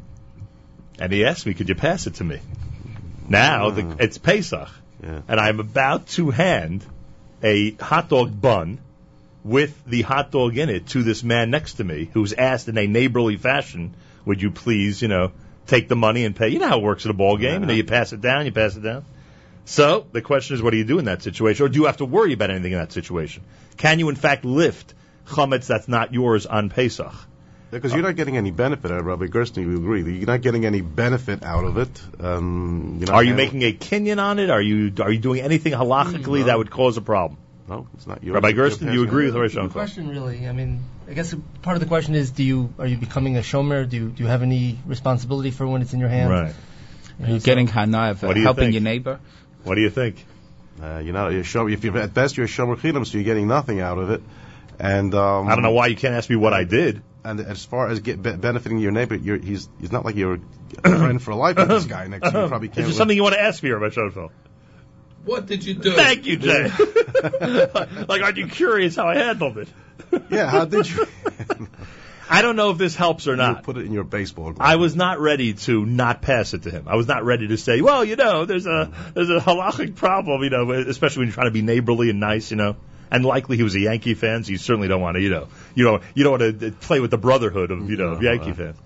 And he asked me, could you pass it to me? Now, the, mm. it's Pesach. Yeah. And I'm about to hand a hot dog bun with the hot dog in it to this man next to me who's asked in a neighborly fashion, would you please, you know, take the money and pay? You know how it works at a ball game. You know, you pass it down, you pass it down. So the question is, what do you do in that situation? Or do you have to worry about anything in that situation? Can you, in fact, lift chametz that's not yours on Pesach? Because you're not getting any benefit out of it, Rabbi Gersten, you agree. You're not getting any benefit out of it. Um, you're not Are you handling- making a kinyan on it? Are you are you doing anything halachically that would cause a problem? No, it's not yours. Rabbi You're Gersten, do you agree with Rabbi The question really, I mean, I guess part of the question is, do you are you becoming a shomer? Do you, do you have any responsibility for when it's in your hands? Right. You Are know, you so- getting hana of uh, What do you helping think? your neighbor? What do you think? Uh, you're not, you're shomer, if you're, at best you're a shomer chinam, so you're getting nothing out of it. And um, I don't know why you can't ask me what I did. And as far as get, be- benefiting your neighbor, you're, he's he's not like you're a friend for life with this guy next to you. You probably Is can't. there something you want to ask me, Rabbi Schonfeld? What did you do? Thank you, Jay. like, aren't you curious how I handled it? Yeah, how did you? I don't know if this helps or You not. put it in your baseball glove. I was not ready to not pass it to him. I was not ready to say, well, you know, there's a mm-hmm. there's a halachic problem, you know, especially when you're trying to be neighborly and nice, you know. And likely he was a Yankee fan, so you certainly don't want to, you know, you know, you don't want to uh, play with the brotherhood of, you know, of Yankee fans.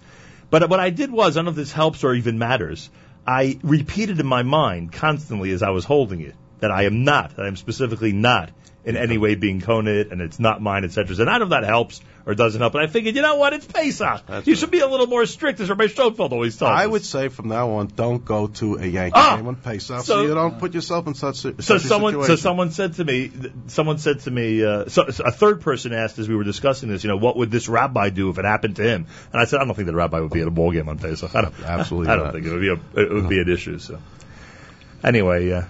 But uh, what I did was, I don't know if this helps or even matters. I repeated in my mind constantly as I was holding it that I am not, that I am specifically not in any way being coned and it's not mine, etc. And I don't know if that helps or doesn't help, but I figured, you know what, it's Pesach. you should be a little more strict, as Rabbi Schonfeld always tells I us. would say from now on, don't go to a Yankee Ah! game on Pesach, so, So- you don't put yourself in such a, So someone, so someone said to me, someone said to me, uh, so, so a third person asked as we were discussing this, you know, what would this rabbi do if it happened to him? And I said, I don't think the rabbi would be at a ball game on Pesach. I don't, Absolutely I don't not. think it would be a, it would be an issue. So anyway, uh,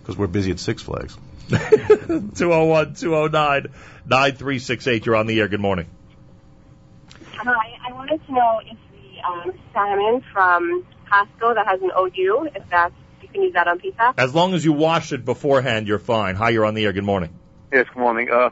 because we're busy at Six Flags. 201 209 9368. You're on the air. Good morning. Hi, I wanted to know if the um, salmon from Costco that has an OU, if that's you can use that on pizza. As long as you wash it beforehand, you're fine. Hi, you're on the air. Good morning. Yes, good morning. Uh,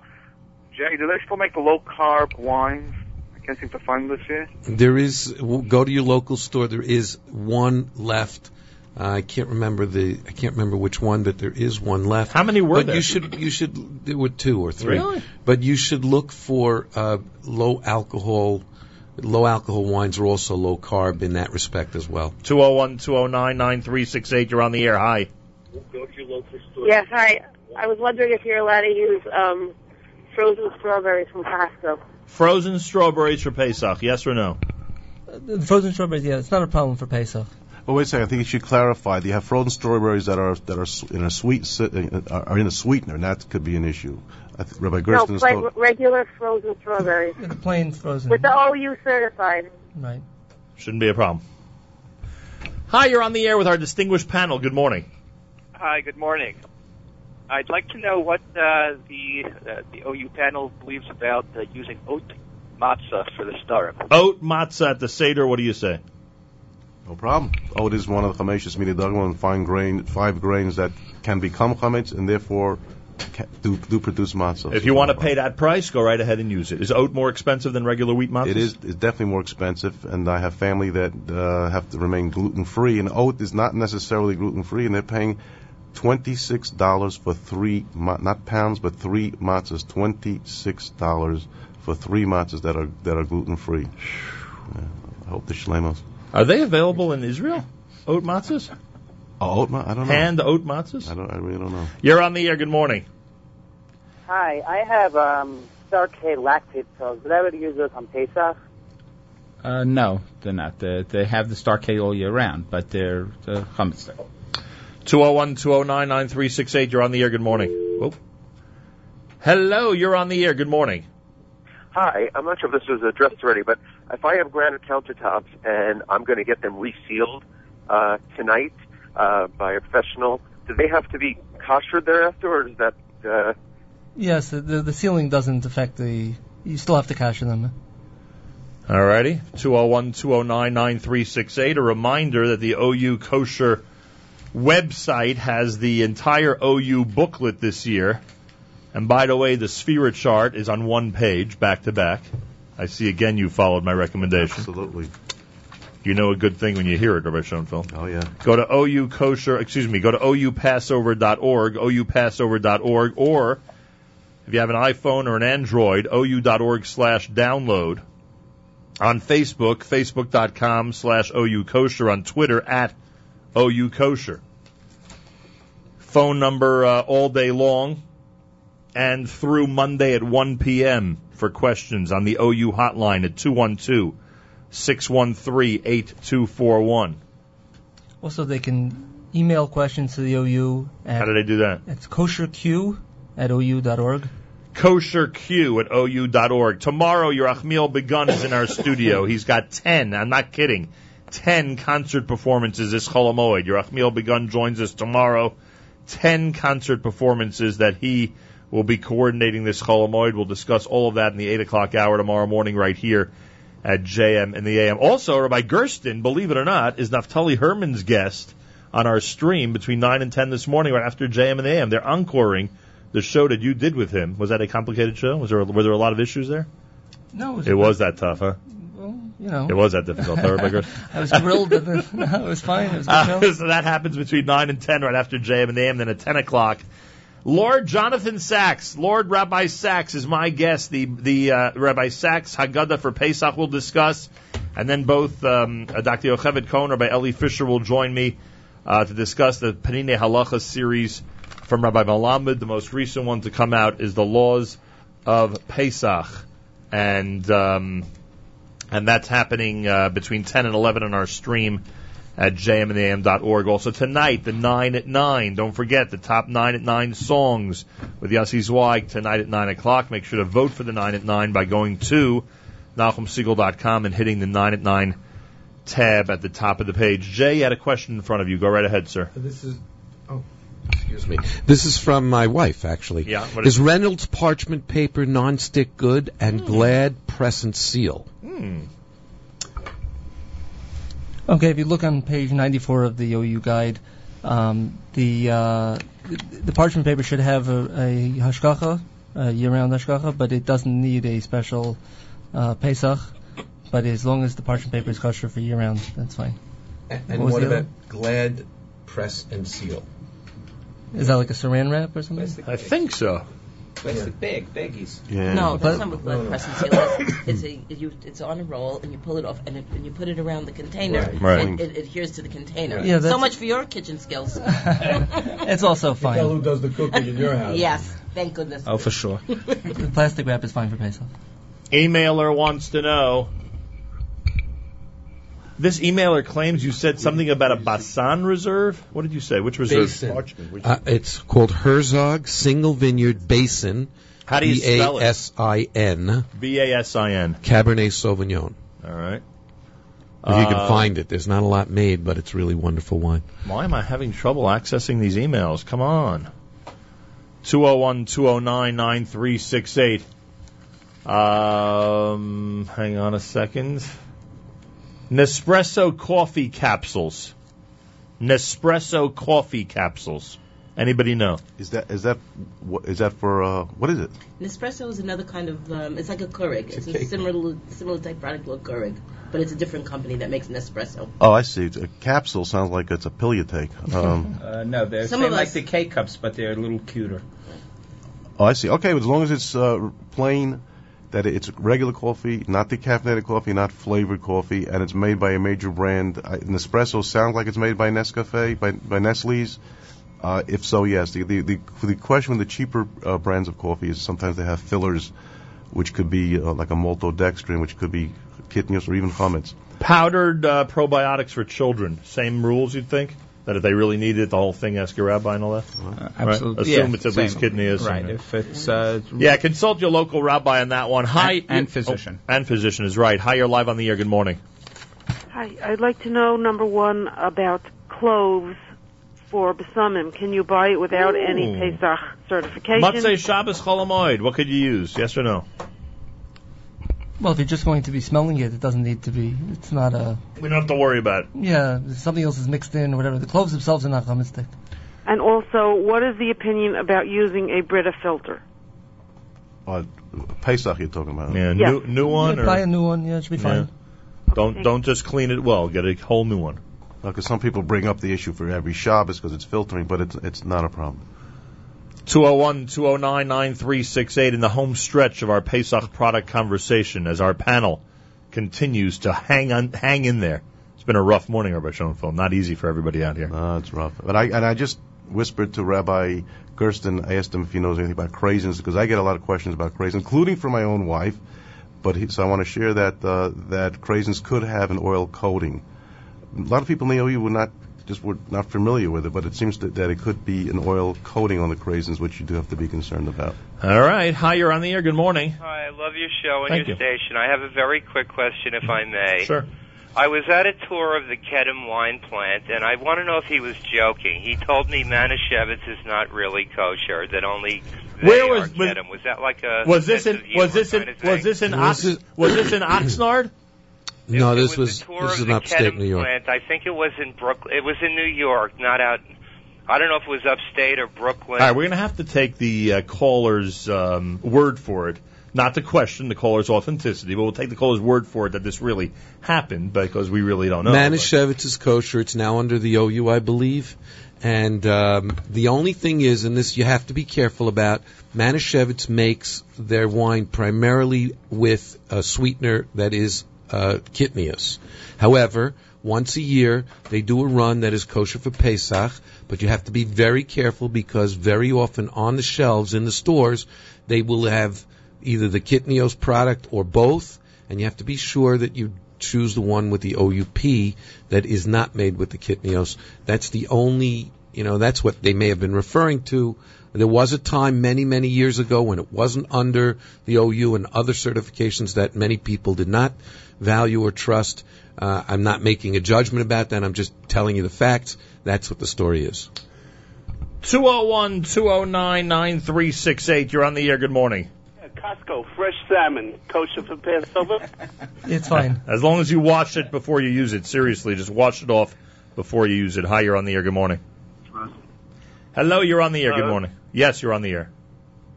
Jay, do they still make the low carb wines? I can't seem to find this here. There is go to your local store. There is one left. Uh, I can't remember the I can't remember which one, but there is one left. How many were but there? you should you should there were two or three. Really? But you should look for uh, low alcohol. Low alcohol wines are also low carb in that respect as well. 201 209 9368. You're on the air. Hi. Yes, hi. I was wondering if you're allowed to use um, frozen strawberries from Costco. Frozen strawberries for Pesach. Yes or no? The frozen strawberries, yeah, it's not a problem for Pesach. But wait a second. I think you should clarify. that You have frozen strawberries that are that are in a sweet are in a sweetener, and that could be an issue. I think Rabbi No, Gersten is pla- told- regular frozen strawberries The plain frozen. with the OU certified. Right. Shouldn't be a problem. Hi, you're on the air with our distinguished panel. Good morning. Hi, good morning. I'd like to know what uh, the uh, the OU panel believes about uh, using oat matzah for the startup. Oat matzah at the Seder. What do you say? No problem. Oat is one of the chamesh mididagma and fine grain, five grains that can become chametz and therefore ca do, do produce matzah. If you want to pay that price, go right ahead and use it. Is oat more expensive than regular wheat matzah? It is it's definitely more expensive, and I have family that uh, have to remain gluten free, and oat is not necessarily gluten free, and they're paying twenty six dollars for three ma- not pounds but three matzahs. Twenty six dollars for three matzahs that are that are gluten free. I hope the shlemos. Are they available in Israel? Oat matzahs? Oh, oat ma- I don't know. Hand oat matzahs? I don't. I really don't know. You're on the air. Good morning. Hi, I have um, Star-K Lactaid pills. Would I would use those on Pesach? Uh, no, they're not. They, they have the Star K all year round, but they're the chametz. 201 209 9368. You're on the air. Good morning. Oh. Hello, you're on the air. Good morning. Hi, I'm not sure if this was addressed already, but if I have granite countertops and I'm going to get them resealed uh, tonight uh, by a professional, do they have to be kosher thereafter, or is that? Uh, Yes, the, the the ceiling doesn't affect the. You still have to kosher them. Alrighty. 201 209 9368. A reminder that the OU kosher website has the entire OU booklet this year. And by the way, the Sefira chart is on one page, back to back. I see again you followed my recommendation. Absolutely. You know a good thing when you hear it, Rabbi Schonfeld. Oh yeah. Go to OU kosher, excuse me, go to OUPassover.org, OUPassover.org, or if you have an iPhone or an Android, OU.org slash download. On Facebook, Facebook.com slash OU kosher. On Twitter, at OU kosher. Phone number uh, all day long and through Monday at 1 p.m. for questions on the OU hotline at 212 613 8241. Also, they can email questions to the OU. At, How do they do that? It's kosherq at ou.org. kosherq at ou.org. Tomorrow, Yerachmiel Begun is in our studio. He's got 10, I'm not kidding, 10 concert performances this Cholamoid. Yerachmiel Begun joins us tomorrow. 10 concert performances that he will be coordinating this Chol Hamoed. We'll discuss all of that in the 8 o'clock hour tomorrow morning right here at JM in the AM. Also, Rabbi Gersten, believe it or not, is Naftali Herman's guest on our stream between 9 and 10 this morning, right after JM in the AM. They're encoring the show that you did with him. Was that a complicated show? Was there were there a lot of issues there? No, it was, It was that tough, huh? You know. It was that difficult. I was thrilled. That the, no, it was fine. It was good. Uh, so that happens between 9 and 10 right after JM in the AM. Then at 10 o'clock, Lord Jonathan Sacks, Lord Rabbi Sacks is my guest. The the uh, Rabbi Sacks Haggadah for Pesach will discuss, and then both um, uh, Dr. Yocheved Cohen, Rabbi Eli Fisher will join me uh, to discuss the Peninei Halacha series from Rabbi Melamed. The most recent one to come out is the laws of Pesach, and um, and that's happening uh, between 10 and 11 on our stream at jmintheam.org. Also tonight, the 9 at 9. Don't forget the top 9 at 9 songs with Yossi Zweig tonight at 9 o'clock. Make sure to vote for the 9 at 9 by going to NachumSegal.com and hitting the 9 at 9 tab at the top of the page. Jay, you had a question in front of you. Go right ahead, sir. This is. Oh, excuse me. This is from my wife, actually. Yeah, what is is- Reynolds parchment paper non-stick good and Glad press and seal? Hmm. Okay, if you look on page 94 of the OU guide, um, the uh, the parchment paper should have a, a hashgacha, a year-round hashgacha, but it doesn't need a special uh, Pesach. But as long as the parchment paper is kosher for year-round, that's fine. And was what the other? about Glad press and seal? Is that like a saran wrap or something? I think so. Plastic bag, baggies. Yeah. No, But- that's not what Glad press and seal. It's a you, it's on a roll and you pull it off and, it, and you put it around the container. Right. Right. It, it adheres to the container. Yeah, so much for your kitchen skills. It's also fine. Tell who does the cooking in your house. yes, thank goodness. Oh, for sure. The plastic wrap is fine for Pesach. Emailer wants to know. This emailer claims you said something about a Basan reserve. What did you say? Which reserve? Basin. Uh, it's called Herzog Single Vineyard Basin. How do you spell it? B-A-S-I-N. B A S I N. Cabernet Sauvignon. All right. If you can Uh, find it, there's not a lot made, but it's really wonderful wine. Why am I having trouble accessing these emails? Come on. 201 209 9368. Um, hang on a second. Nespresso coffee capsules. Nespresso coffee capsules. Anybody know? Is that is that what is that for? Uh, what is it? Nespresso is another kind of um, it's like a Keurig. It's, a a, similar similar type product to a Keurig, but it's a different company that makes Nespresso. Oh, I see. It's a capsule sounds like it's a pill you take. Um, Uh, no, they're Some same like the K cups, but they're a little cuter. oh, I see. Okay, as long as it's uh, plain, that it's regular coffee, not decaffeinated coffee, not flavored coffee, and it's made by a major brand. I, Nespresso sounds like it's made by Nescafe, by, by Nestle's. Uh, if so, yes. The, the, the, the question with the cheaper uh, brands of coffee is sometimes they have fillers, which could be uh, like a maltodextrin, which could be kitniyos or even chametz. Powdered uh, probiotics for children. Same rules, you'd think? That if they really needed it, the whole thing, ask your rabbi and all that? Uh, absolutely. Right? Assume Yeah, it's at same. least kitniyos is. Right. If it's uh, Yeah, consult your local rabbi on that one. Hi. And- and physician. Oh, and physician is right. Hi, you're live on the air. Good morning. Hi, I'd like to know number one about cloves for besamim. Can you buy it without any Pesach certification? Motzei Shabbos Chol Hamoed. What could you use? Yes or no? Well, if you're just going to be smelling it, it doesn't need to be. It's not a. We don't have to worry about it. Yeah, if something else is mixed in or whatever. The cloves themselves are not chametz And also, what is the opinion about using a Brita filter? Uh, Pesach you're talking about. Yeah, Yeah. new new one. Yeah, or- buy a new one. Yeah, it should be fine. Don't don't just clean it well. Get a whole new one. Because some people bring up the issue for every Shabbos because it's filtering, but it's it's not a problem. 201 209 9368 in the home stretch of our Pesach product conversation as our panel continues to hang on, hang in there. It's been a rough morning, Rabbi Schonfeld. Not easy for everybody out here. No, it's rough. But I and I just whispered to Rabbi Gersten. I asked him if he knows anything about craisins because I get a lot of questions about craisins, including from my own wife. But he, so I want to share that uh, that craisins could have an oil coating. A lot of people in the OU were not just were not familiar with it, but it seems that, that it could be an oil coating on the craisins, which you do have to be concerned about. All right. Hi, you're on the air. Good morning. Hi, I love your show and Thank your you. station. I have a very quick question, if I may. Sure. I was at a tour of the Kedem wine plant, and I want to know if he was joking. He told me Manischewitz is not really kosher; that only they Where are was- was- Kedem. Was that like a Was this in was this in kind of thing? was this in Ox, was this in Oxnard? No, it this was, was the tour this of is in upstate Kedem New York. plant. I think it was in Brooklyn. It was in New York, not out. I don't know if it was upstate or Brooklyn. All right, we're going to have to take the uh, caller's um, word for it, not to question the caller's authenticity, but we'll take the caller's word for it that this really happened because we really don't know. Manischewitz is kosher. It's now under the OU, I believe. And um, the only thing is, and this you have to be careful about, Manischewitz makes their wine primarily with a sweetener that is uh, Kitniyos. However, once a year they do a run that is kosher for Pesach, but you have to be very careful because very often on the shelves in the stores they will have either the Kitniyos product or both, and you have to be sure that you choose the one with the OUP that is not made with the Kitniyos. That's the only, you know, that's what they may have been referring to. There was a time many, many years ago when it wasn't under the OU and other certifications that many people did not value or trust. Uh, I'm not making a judgment about that. I'm just telling you the facts. That's what the story is. 201 209 9368. You're on the air. Good morning. Costco fresh salmon, kosher for Passover. It's fine. As long as you wash it before you use it. Seriously, just wash it off before you use it. Hi, you're on the air. Good morning. Hello, you're on the air. Good Hello? morning. Yes, you're on the air.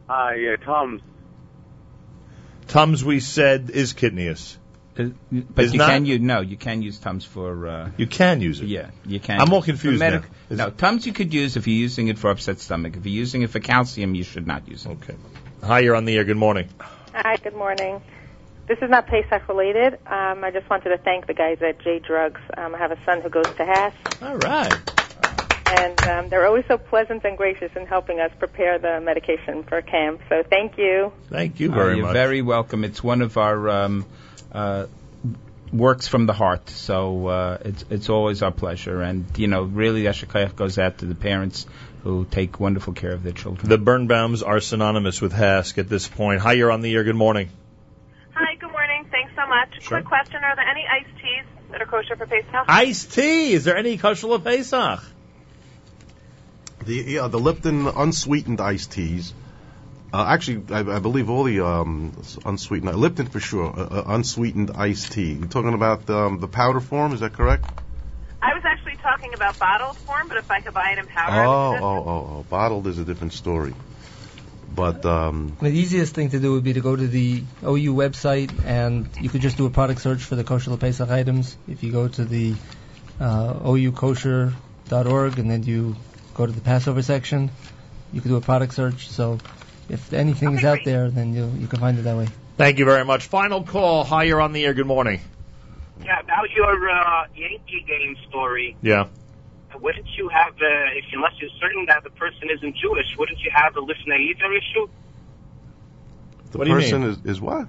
Hi, yeah, Tom. Tums, we said, is Kitniyos. Uh, But Is you not- can use no, you can use Tums for. Uh, You can use it. Yeah, you can. I'm all For confused now. medic- Is- No, Tums you could use if you're using it for upset stomach. If you're using it for calcium, you should not use it. Okay. Hi, you're on the air. Good morning. Hi, good morning. This is not Pesach related. Um, I just wanted to thank the guys at J Drugs. Um, I have a son who goes to HASC, All right. and um, they're always so pleasant and gracious in helping us prepare the medication for camp. So thank you. Thank you Uh, very you're much. very welcome. It's one of our um, uh, works from the heart. So uh, it's it's always our pleasure, and you know, really, Ashakayach goes out to the parents who take wonderful care of their children. The Birnbaums are synonymous with HASC at this point. Hi, you're on the air. Good morning. Hi, good morning. Thanks so much. Sure. Quick question: Are there any iced teas that are kosher for Pesach? Iced tea. Is there any kosher for Pesach? The yeah, the Lipton unsweetened iced teas. Uh, actually, I, I believe all the um, unsweetened Lipton for sure. Uh, uh, unsweetened iced tea. You're talking about um, the powder form, is that correct? I was actually talking about bottled form, but if I could buy it in powder, I Oh, oh, oh, oh. Bottled is a different story. But um, The easiest thing to do would be to go to the OU website and you could just do a product search for the kosher Pesach items. If you go to the uh, oukosher.org and then you go to the Passover section, you could do a product search. So if anything is out there, then you you can find it that way. Thank you very much. Final call. Hi, you're on the air. Good morning. Yeah, about your uh, Yankee game story. Yeah. Wouldn't you have, uh, if unless you're certain that the person isn't Jewish, wouldn't you have the Lifnei Iver issue? the What do you person mean? is is what?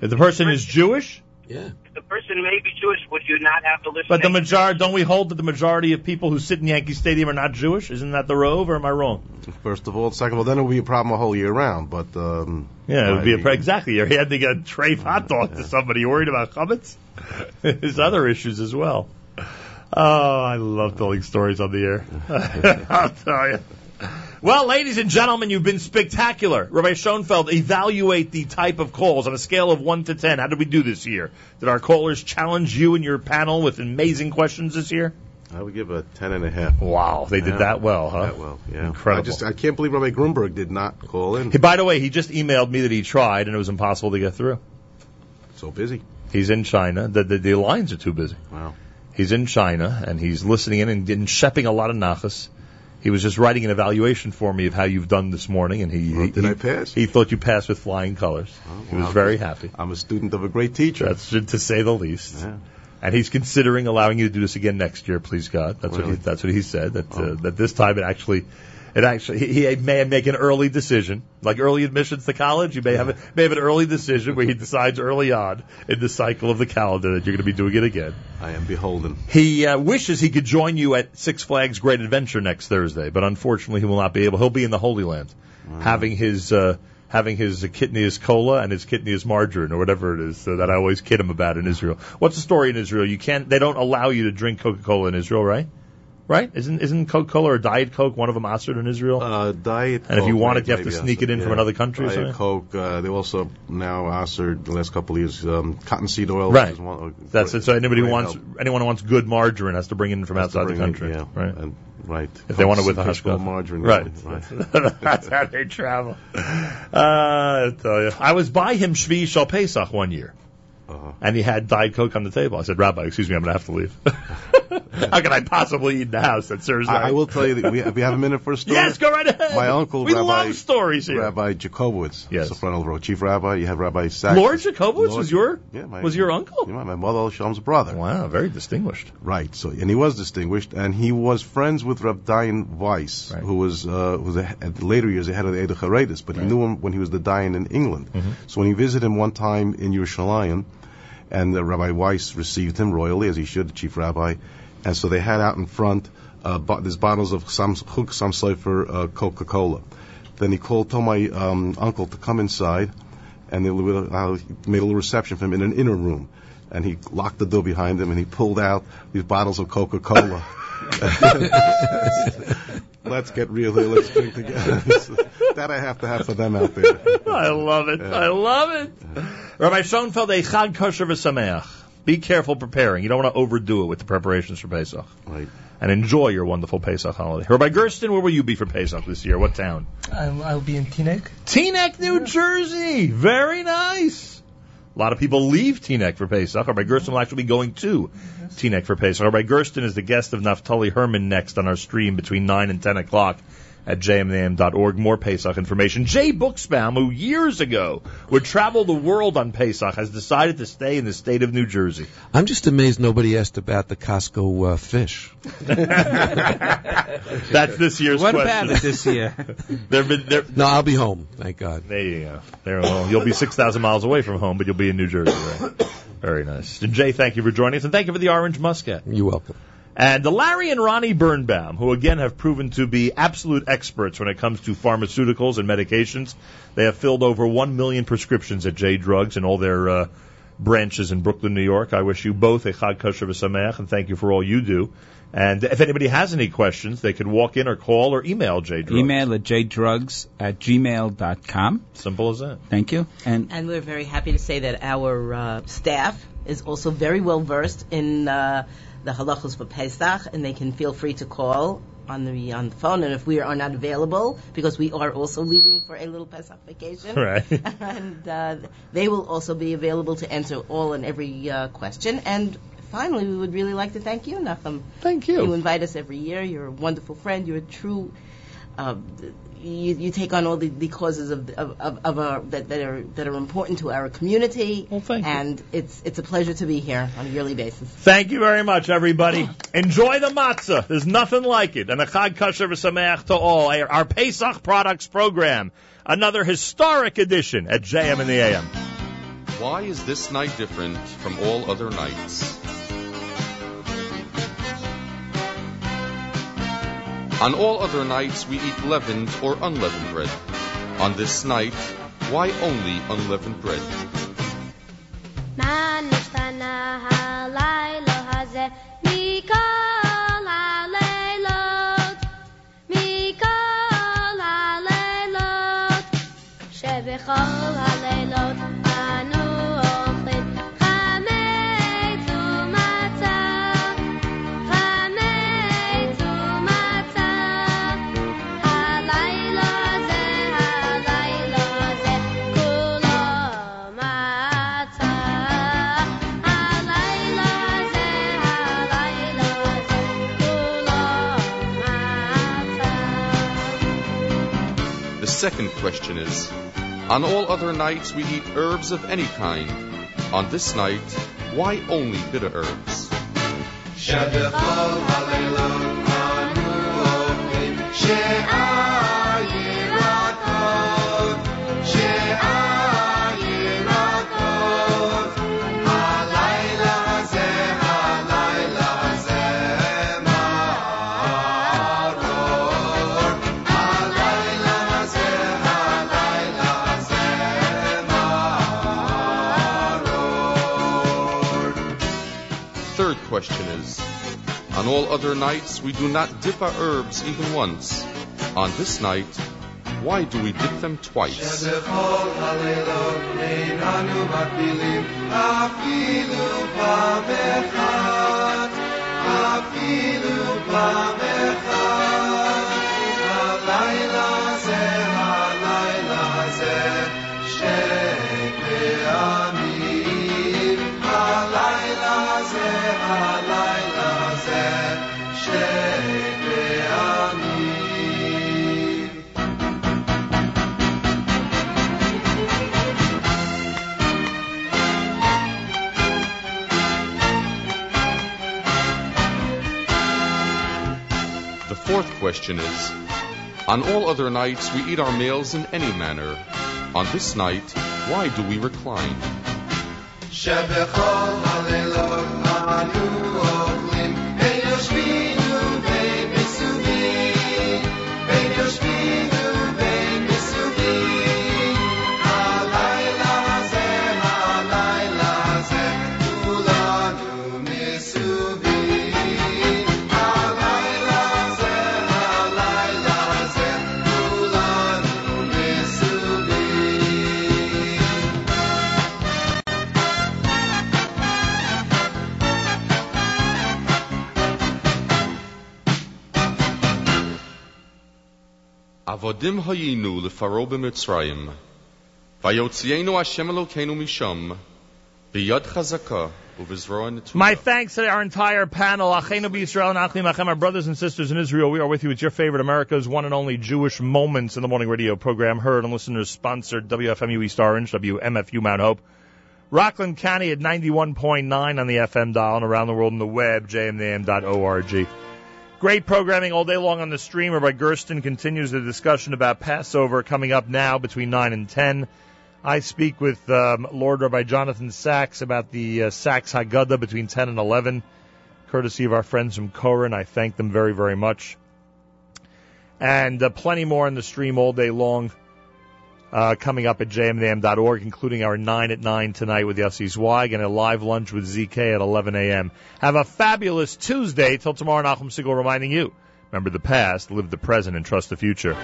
If the person is Jewish, Yeah. If the person may be Jewish, would you not have the Lifnei? but the majority, don't we hold that the majority of people who sit in Yankee Stadium are not Jewish? Isn't that the rove, or am I wrong? First of all, second of all, then it would be a problem a whole year round. But um, Yeah, it would be a I- pre- exactly. He had to get a tray of hot dog to somebody. You worried about chametz? There's other issues as well. Oh, I love telling stories on the air. I'll tell you. Well, ladies and gentlemen, you've been spectacular. Rabbi Schonfeld, evaluate the type of calls on a scale of 1 to 10. How did we do this year? Did our callers challenge you and your panel with amazing questions this year? I would give a ten and a half. Wow, they did Yeah. that well, huh? That well, yeah. Incredible. I just I can't believe Rabbi Grunberg did not call in. Hey, by the way, he just emailed me that he tried and it was impossible to get through. So busy. He's in China. The, the, the lines are too busy. Wow. He's in China and he's listening in and, and shepping a lot of nachas. He was just writing an evaluation for me of how you've done this morning, and he, Well, he did I pass? He thought you passed with flying colors. he was very happy. I'm a student of a great teacher. That's to say the least. Yeah. And he's considering allowing you to do this again next year, please God. That's what he, that's what he said. That uh, that this time it actually, it actually he, he may make an early decision, like early admissions to college. You may have a, may have an early decision where he decides early on in the cycle of the calendar that you're going to be doing it again. I am beholden. He uh, wishes he could join you at Six Flags Great Adventure next Thursday, but unfortunately he will not be able. He'll be in the Holy Land, having his uh, having his kidney kitniyos cola and his kidney kitniyos margarine or whatever it is uh, that I always kid him about in Israel. What's the story in Israel? You can't. They don't allow you to drink Coca Cola in Israel, right? Right? Isn't isn't Coca Cola or Diet Coke one of them authored in Israel? Uh, Diet. And if you Coke, want it, you have to sneak it in also, from another country Diet? Coke. Uh, they also now answered the last couple of years um, cottonseed oil. Right. One, That's it. So anybody who wants help. anyone who wants good margarine has to bring it in from Has outside the bring it, country. yeah. Right. And, right. If they want it with a Fish hush margarine. Right. Right. That's how they travel. Uh, I tell you, I was by him Shvi Shal Pesach one year. Uh-huh. And he had Diet Coke on the table. I said, Rabbi, excuse me, I'm going to have to leave. How can I possibly eat in the house? That serves I, I will tell you that we, we have a minute for a story. Yes, go right ahead. My uncle, We Rabbi, love stories here. Rabbi Jakobovits, Yes. Sopranov Road, Chief Rabbi. You have Rabbi Sacks. Lord Jakobovits Lord- was your yeah, my, was your uncle. yeah, my mother Shalom's brother. Wow, very distinguished. Right. So, and he was distinguished, and he was friends with Reb Dayan Weiss, who was uh, who was a, at the later years ahead of the Eda Haredis, but he knew him when he was the Dayan in England. Mm-hmm. So when he visited him one time in Yerushalayim, and uh, Rabbi Weiss received him royally, as he should, the chief rabbi, and so they had out in front uh, bo- these bottles of some Chuk Sam uh, Coca-Cola. Then he called, told my um, uncle to come inside, and they uh, made a little reception for him in an inner room. And he locked the door behind him, and he pulled out these bottles of Coca-Cola. let's get real here. Let's drink together. that I have to have for them out there. I love it. I love it. Rabbi Schonfeld, a Chag kosher v'sameach. Be careful preparing. You don't want to overdo it with the preparations for Pesach. Right. And enjoy your wonderful Pesach holiday. Rabbi Gersten, where will you be for Pesach this year? What town? I'll, I'll be in Teaneck. Teaneck, New Jersey. Very nice. A lot of people leave Teaneck for Pesach. Rabbi Gersten will actually be going to Teaneck for Pesach. Rabbi Gersten is the guest of Naftali Herman next on our stream between 9 and 10 o'clock at jmintheam.org. More Pesach information. Jay Buchsbaum, who years ago would travel the world on Pesach, has decided to stay in the state of New Jersey. I'm just amazed nobody asked about the Costco uh, fish. That's this year's What question. about it this year? There've been, there, No, I'll be home. Thank God. There you go. There, well, you'll be 6,000 miles away from home, but you'll be in New Jersey, right? Very nice. And Jay, thank you for joining us, and thank you for the orange muscat. You're welcome. And the Larry and Ronnie Birnbaum, who again have proven to be absolute experts when it comes to pharmaceuticals and medications. They have filled over 1 million prescriptions at J Drugs and all their uh, branches in Brooklyn, New York. I wish you both a Chag Kosher V'Sameach, and thank you for all you do. And if anybody has any questions, they could walk in or call or email J Drugs. Email at jdrugs at gmail.com. Simple as that. Thank you. And And we're very happy to say that our uh, staff is also very well versed in uh, the halachos for Pesach, and they can feel free to call on the on the phone. And if we are not available, because we are also leaving for a little Pesach vacation, Right. and uh, they will also be available to answer all and every uh, question. And finally, we would really like to thank you, Nachum. Thank you. You invite us every year. You're a wonderful friend. You're a true. Uh, you, you take on all the, the causes of of, of, of our that, that are that are important to our community. Well, thank you. And it's it's a pleasure to be here on a yearly basis. Thank you very much, everybody. Enjoy the matzah. There's nothing like it. And a Chag Kosher V'Sameach to all. Our our Pesach Products Program. Another historic edition at JM in the AM. Why is this night different from all other nights? On all other nights, we eat leavened or unleavened bread. On this night, why only unleavened bread? second question is On all other nights we eat herbs of any kind. On this night, why only bitter herbs? Shabbat question is On all other nights, we do not dip our herbs even once. On this night, why do we dip them twice? Fourth question is On all other nights, we eat our meals in any manner. On this night, why do we recline? Avodim hayinu lefaro b'Mitzrayim, vayotzienu Hashem Elokeinu misham, biyad chazaka. My thanks to our entire panel, Achenu B'Yisrael and Achim our brothers and sisters in Israel. We are with you with your favorite America's one and only Jewish Moments in the Morning Radio program, heard and listeners sponsored WFMU East Orange, WMFU Mount Hope, Rockland County at 91.9 on the FM dial and around the world on the web, jmintheam.org. Great programming all day long on the stream. by Gersten continues the discussion about Passover coming up now between 9 and 10. I speak with um, Lord Rabbi Jonathan Sacks about the uh, Sacks Haggadah between 10 and 11, courtesy of our friends from Koren. I thank them very, very much. And uh, plenty more on the stream all day long uh, coming up at jmintheam.org, including our 9 at 9 tonight with Yossi Zweig and a live lunch with ZK at 11 a.m. Have a fabulous Tuesday. Till tomorrow, Nachum Segal reminding you, remember the past, live the present, and trust the future.